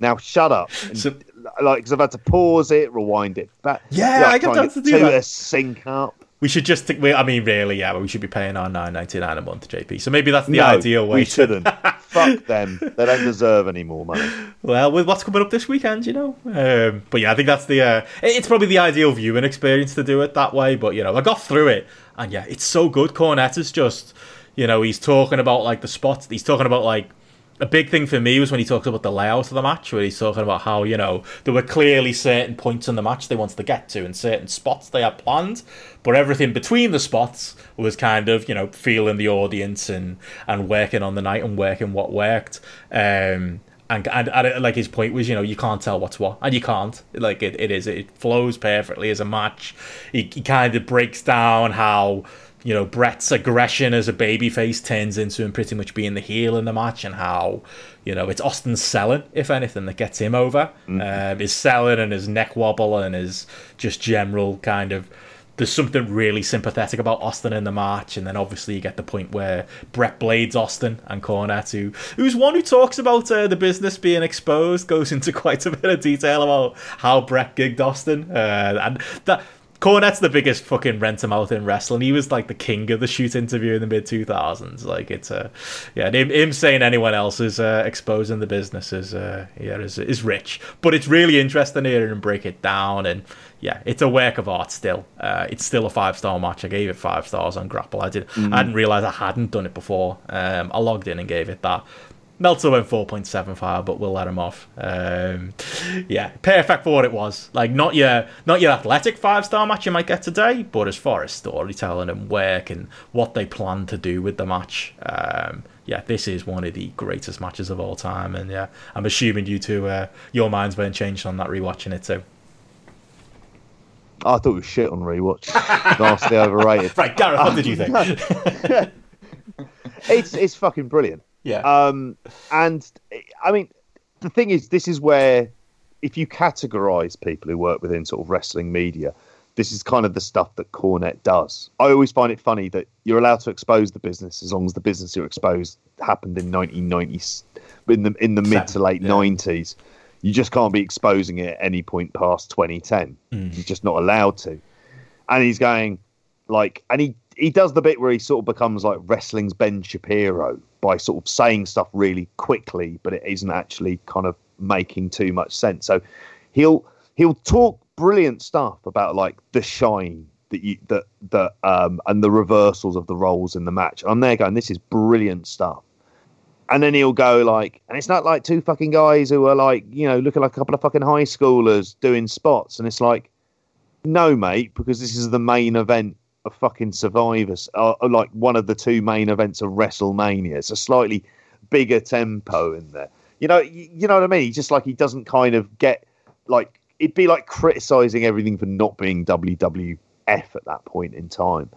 now, shut up. And, So- like, because I've had to pause it, rewind it. Back, Yeah, I got try and that to do that. to sync up. We should just think. we- I mean, really, yeah, but we should be paying our nine ninety nine a month, JP. So maybe that's the no, ideal way. we shouldn't. Fuck them. They don't deserve any more money. Well, with what's coming up this weekend, you know. Um, but yeah, I think that's the. Uh, it's probably the ideal viewing experience to do it that way. But you know, I got through it, and yeah, it's so good. Cornette is just, you know, he's talking about like the spots. He's talking about like. A big thing for me was when he talks about the layout of the match, where he's talking about how you know there were clearly certain points in the match they wanted to get to, and certain spots they had planned, but everything between the spots was kind of you know feeling the audience and and working on the night and working what worked. Um, and, and, and like his point was, you know, you can't tell what's what, and you can't. Like it, it is, it flows perfectly as a match. He, he kind of breaks down how you know Bret's aggression as a babyface turns into him pretty much being the heel in the match, and how you know it's Austin's selling, if anything, that gets him over. Um, his selling and his neck wobble and his just general kind of there's something really sympathetic about Austin in the match, and then obviously you get the point where Bret blades Austin and Cornette, who who's one who talks about uh, the business being exposed, goes into quite a bit of detail about how Bret gigged Austin, uh, and that. Cornette's the biggest fucking rent him out in wrestling. He was like the king of the shoot interview in the mid two thousands. Like it's uh, yeah, him, him saying anyone else is uh, exposing the business is uh, yeah is is rich, but it's really interesting to hear him break it down and yeah, it's a work of art still. Uh, it's still a five star match. I gave it five stars on Grapple. I did. I didn't realize I hadn't done it before. Um, I logged in and gave it that. Meltzer went four point seven five, but we'll let him off. Um, yeah, perfect for what it was. Like not your not your athletic five star match you might get today, but as far as storytelling and work and what they plan to do with the match, um, yeah, this is one of the greatest matches of all time. And yeah, I'm assuming you two, uh, your minds weren't changed on that rewatching it too. I thought it was shit on rewatch. Vastly overrated. Right, Gareth, what did you think? it's it's fucking brilliant. Yeah. Um, and I mean, the thing is, this is where if you categorize people who work within sort of wrestling media, this is kind of the stuff that Cornette does. I always find it funny that you're allowed to expose the business as long as the business you're exposed happened in 1990s, in the in the mid to late yeah. 90s. You just can't be exposing it at any point past 2010. You're just not allowed to. And he's going like, and he he does the bit where he sort of becomes like wrestling's Ben Shapiro by sort of saying stuff really quickly, but it isn't actually kind of making too much sense. So he'll he'll talk brilliant stuff about like the shine that you that that um and the reversals of the roles in the match. I'm there going, this is brilliant stuff. And then he'll go like, and it's not like two fucking guys who are like, you know, looking like a couple of fucking high schoolers doing spots. And it's like, no, mate, because this is the main event of fucking Survivors, uh, like one of the two main events of WrestleMania. It's a slightly bigger tempo in there. You know, you, you know what I mean? He's just like he doesn't kind of get like it'd be like criticizing everything for not being WWF at that point in time.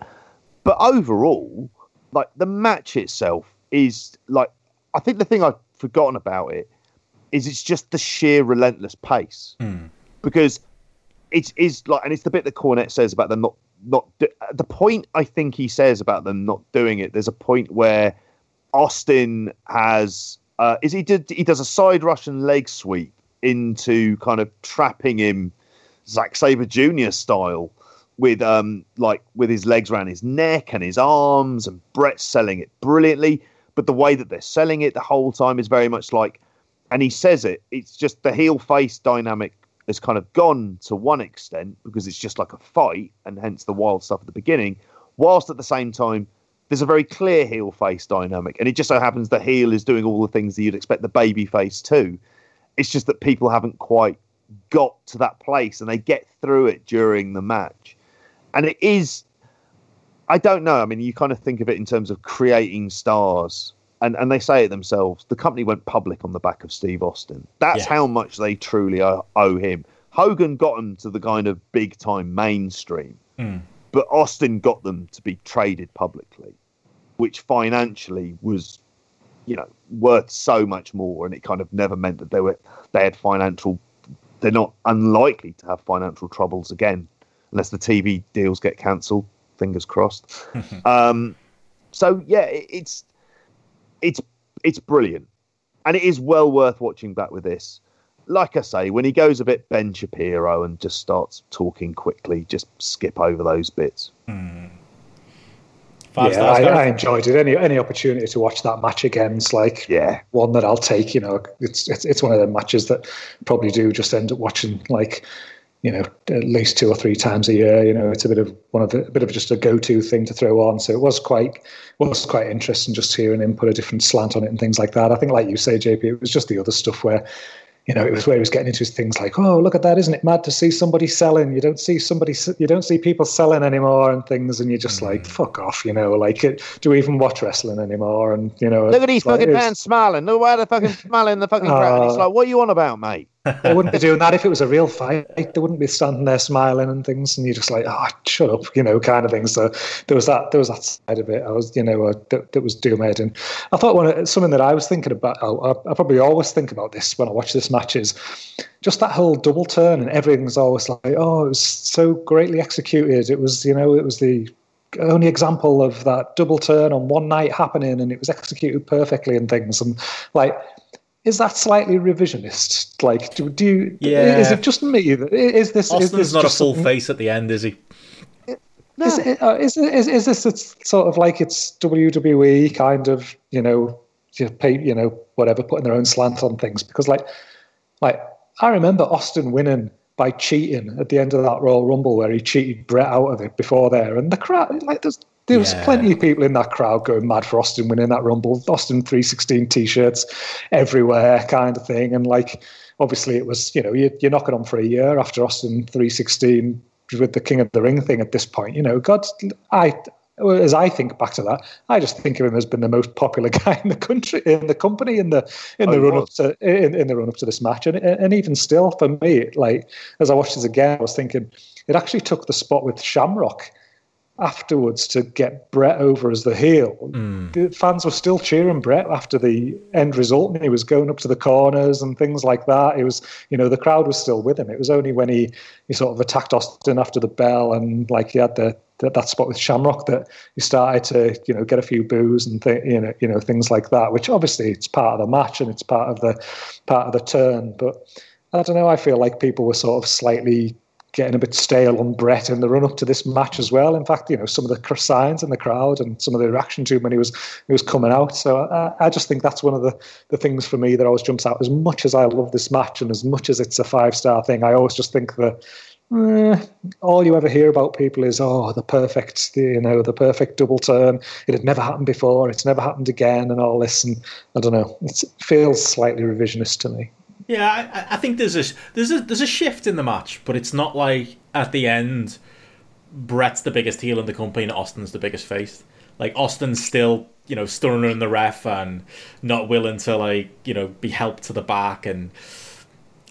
But overall, like the match itself is like I think the thing I've forgotten about it is it's just the sheer relentless pace because it's is like and it's the bit that Cornette says about them not not do, the point I think he says about them not doing it. There's a point where Austin has uh, is he did he does a side Russian leg sweep into kind of trapping him Zack Sabre Jr. style with um like with his legs around his neck and his arms and Brett's selling it brilliantly but the way that they're selling it the whole time is very much like and he says it it's just the heel face dynamic has kind of gone to one extent because it's just like a fight and hence the wild stuff at the beginning whilst at the same time there's a very clear heel face dynamic. And it just so happens the heel is doing all the things that you'd expect the baby face to. It's just that people haven't quite got to that place and they get through it during the match. And it is i don't know i mean you kind of think of it in terms of creating stars and, and they say it themselves the company went public on the back of steve austin. That's Yeah. how much they truly owe, him. Hogan got them to the kind of big time mainstream but austin got them to be traded publicly which financially was you know worth so much more and it kind of never meant that they were they had financial they're not unlikely to have financial troubles again unless the tv deals get cancelled fingers crossed. Um so yeah it, it's it's it's brilliant and it is well worth watching back with this like i say when he goes a bit ben shapiro and just starts talking quickly just skip over those bits Five yeah. I, I enjoyed it. Any any opportunity to watch that match again is like Yeah. one that I'll take. You know, it's it's it's one of the matches that probably do just end up watching like you know at least two or three times a year. You know, it's a bit of one of the a bit of just a go to thing to throw on. So it was quite was quite interesting just hearing him put a different slant on it and things like that. I think, like you say, JP, it was just the other stuff where you know, it was where he was getting into things like, "Oh, look at that! Isn't it mad to see somebody selling? You don't see somebody, you don't see people selling anymore, and things." And you're just like, "Fuck off!" You know, like, it, do we even watch wrestling anymore? And you know, Look at these like, fucking it was- fans smiling. Look why they're fucking smiling in the fucking crowd. It's Uh, like, what are you on about, mate? They wouldn't be doing that if it was a real fight. They wouldn't be standing there smiling and things, and you're just like, "Oh, shut up," you know, kind of thing. So there was that. There was that side of it. I was, you know, uh, that, that was Doomed, and I thought one something that I was thinking about. I, I probably always think about this when I watch this match is just that whole double turn, and everything's always like, "Oh, it was so greatly executed." It was, you know, it was the only example of that double turn on one night happening, and it was executed perfectly and things, and like is that slightly revisionist? Like, do, do you? Yeah. Is it just me? that- Is this? is Austin's this not a full something- face at the end, is he? Is, it, uh, is, it- is, is this it's sort of like it's WWE kind of you know you pay you know whatever putting their own slant on things because like like I remember Austin winning by cheating at the end of that Royal Rumble where he cheated Bret out of it before there and the crowd like there's there was Yeah. plenty of people in that crowd going mad for Austin winning that Rumble Austin 316 t-shirts everywhere kind of thing and like obviously it was you know you, you're knocking on for a year after Austin 316 with the King of the Ring thing at this point. You know, God, I as I think back to that, I just think of him as being the most popular guy in the country, in the company, in the in Oh, the he run up to in, in the run up to this match, and and even still for me, like as I watched this again, I was thinking it actually took the spot with Shamrock afterwards to get Bret over as the heel, Mm. the fans were still cheering Bret after the end result, and he was going up to the corners and things like that. It was, you know, the crowd was still with him. It was only when he he sort of attacked Austin after the bell and like he had the that, that spot with Shamrock that he started to you know get a few boos and th- you know you know things like that. Which obviously it's part of the match and it's part of the part of the turn, but. I don't know. I feel like people were sort of slightly getting a bit stale on Bret in the run up to this match as well. In fact, you know, some of the signs in the crowd and some of the reaction to him when he was he was coming out. So I, I just think that's one of the, the things for me that always jumps out. As much as I love this match and as much as it's a five star thing, I always just think that. eh, all you ever hear about people is oh the perfect you know the perfect double turn it had never happened before it's never happened again and all this and I don't know it feels slightly revisionist to me Yeah, I, I think there's a there's a there's a shift in the match, but it's not like at the end, Bret's the biggest heel in the company and Austin's the biggest face. Like Austin's still you know stunning the ref and not willing to like you know be helped to the back, and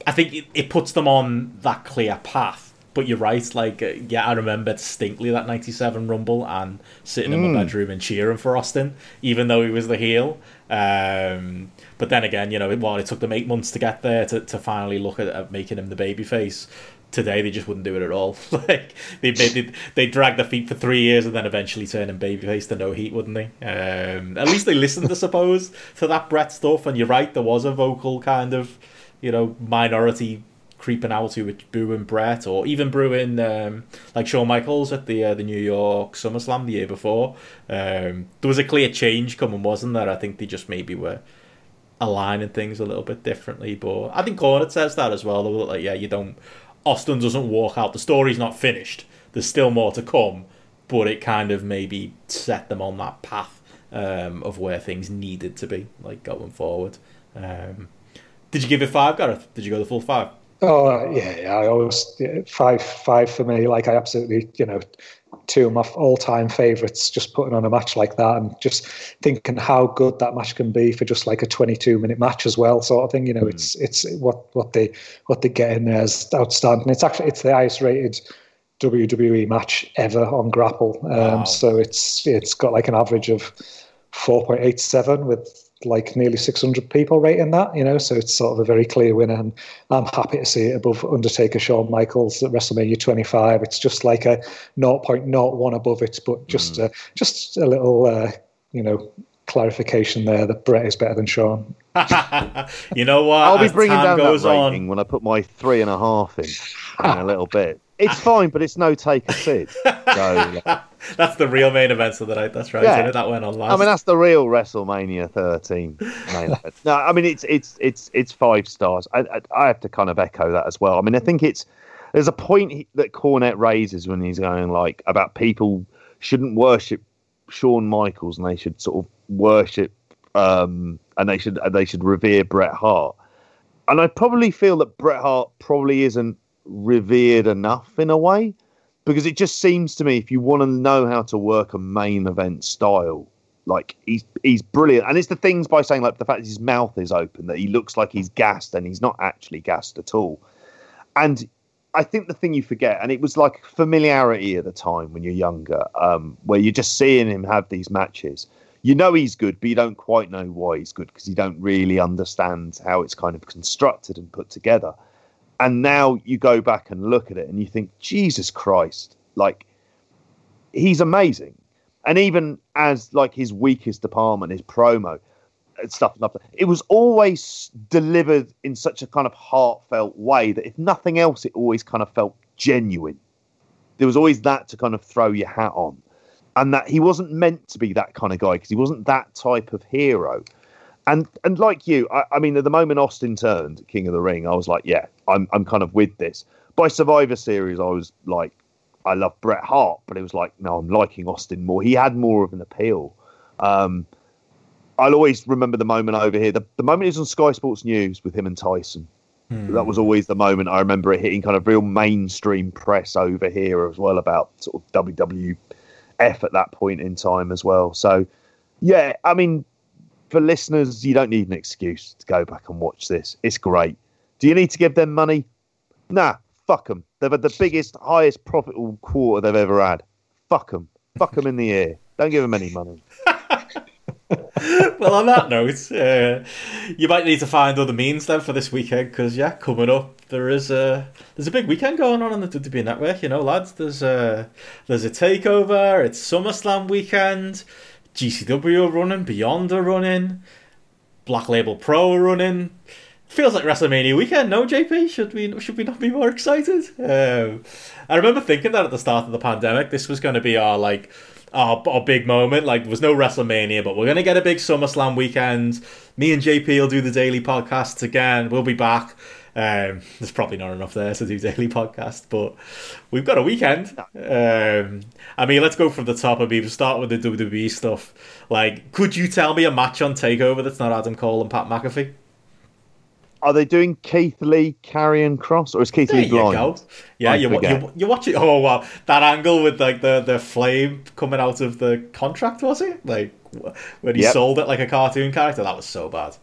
I think it, it puts them on that clear path. But you're right, like uh, yeah, I remember distinctly that '97 Rumble and sitting in my bedroom and cheering for Austin, even though he was the heel. Um, but then again, you know, well, it took them eight months to get there to, to finally look at, at making him the babyface. Today, they just wouldn't do it at all. like they they, they dragged their feet for three years and then eventually turn him babyface to no heat, wouldn't they? Um, at least they listened, I suppose, to that Bret stuff. And you're right, there was a vocal kind of, you know, minority creeping out who were booing Bret or even booing um, like Shawn Michaels at the uh, the New York SummerSlam the year before. Um, there was a clear change coming, wasn't there? I think they just maybe were aligning things a little bit differently. But I think Cornette says that as well. Like, yeah, you don't. Austin doesn't walk out. The story's not finished. There's still more to come, but it kind of maybe set them on that path um, of where things needed to be, like going forward. Um, did you give it five, Gareth? Did you go the full five? Oh yeah, yeah. I always yeah, five five for me. Like I absolutely, you know, two of my all time favourites. Just putting on a match like that and just thinking how good that match can be for just like a twenty two minute match as well, sort of thing. You know, it's it's what what they what they get in there is outstanding. It's actually it's the highest rated WWE match ever on Grapple. Um, Wow. So it's it's got like an average of four point eight seven with like nearly 600 people rating that, you know, so it's sort of a very clear winner. And I'm happy to see it above Undertaker Shawn Michaels at WrestleMania 25. It's just like a 0.01 above it, but just uh, just a little, uh, you know, clarification there that Bret is better than Shawn. you know what? I'll be As bringing down that goes rating on, when I put my three and a half in in a little bit. It's fine, but it's no take a Sid. So, that's the real main event of the night. That's right. Yeah. That went on last. I mean, that's the real WrestleMania 13 main event. No, I mean it's it's it's it's five stars. I, I I have to kind of echo that as well. I mean, I think it's there's a point that Cornette raises when he's going like about people shouldn't worship Shawn Michaels and they should sort of worship um and they should they should revere Bret Hart. And I probably feel that Bret Hart probably isn't revered enough in a way? Because it just seems to me if you want to know how to work a main event style like he's he's brilliant. And it's the things by saying like the fact his mouth is open that he looks like he's gassed and he's not actually gassed at all. And i think the thing you forget and it was like familiarity at the time when you're younger um, where you're just seeing him have these matches. You know he's good but you don't quite know why he's good because you don't really understand how it's kind of constructed and put together and now you go back and look at it and you think jesus christ like he's amazing. And even as like his weakest department his promo and stuff it was always delivered in such a kind of heartfelt way that if nothing else it always kind of felt genuine. There was always that to kind of throw your hat on. And that he wasn't meant to be that kind of guy because he wasn't that type of hero and and like you, I, I mean, at the moment Austin turned King of the Ring, I was like, yeah, I'm I'm kind of with this. By Survivor Series, I was like, I love Bret Hart, but it was like, no, I'm liking Austin more. He had more of an appeal. Um, I'll always remember the moment over here. The, the moment he was on Sky Sports News with him and Tyson. That was always the moment I remember it hitting kind of real mainstream press over here as well about sort of WWF at that point in time as well. So, yeah, I mean, for listeners, you don't need an excuse to go back and watch this. It's great. Do you need to give them money? Nah, fuck them. They've had the biggest, highest profitable quarter they've ever had. Fuck them. fuck them in the ear. Don't give them any money. well, on that note, uh, you might need to find other means then for this weekend because yeah, coming up there is a there's a big weekend going on on the WWE Network. You know, lads, there's a there's a takeover. It's SummerSlam weekend. GCW are running, Beyond are running, Black Label Pro are running. Feels like WrestleMania weekend, no, JP? Should we should we not be more excited? Um, I remember thinking that at the start of the pandemic, this was going to be our like our, our big moment. Like, there was no WrestleMania, but we're going to get a big SummerSlam weekend. Me and JP will do the daily podcasts again. We'll be back. Um, there's probably not enough there to do daily podcast, but we've got a weekend. Um, I mean, let's go from the top I and even start with the WWE stuff. Like, could you tell me a match on Takeover that's not Adam Cole and Pat McAfee? Are they doing Keith Lee Karrion Kross or is Keith There Lee you blind? go. Yeah, you, you you watch it. Oh wow, that angle with like the the flame coming out of the contract was it? Like when he Yep. sold it like a cartoon character. That was so bad.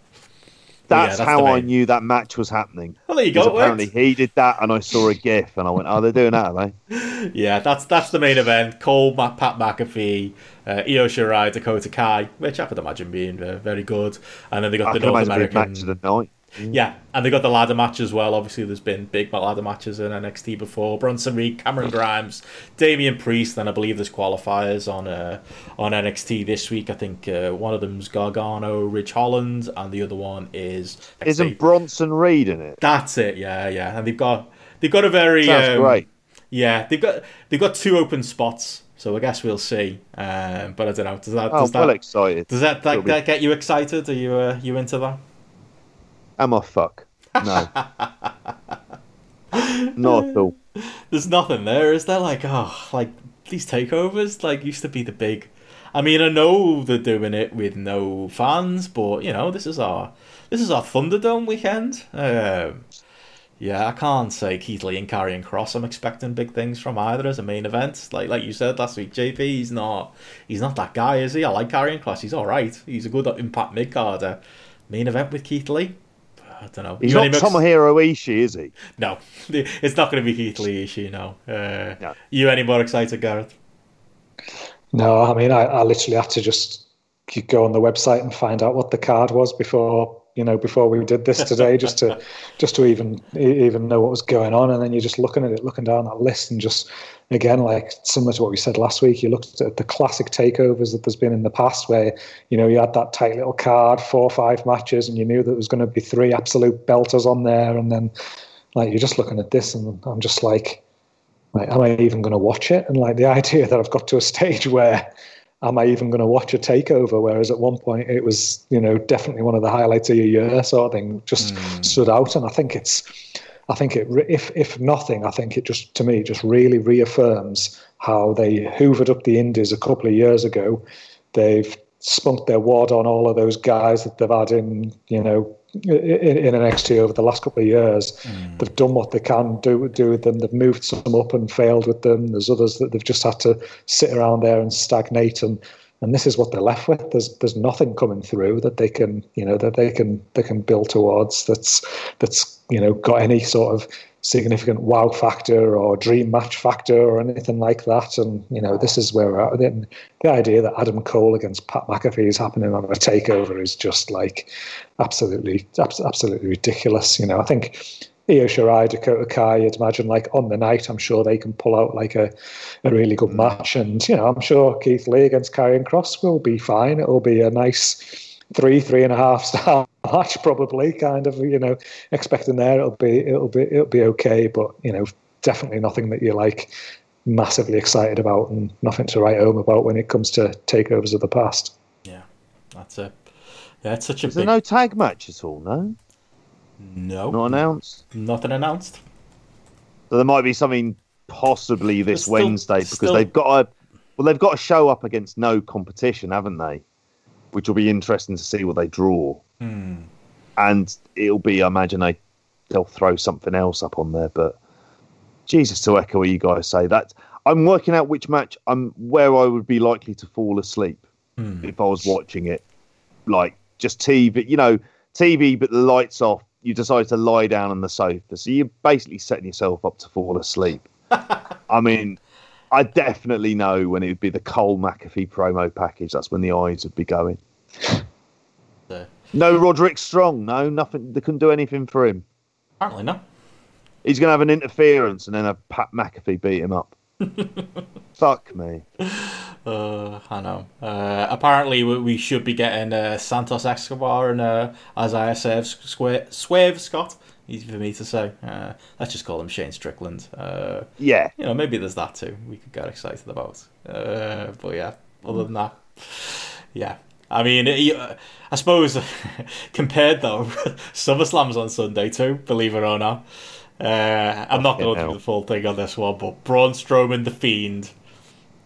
That's, yeah, that's how I knew that match was happening. Well, there you go. apparently worked. he did that, and I saw a GIF, and I went, "Oh, they're doing that, are they?" Yeah, that's that's the main event. Cole, Matt, Pat McAfee, uh, Io Shirai, Dakota Kai, which I could imagine being uh, very good. And then they got I the North imagine it'd be American. match of the night. Yeah, and they got the ladder match as well. Obviously, there's been big ladder matches in NXT before. Bronson Reed, Cameron Grimes, Damian Priest, and I believe there's qualifiers on uh, on NXT this week. I think uh, one of them's Gargano, Ridge Holland, and the other one is Isn't Bronson Reed in it? that's it? Yeah, yeah. And they've got they've got a very Sounds um, great. Yeah, they've got they've got two open spots, so I guess we'll see. Um, but I don't know. Does that Oh, does well excited. does that, that, that get you excited? Are you uh, you into that? Am I fuck? No. Not at all. There's nothing there, is there? Like, oh, like these takeovers, like used to be the big. I mean, I know they're doing it with no fans, but you know, this is our this is our Thunderdome weekend. Um, yeah, I can't say Keith Lee and Karrion Kross. I'm expecting big things from either as a main event. Like like you said last week, JP, he's not he's not that guy, is he? I like Karrion Kross. He's all right. He's a good impact mid carder. Main event with Keith Lee. I don't know. He's You not Tomohiro Ishii, is he? no, it's not going to be Keith Lee, is she? No. Uh, No. You any more excited, Gareth? No, I mean, I, I literally had to just go on the website and find out what the card was before you know before we did this today, just to just to even even know what was going on. And then you're just looking at it, looking down that list, and just again, like similar to what we said last week, you looked at the classic takeovers that there's been in the past, where you know you had that tight little card, four or five matches, and you knew that there was going to be three absolute belters on there, and then like you're just looking at this, and I'm just like like, am I even going to watch it? And like the idea that I've got to a stage where am I even going to watch a takeover? Whereas at one point it was, you know, definitely one of the highlights of your year sort of thing just hmm. stood out. And I think it's, I think it, if, if nothing, I think it just, to me, just really reaffirms how they hoovered up the indies a couple of years ago. They've spunked their wad on all of those guys that they've had in, you know, in, in NXT over the last couple of years. Mm. They've done what they can do do with them. They've moved some up and failed with them. There's others that they've just had to sit around there and stagnate and and this is what they're left with. There's there's nothing coming through that they can you know that they can they can build towards that's that's you know got any sort of significant wow factor or dream match factor or anything like that. And you know this is where we're at. And the idea that Adam Cole against Pat McAfee is happening on a takeover is just like absolutely absolutely ridiculous. You know I think Io Shirai, Dakota Kai, you'd imagine like on the night, I'm sure they can pull out like a, a really good match. And, you know, I'm sure Keith Lee against Karrion Kross will be fine. It'll be a nice three, three and a half star match, probably kind of, you know, expecting there. It'll be, it'll be, it'll be okay. But, you know, definitely nothing that you're like massively excited about and nothing to write home about when it comes to takeovers of the past. Yeah, that's it. Yeah, it's such a Is there big... no tag match at all? No, no, not announced. nothing announced. So there might be something possibly this still- Wednesday because still- they've got a well, they've got to show up against no competition, haven't they? Which will be interesting to see what they draw. Hmm. And it'll be, I imagine, they they'll throw something else up on there. But Jesus, to echo what you guys say, that I'm working out which match I'm where I would be likely to fall asleep Hmm. if I was watching it, like just TV, you know, TV, but the lights off. You decide to lie down on the sofa, so you're basically setting yourself up to fall asleep. I mean, I definitely know when it would be the Cole McAfee promo package. That's when the eyes would be going. No Roderick Strong. No, nothing. They couldn't do anything for him. apparently not. He's going to have an interference and then have Pat McAfee beat him up. Fuck me. Uh, I know. Uh, apparently, we, should be getting uh, Santos Escobar and uh, Isaiah Swerve, Swerve Scott. Easy for me to say. Uh, let's just call him Shane Strickland. Uh, Yeah. you know, maybe there's that too. We could get excited about. Uh, but yeah, other than that, yeah. I mean, it, uh, I suppose compared though, SummerSlam's on Sunday too. Believe it or not. Uh, I'm not going to do the full thing on this one, but Braun Strowman, the Fiend,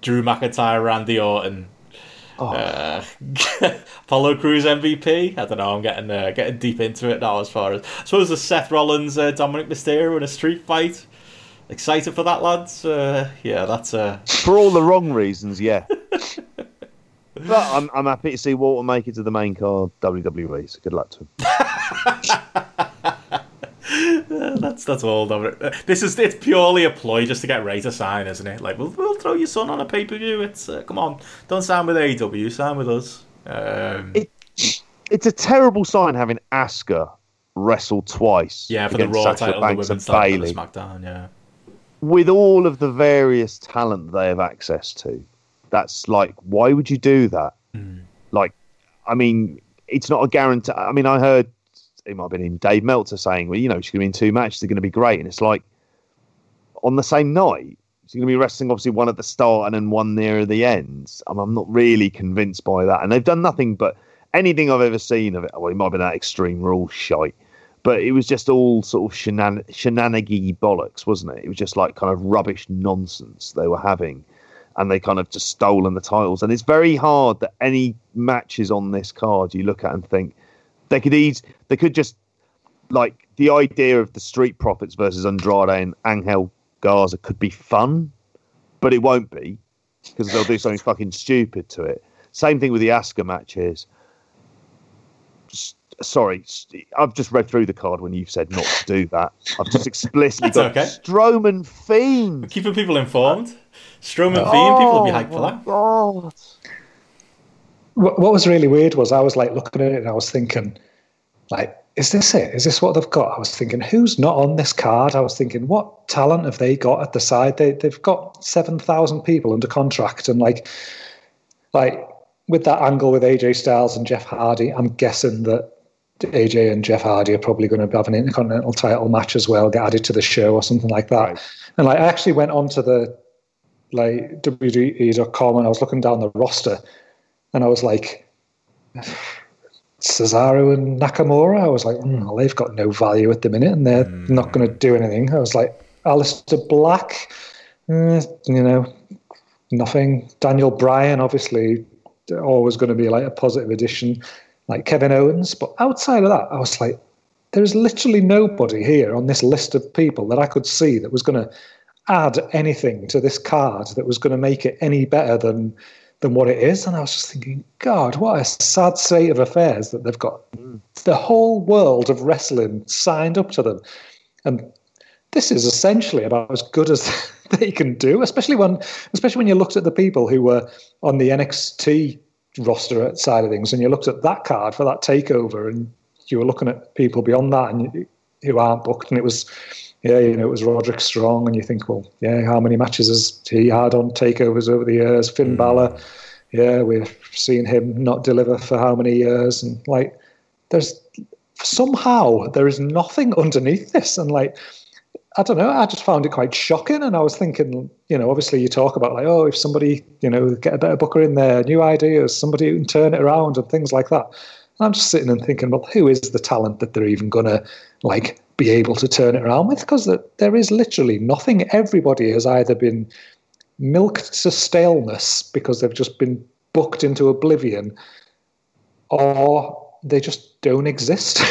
Drew McIntyre, Randy Orton, Oh, uh, Apollo Crews MVP. I don't know. I'm getting uh, getting deep into it now. As far as I suppose the Seth Rollins, uh, Dominik Mysterio in a street fight. Excited for that, lads? Uh, yeah, that's uh, for all the wrong reasons, yeah. but I'm, I'm happy to see Walter make it to the main card WWE. So good luck to him. that's that's all. Uh, This is it's purely a ploy just to get Ray to sign, isn't it? Like we'll, we'll throw your son on a pay per view. It's uh, come on, don't sign with AEW, sign with us. Um, It- It's a terrible sign having Asuka wrestle twice. yeah, for the Raw Sasha title, the Banks women's and title, the SmackDown. Yeah. with all of the various talent they have access to, that's like, why would you do that? Like, I mean, it's not a guarantee. I mean, I heard it might have been in Dave Meltzer saying, well, you know, she's going to be in two matches, they're going to be great. And it's like, on the same night, she's going to be wrestling obviously one at the start and then one near the end. I'm, I'm not really convinced by that. And they've done nothing but anything I've ever seen of it. Well, it might have been that Extreme Rules shite but it was just all sort of shenan- shenanigy bollocks, wasn't it? It was just like kind of rubbish nonsense they were having, and they kind of just stolen the titles. And it's very hard that any matches on this card you look at and think they could ease, they could just like the idea of the Street Profits versus Andrade and Angel Garza could be fun, but it won't be because they'll do something fucking stupid to it. Same thing with the Asuka matches sorry, I've just read through the card when you've said not to do that. I've just explicitly got okay. Strowman Fiend. Keeping people informed. Strowman oh Fiend, people will be hyped for that. God. What, what was really weird was I was like looking at it and I was thinking, like, is this it? Is this what they've got? I was thinking, who's not on this card? I was thinking, what talent have they got at the side? They they've got seven thousand people under contract, and like, like with that angle with AJ Styles and Jeff Hardy, I'm guessing that AJ and Jeff Hardy are probably going to have an intercontinental title match as well, get added to the show or something like that. Right. And like, I actually went onto the like WWE.com and I was looking down the roster, and I was like, Cesaro and Nakamura. I was like, mm, well, they've got no value at the minute, and they're not going to do anything. I was like, Aleister Black, eh, you know, nothing. Daniel Bryan, obviously, always going to be like a positive addition, like Kevin Owens. But outside of that, I was like, there's literally nobody here on this list of people that I could see that was going to add anything to this card that was going to make it any better than than what it is. And I was just thinking, God, what a sad state of affairs that they've got the whole world of wrestling signed up to them. And this is essentially about as good as they can do, especially when especially when you looked at the people who were on the NXT roster side of things and you looked at that card for that takeover and you were looking at people beyond that and you, who aren't booked and it was yeah, you know, it was Roderick Strong, and you think, well, yeah, how many matches has he had on takeovers over the years? Finn hmm. Balor, yeah, we've seen him not deliver for how many years, and like, there's somehow there is nothing underneath this, and like, I don't know, I just found it quite shocking, and I was thinking, you know, obviously you talk about like, oh, if somebody, you know, get a better booker in there, new ideas, somebody who can turn it around, and things like that. And I'm just sitting and thinking, well, who is the talent that they're even gonna like be able to turn it around with? Because there is literally nothing. Everybody has either been milked to staleness because they've just been booked into oblivion, or they just don't exist,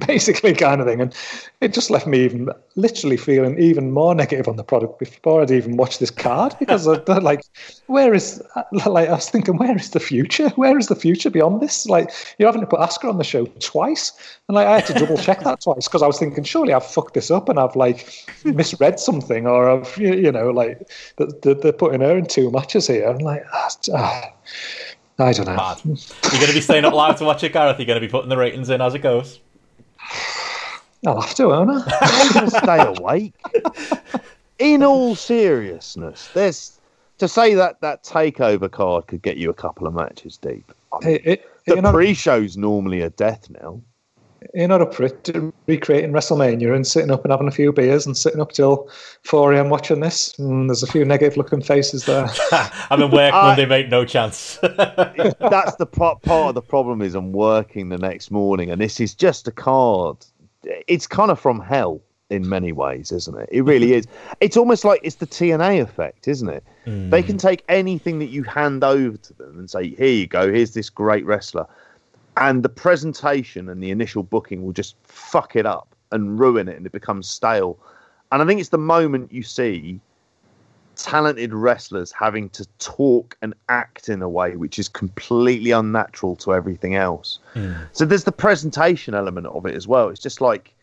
basically, kind of thing. And it just left me even literally feeling even more negative on the product before I'd even watched this card because I, like, where is like I was thinking, where is the future? Where is the future beyond this? Like, you're having to put Asuka on the show twice, and like I had to double check that twice because I was thinking, surely I've fucked this up and I've like misread something, or I've you know like they're putting her in two matches here. I'm like, ah, I don't know. Mad. You're going to be staying up live to watch it, Gareth. You're going to be putting the ratings in as it goes. I'll have to, won't I? I'm going to stay awake. In all seriousness, there's to say that that takeover card could get you a couple of matches deep. it, it, the pre-show's normally a death knell you're not up for it recreating WrestleMania and sitting up and having a few beers and sitting up till 4 a.m. watching this. Mm, there's a few negative looking faces there. I'm in work Monday, mate. No chance. that's the part of the problem is I'm working the next morning, and this is just a card. It's kind of from hell in many ways, isn't it? It really is. It's almost like it's the TNA effect, isn't it? Mm. They can take anything that you hand over to them and say, "Here you go. Here's this great wrestler." And the presentation and the initial booking will just fuck it up and ruin it and it becomes stale. And i think it's the moment you see talented wrestlers having to talk and act in a way which is completely unnatural to everything else. Mm. so there's the presentation element of it as well. It's just like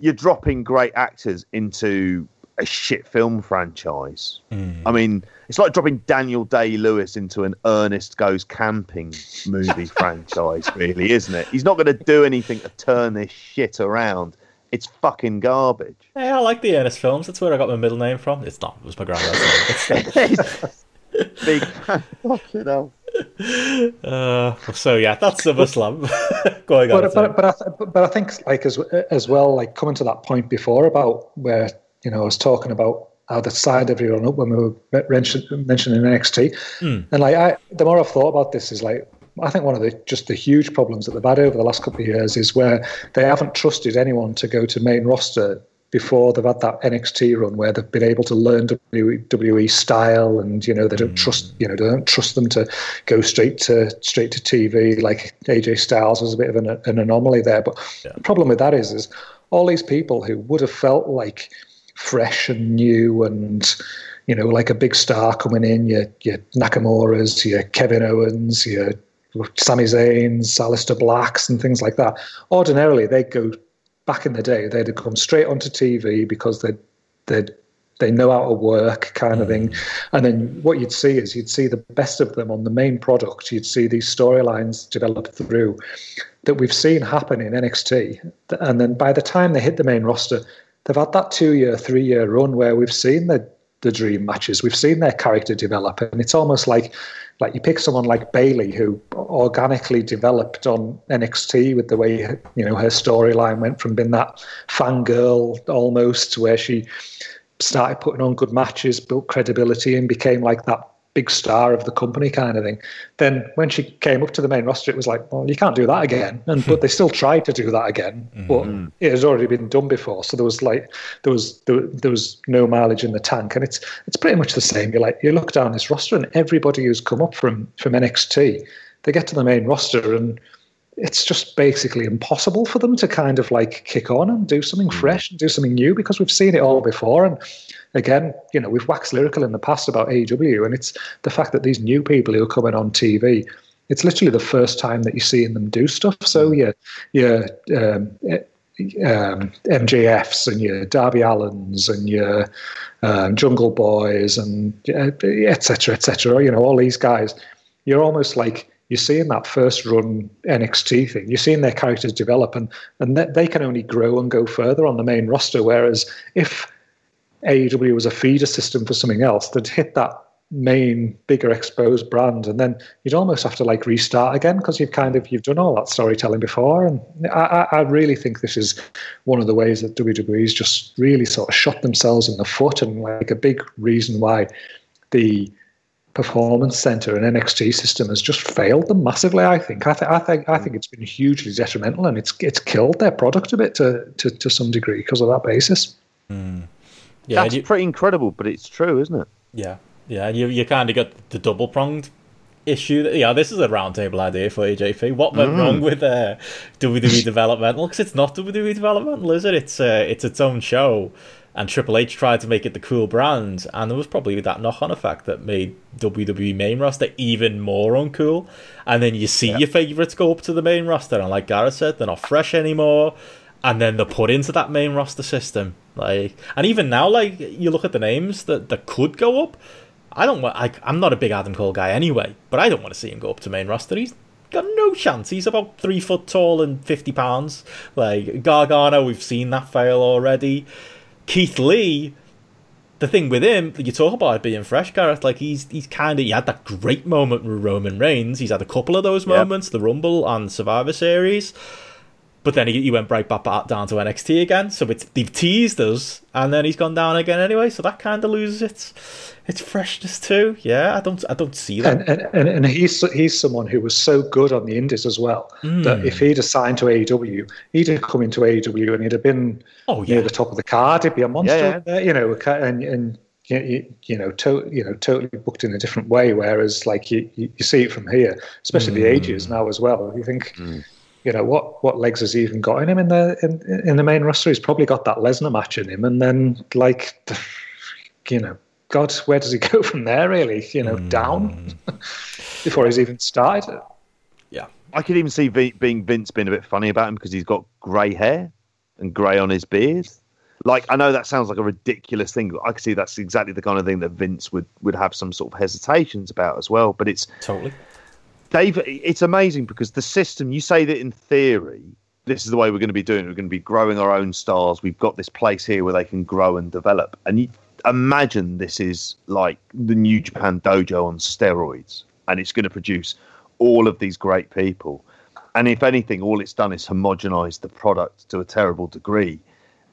you're dropping great actors into a shit film franchise. Mm. I mean, it's like dropping Daniel Day Lewis into an Ernest Goes Camping movie franchise, really, isn't it? He's not going to do anything to turn this shit around. It's fucking garbage. Hey, I like the Ernest films. That's where I got my middle name from. It's not. It was my granddad's name. Big fucking hell. Uh, so yeah, that's SummerSlam. Going on. But, but, but, I th- but I think like as as well, like coming to that point before about where you know, I was talking about how the side of everyone up when we were mentioning NXT, mm. and like I, the more I've thought about this, is like I think one of the just the huge problems that they've had over the last couple of years is where they haven't trusted anyone to go to main roster before they've had that NXT run where they've been able to learn WWE style and you know they don't mm. trust you know they don't trust them to go straight to straight to TV like AJ Styles was a bit of an, an anomaly there but yeah. the problem with that is is all these people who would have felt like fresh and new and you know like a big star coming in your your Nakamura's your Kevin Owens your Sami Zayn's Aleister Blacks and things like that. Ordinarily they'd go back in the day they'd have come straight onto TV because they they they know how to work kind of thing. Mm. and then what you'd see is you'd see the best of them on the main product. You'd see these storylines develop through that we've seen happen in NXT and then by the time they hit the main roster they've had that two year, three year run where we've seen the the dream matches, we've seen their character develop, and it's almost like like you pick someone like Bayley who organically developed on NXT with the way you know her storyline went from being that fangirl almost to where she started putting on good matches, built credibility, and became like that big star of the company kind of thing. Then when she came up to the main roster, it was like, well, you can't do that again. And but they still tried to do that again, mm-hmm. but it has already been done before. So there was like there was there, there was no mileage in the tank, and it's it's pretty much the same. You're like you look down this roster, and everybody who's come up from from NXT, they get to the main roster and it's just basically impossible for them to kind of like kick on and do something mm. fresh and do something new because we've seen it all before. And again, you know, we've waxed lyrical in the past about AEW, and it's the fact that these new people who are coming on TV, it's literally the first time that you're seeing them do stuff. So yeah, yeah. Um, um, MJFs and your Darby Allins and your um, Jungle Boys and etc. etc. You know, all these guys. You're almost like you're seeing that first run NXT thing. You're seeing their characters develop, and and they can only grow and go further on the main roster. Whereas if AEW was a feeder system for something else that hit that main bigger exposed brand and then you'd almost have to like restart again because you've kind of you've done all that storytelling before and I, I really think this is one of the ways that WWE's just really sort of shot themselves in the foot and like a big reason why the performance center and NXT system has just failed them massively. I think. I, th- I think. I think it's been hugely detrimental, and it's it's killed their product a bit to to, to some degree because of that basis. Mm. Yeah, that's you, pretty incredible, but it's true, isn't it? Yeah, yeah. You you kind of got the double pronged issue. That, yeah, this is a roundtable idea for AJP. What went Mm. wrong with uh, WWE developmental? Because it's not WWE developmental, is it? It's uh, it's its own show. And Triple H tried to make it the cool brand, and there was probably that knock-on effect that made WWE main roster even more uncool. And then you see your favourites go up to the main roster, and like Gareth said, they're not fresh anymore. And then they're put into that main roster system, like, and even now, like you look at the names that that could go up. I don't want. I, I'm not a big Adam Cole guy anyway, but I don't want to see him go up to main roster. He's got no chance. He's about three foot tall and fifty pounds. Like Gargano, we've seen that fail already. Keith Lee, the thing with him, you talk about it being fresh, Gareth. Like he's he's kind of he had that great moment with Roman Reigns. He's had a couple of those Yep. moments, the Rumble and Survivor Series. But then he, he went right back, back down to NXT again. So it's they've teased us, and then he's gone down again anyway. So that kind of loses its its freshness too. Yeah, I don't I don't see that. And, and, and, and he's he's someone who was so good on the Indies as well hmm. that if he'd have signed to AEW, he'd have come into AEW and he'd have been Oh, near the top of the card. He'd be a monster, Yeah, yeah. there, you know, and and you, you, you know, to, you know, totally booked in a different way. Whereas, like you, you you see it from here, especially hmm. the ages now as well. You think, hmm. You know, what what legs has he even got in him in the in, in the main roster? He's probably got that Lesnar match in him, and then like, you know, God, where does he go from there? Really, you know, hmm. down before he's even started. yeah. I could even see v- being Vince being a bit funny about him because he's got grey hair and grey on his beard. Like I know that sounds like a ridiculous thing, but I can see that's exactly the kind of thing that Vince would would have some sort of hesitations about as well. But it's Totally. Dave, it's amazing because the system, you say that in theory, this is the way we're going to be doing it. We're going to be growing our own stars. We've got this place here where they can grow and develop. And you imagine this is like the New Japan dojo on steroids, and it's going to produce all of these great people. And if anything, all it's done is homogenized the product to a terrible degree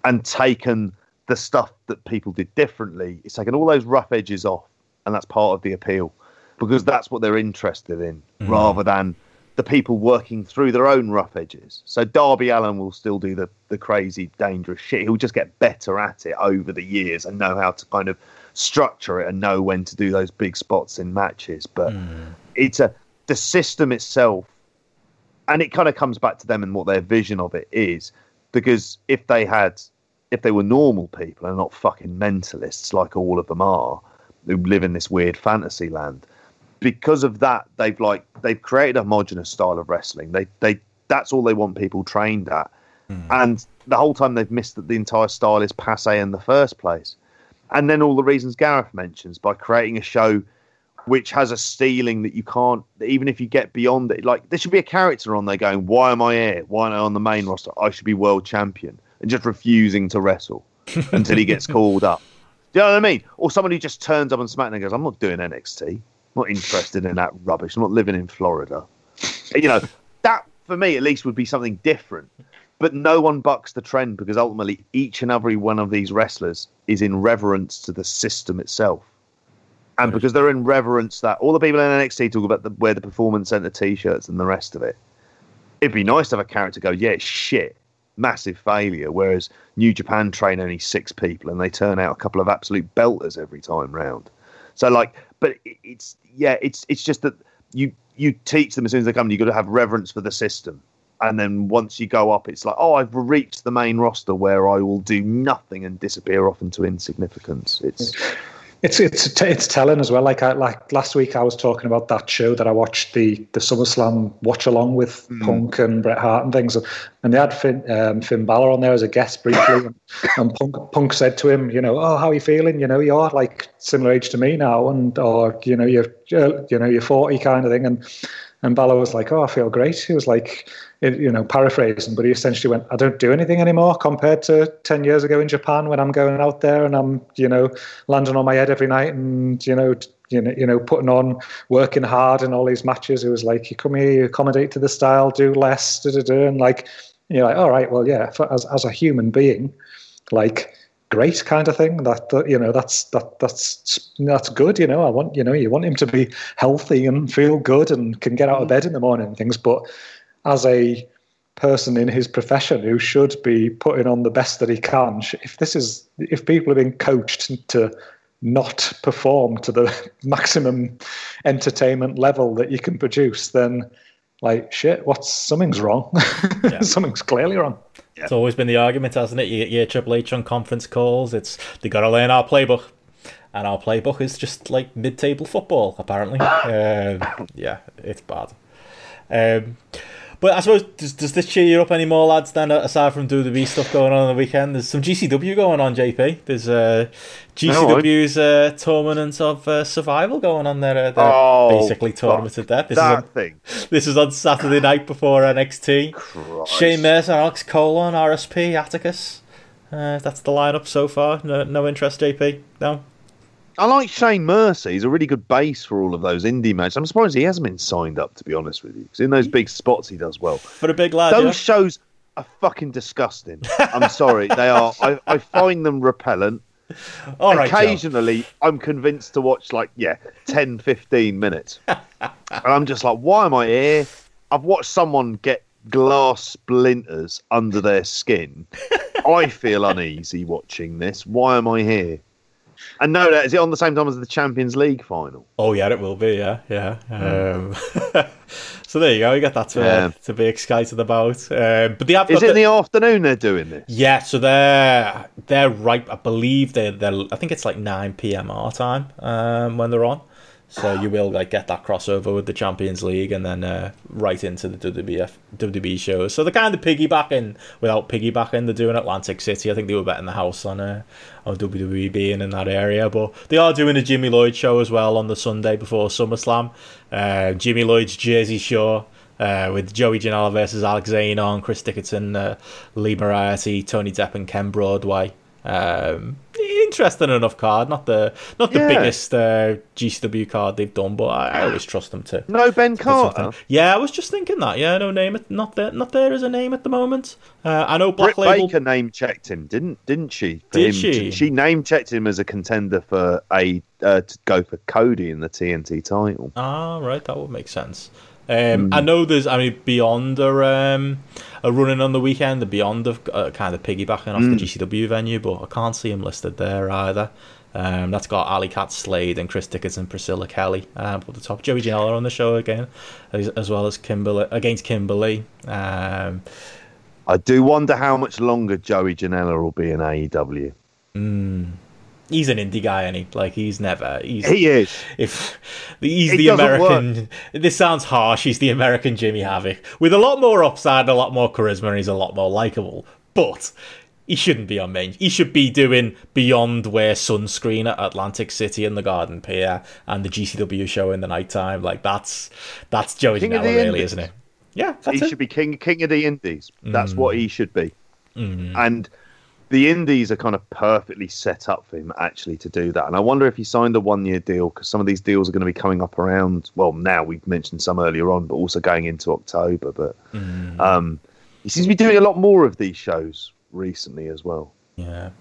and taken the stuff that people did differently. It's taken all those rough edges off, and that's part of the appeal because that's what they're interested in mm. rather than the people working through their own rough edges. So Darby Allin will still do the, the crazy, dangerous shit. He'll just get better at it over the years and know how to kind of structure it and know when to do those big spots in matches. But mm. it's a the system itself, and it kind of comes back to them and what their vision of it is. Because if they had, if they were normal people and not fucking mentalists like all of them are, who live in this weird fantasy land, because of that, they've like they've created a homogenous style of wrestling. They they that's all they want people trained at, hmm. and the whole time they've missed that the entire style is passe in the first place. And then all the reasons Gareth mentions by creating a show which has a stealing that you can't even if you get beyond it. Like there should be a character on there going, "Why am I here? Why am I on the main roster? I should be world champion," and just refusing to wrestle until he gets called up. Do you know what I mean? Or somebody just turns up on SmackDown and goes, "I'm not doing NXT. Not interested in that rubbish. I'm not living in Florida." You know, that for me at least would be something different. But no one bucks the trend because ultimately each and every one of these wrestlers is in reverence to the system itself. And because they're in reverence that all the people in NXT talk about the, the performance center t-shirts and the rest of it. It'd be nice to have a character go, yeah, shit, massive failure. Whereas New Japan train only six people and they turn out a couple of absolute belters every time round. So like, but it's yeah, it's it's just that you you teach them as soon as they come, you've got to have reverence for the system. And then once you go up, it's like, oh, I've reached the main roster where I will do nothing and disappear off into insignificance. It's It's it's it's telling as well. Like I like last week, I was talking about that show that I watched the the SummerSlam watch along with Punk and Bret Hart and things, and they had Finn, um, Finn Balor on there as a guest briefly, and, and Punk Punk said to him, you know, oh, how are you feeling? You know, you're like similar age to me now, and or you know, you're you know, you're forty kind of thing, and and Balor was like, oh, I feel great. He was like, you know, paraphrasing, but he essentially went, I don't do anything anymore compared to 10 years ago in Japan when I'm going out there and I'm, you know, landing on my head every night and, you know, you know, you know, putting on, working hard in all these matches. It was like, you come here, you accommodate to the style, do less, da, da, da, and like, you're like, all right, well, yeah, for, as, as a human being, like, great kind of thing that, that you know that's that that's that's good you know i want you know you want him to be healthy and feel good and can get out of mm. bed in the morning and things but as a person in his profession who should be putting on the best that he can if this is if people are being coached to not perform to the maximum entertainment level that you can produce, then like shit, what's something's wrong. Yeah. something's clearly wrong. It's always been the argument, hasn't it? You get your Triple H on conference calls. It's they got to learn our playbook, and our playbook is just like mid-table football. Apparently, um, yeah, it's bad. Um, but I suppose does, does this cheer you up any more, lads? Then aside from do the B stuff going on on the weekend, there's some GCW going on. JP, there's uh, GCW's uh, tournament of uh, survival going on there. Uh, they're Oh, basically tournament of death. This is on, thing. this is on Saturday night before NXT. Christ. Shane Mercer, Alex Colon, RSP, Atticus. Uh, that's the lineup so far. No, no interest, JP. No. I like Shane Mercer. He's a really good base for all of those indie matches. I'm surprised he hasn't been signed up, to be honest with you. Because in those big spots, he does well. For a big lad, Those yeah. shows are fucking disgusting. I'm sorry. They are. I, I find them repellent. All right, Joe. Occasionally, I'm convinced to watch, like, yeah, 10, 15 minutes. and I'm just like, why am I here? I've watched someone get glass splinters under their skin. I feel uneasy watching this. Why am I here? And no, that is it on the same time as the Champions League final? Oh yeah, it will be. Yeah, yeah. Um, so there you go. You got that to, Yeah. to be excited about. Um, but they have Is it in the- the afternoon they're doing this? Yeah, so they're they're right. I believe they're they're. I think it's like nine p.m. our time um, when they're on. So you will like get that crossover with the Champions League and then uh, right into the WWF WWE shows. So they're kind of piggybacking without piggybacking. They're doing Atlantic City. I think they were betting the house on uh, on WWE being in that area, but they are doing a Jimmy Lloyd show as well on the Sunday before SummerSlam. Uh, Jimmy Lloyd's Jersey Shore. Uh, with Joey Janela versus Alex Zayne on, Chris Dickinson, uh, Lee Moriarty, Tony Depp, and Ken Broadway. Um, interesting enough card, not the not the Yeah. biggest uh, GCW card they've done, but I, I always trust them to. No Ben put Carter. Yeah, I was just thinking that. Yeah, no name it, not there, not there is a name at the moment. Uh, I know Black Britt Label. Baker name checked him, didn't didn't she? Did him she? she name checked him as a contender for a uh, to go for Cody in the TNT title. Ah, right, that would make sense. Um, I know there's, I mean, Beyond are, um, are running on the weekend. The Beyond of uh, kind of piggybacking off the GCW venue, but I can't see him listed there either. Um, that's got Ali Cat Slade and Chris Dickinson, Priscilla Kelly up at the top. Joey Janela on the show again, as, as well as Kimberly against Kimberly. Um, I do wonder how much longer Joey Janela will be in AEW. He's an indie guy, and he like he's never he's He is. if he's It the American. This sounds harsh. He's the American Jimmy Havoc with a lot more upside, a lot more charisma, and he's a lot more likable. But he shouldn't be on main. He should be doing beyond wear sunscreen at Atlantic City and the Garden Pier and the GCW show in the nighttime. Like that's that's Joey Janela, really, Indies. isn't it? Yeah, he it. should be king king of the Indies. That's Mm. what he should be. And the Indies are kind of perfectly set up for him actually to do that. And I wonder if he signed a one year deal because some of these deals are going to be coming up around. Well, now we've mentioned some earlier on, but also going into October. But Mm. um, he seems to be doing a lot more of these shows recently as well. Yeah.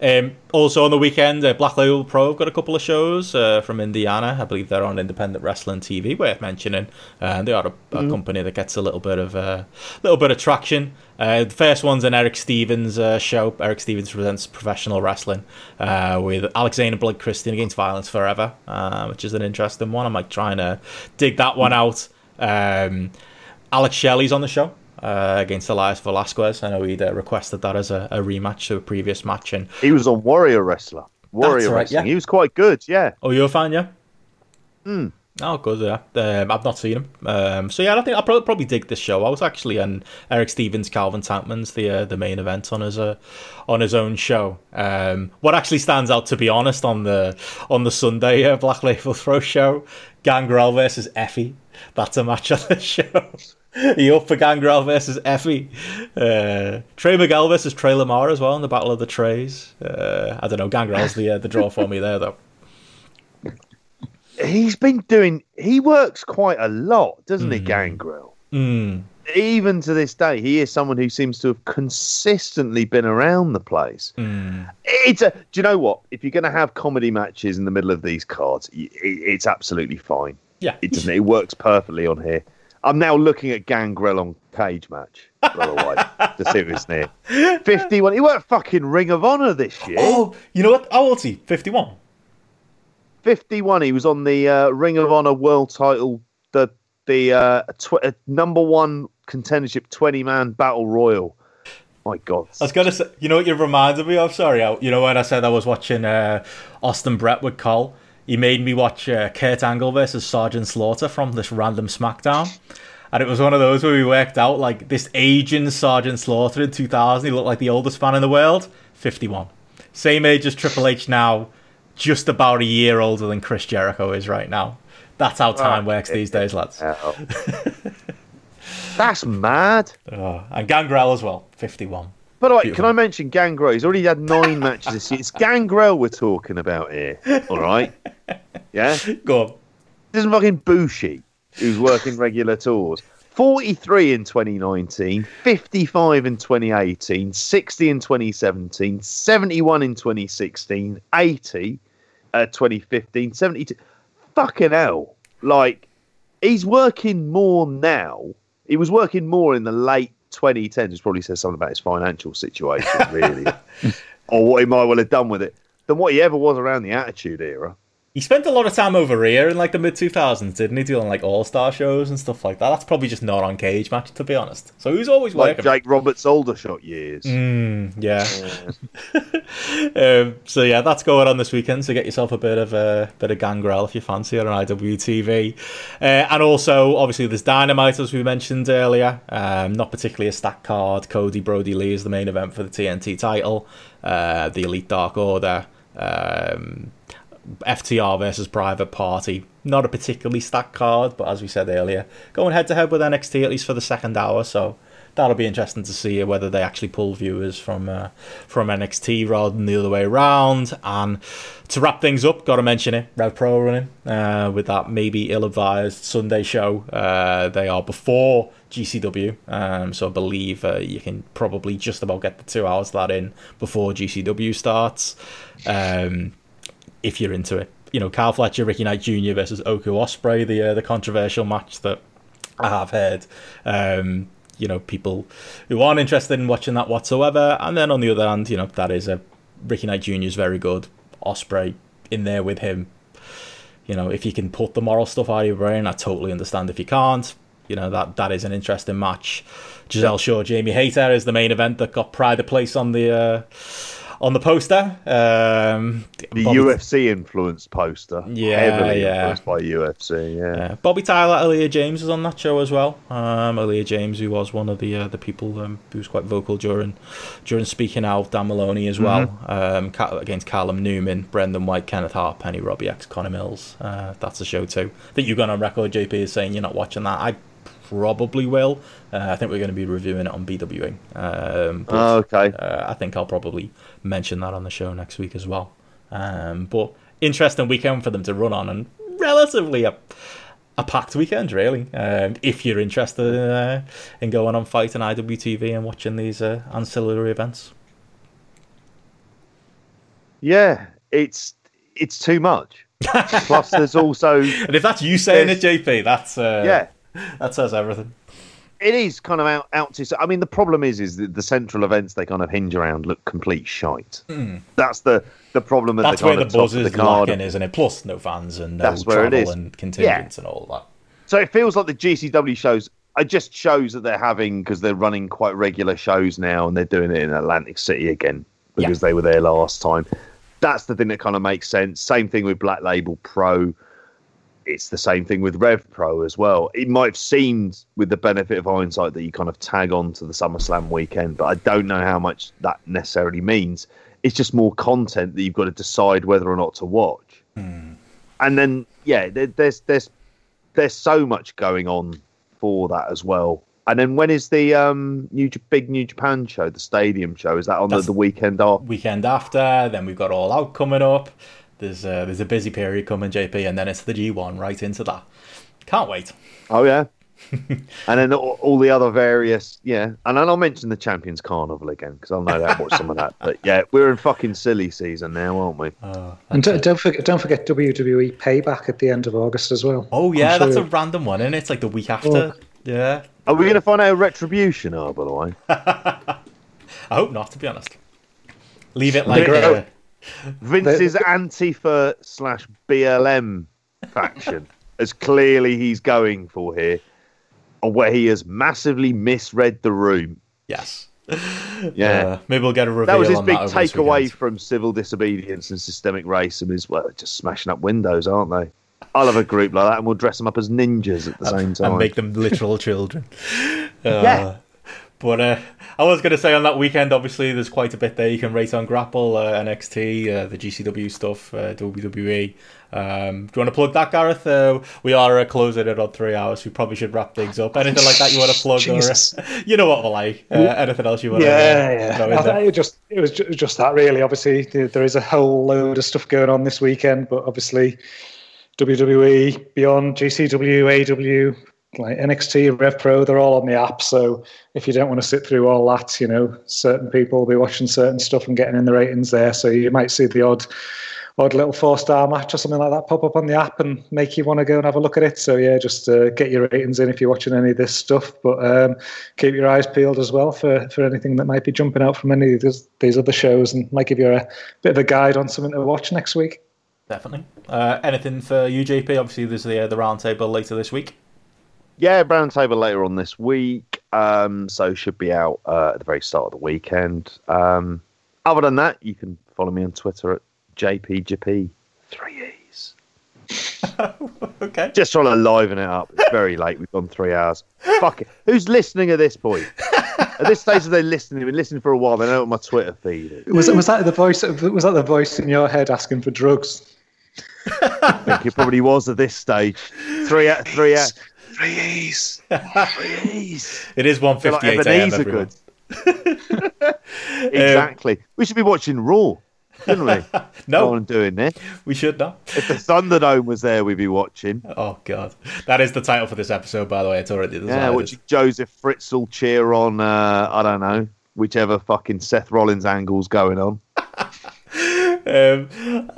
Um, also on the weekend, uh, Black Label Pro have got a couple of shows uh, from Indiana. I believe they're on Independent Wrestling TV. Worth mentioning. Uh, they are a, a company that gets a little bit of a little bit of traction. Uh, the first one's an Erick Stevens uh, show. Erick Stevens presents professional wrestling uh, with Alexander Blake Christian against Violence Forever, uh, which is an interesting one. I'm like trying to dig that one out. Um, Alex Shelley's on the show uh, against Elias Velasquez. I know he'd uh, requested that as a, a rematch to a previous match. And He was on Warrior Wrestler. Warrior right, Wrestling. yeah. He was quite good, yeah. oh, you're a fan, yeah? Hmm. Oh, good. Yeah, um, I've not seen him. Um, so yeah, I think I'll probably, probably dig this show I was actually. And Erick Stevens, Calvin Tankman's the uh, the main event on his uh, on his own show. Um, what actually stands out, to be honest, on the on the Sunday uh, Black Label Pro show, Gangrel versus Effie. That's a match on the show. you up for Gangrel versus Effie? Uh, Trey Miguel versus Trey Lamar as well in the Battle of the Trays. Uh, I don't know. Gangrel's the uh, the draw for me there though. He's been doing, he works quite a lot, doesn't he, Gangrel? Mm. even to this day, he is someone who seems to have consistently been around the place. Mm. It's a. Do you know what? If you're going to have comedy matches in the middle of these cards, it's absolutely fine. Yeah. It doesn't. It works perfectly on here. I'm now looking at Gangrel on Cage Match, the to see if near. 51. He worked fucking Ring of Honor this year. Oh, you know what? How old's he? 51. 51. He was on the uh, Ring of Honor World Title, the the uh, tw- uh, number one contendership 20 man battle royal. My God. I was gonna say, you know what you reminded me of? Sorry, I, you know when I said I was watching uh, Austin Brett with Cole, he made me watch uh, Kurt Angle versus Sergeant Slaughter from this random SmackDown. And it was one of those where we worked out like this aging Sergeant Slaughter in 2000. He looked like the oldest man in the world, 51. Same age as Triple H now, just about a year older than Chris Jericho is right now. That's how time works these days, lads. That's mad. Oh, and Gangrel as well, 51. By the way, Beautiful. can I mention Gangrel? He's already had nine matches this year. It's Gangrel we're talking about here. All right. Yeah. Go on. This isn't fucking Bushi, who's working regular tours. 43 in 2019, 55 in 2018, 60 in 2017, 71 in 2016, 80 uh, 2015, 72. Fucking hell. Like, he's working more now. He was working more in the late 2010s, which probably says something about his financial situation, really, or what he might well have done with it, than what he ever was around the Attitude Era. He spent a lot of time over here in like the mid 2000s, didn't he? Doing like all star shows and stuff like that. That's probably just not on cage match, to be honest. So he was always Like working. Jake Roberts' Aldershot years. Mm, yeah. Yeah. um, so yeah, that's going on this weekend. So get yourself a bit of a bit of gangrel if you fancy it on IWTV, uh, and also obviously there's Dynamite as we mentioned earlier. Um, not particularly a stacked card. Cody Brody Lee is the main event for the TNT title. Uh, the Elite Dark Order. Um, FTR versus Private Party. Not a particularly stacked card, but as we said earlier, going head to head with NXT at least for the second hour. So that'll be interesting to see whether they actually pull viewers from uh, from NXT rather than the other way around. And to wrap things up, got to mention it: Rev Pro running uh, with that maybe ill-advised Sunday show. Uh, they are before GCW, um, so I believe uh, you can probably just about get the two hours of that in before GCW starts. Um, if you're into it. You know, Carl Fletcher, Ricky Knight Jr. versus Oku Ospreay, the uh, the controversial match that I have heard. Um, you know, people who aren't interested in watching that whatsoever. And then on the other hand, you know, that is a Ricky Knight Jr. is very good. Ospreay in there with him. You know, if you can put the moral stuff out of your brain, I totally understand if you can't. You know, that that is an interesting match. Giselle Shaw, Jamie Hayter is the main event that got pride of place on the uh, on the poster. Um, The Bobby- UFC influenced poster. Yeah, Heavily yeah. influenced by UFC, yeah. Yeah. Bobby Tyler, Aaliyah James was on that show as well. Um, Aaliyah James, who was one of the uh, the people um, who was quite vocal during during speaking out. Dan Moloney as well um, against Callum Newman, Brendan White, Kenneth Hart, Penny Robbie X, Connor Mills. Uh, that's a show too. I think you've gone on record, JP, is saying you're not watching that. I probably will. Uh, I think we're going to be reviewing it on BWing. Um, but, Oh, okay. uh, I think I'll probably mention that on the show next week as well. Um, but interesting weekend for them to run on, and relatively a, a packed weekend, really. Um, if you're interested in, uh, in going on FITE and IWTV and watching these uh, ancillary events. Yeah, it's it's too much. Plus, there's also And if that's you saying it, JP, that's uh, yeah, that says everything. It is kind of out out to. I mean, the problem is, is that the central events they kind of hinge around look complete shite. Hmm. That's the the problem at. That's the where the buzz the is card. lacking, isn't it? Plus, no fans and no That's where it travel and contingents and all that. So it feels like the GCW shows are just shows that they're having because they're running quite regular shows now and they're doing it in Atlantic City again because they were there last time. That's the thing that kind of makes sense. Same thing with Black Label Pro. It's the same thing with Rev Pro as well. It might have seemed, with the benefit of hindsight, that you kind of tag on to the SummerSlam weekend, but I don't know how much that necessarily means. It's just more content that you've got to decide whether or not to watch. And then, yeah, there, there's there's there's so much going on for that as well. And then when is the um new big New Japan show, the stadium show? Is that on the, the weekend after? weekend after. Then we've got All Out coming up. There's uh, there's a busy period coming, JP, and then it's the G1 right into that. Can't wait. Oh yeah. and then all, all the other various, yeah. And then I'll mention the Champions Carnival again because I'll no doubt watch some of that. But yeah, we're in fucking silly season now, aren't we? Uh, And don't, don't forget, don't forget WWE Payback at the end of August as well. oh yeah, sure- that's a random one, and it? it's like the week after. Yeah, Are we going to find out Retribution are, by the way? I hope not. To be honest, leave it like uh, Vince's Antifa slash BLM faction, as clearly he's going for here, where he has massively misread the room. Yes. Yeah. Uh, maybe we'll get a reveal. That was his big that over this takeaway from civil disobedience and systemic racism is well, just smashing up windows, aren't they? I'll have a group like that and we'll dress them up as ninjas at the same time. and make them literal children. Uh, Yeah. But uh, I was going to say on that weekend, obviously, there's quite a bit there you can rate on Grapple, uh, NXT, uh, the GCW stuff, uh, WWE. Um, do you want to plug that, Gareth? Uh, we are uh, closing it on three hours. We probably should wrap things up. Anything like that you want to plug? or, you know what we're like. Uh, anything else you want Yeah, to yeah. I think it just it was ju- just that really. Obviously, there there is a whole load of stuff going on this weekend, but obviously, WWE, Beyond, GCW, AW, like NXT, Rev Pro, they're all on the app. So if you don't want to sit through all that, you know, certain people will be watching certain stuff and getting in the ratings there. So you might see the odd odd little four star match or something like that pop up on the app and make you want to go and have a look at it. So yeah, just uh, get your ratings in if you're watching any of this stuff, but um, keep your eyes peeled as well for, for anything that might be jumping out from any of these, these other shows and might give you a bit of a guide on something to watch next week. Definitely. Uh, anything for you, JP? Obviously, there's the, uh, the roundtable later this week. Yeah, brown table later on this week. Um, so should be out uh, at the very start of the weekend. Um, other than that, you can follow me on Twitter at JPGP. Three E's. Okay. Just trying to liven it up. It's very late. We've gone three hours. Fuck it. Who's listening at this point? at this stage, of they listening? They've been listening for a while. They know what my Twitter feed is. Was was that the voice? Was that the voice in your head asking for drugs? I think it probably was at this stage. Three out. Three out. Three E's. It is I feel like 1.58 a.m. Ebenezer everyone. could. exactly. we should be watching Raw, shouldn't we? No. While I'm doing this. We should not. If the Thunderdome was there, we'd be watching. Oh, God. That is the title for this episode, by the way. It's already decided. Yeah, watching Josef Fritzl cheer on, uh, I don't know, whichever fucking Seth Rollins angle's going on. Um,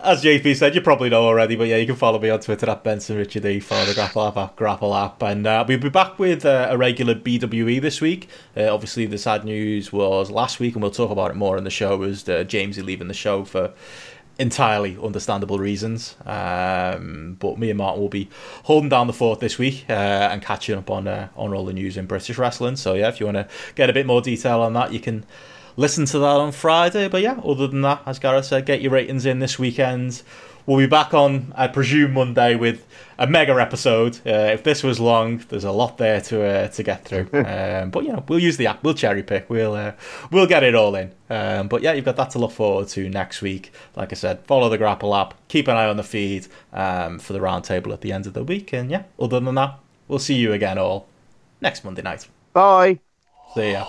as JP said, you probably know already, but yeah, you can follow me on Twitter at Benson Richard E. Follow the Grapple app Grapple app, and uh, we'll be back with uh, a regular BWE this week. Uh, obviously, the sad news was last week, and we'll talk about it more in the show. Was uh, Jamesy leaving the show for entirely understandable reasons? Um, but me and Martin will be holding down the fort this week uh, and catching up on uh, on all the news in British wrestling. So yeah, if you want to get a bit more detail on that, you can listen to that on Friday. But yeah, other than that, as Gareth said, get your ratings in this weekend. We'll be back on, I presume, Monday with a mega episode. Uh, if this was long, there's a lot there to uh, to get through. um, but you know, we'll use the app. We'll cherry pick. We'll uh, we'll get it all in. Um, but yeah, you've got that to look forward to next week. Like I said, follow the Grapple app. Keep an eye on the feed um, for the roundtable at the end of the week. And yeah, other than that, we'll see you again all next Monday night. Bye. See ya.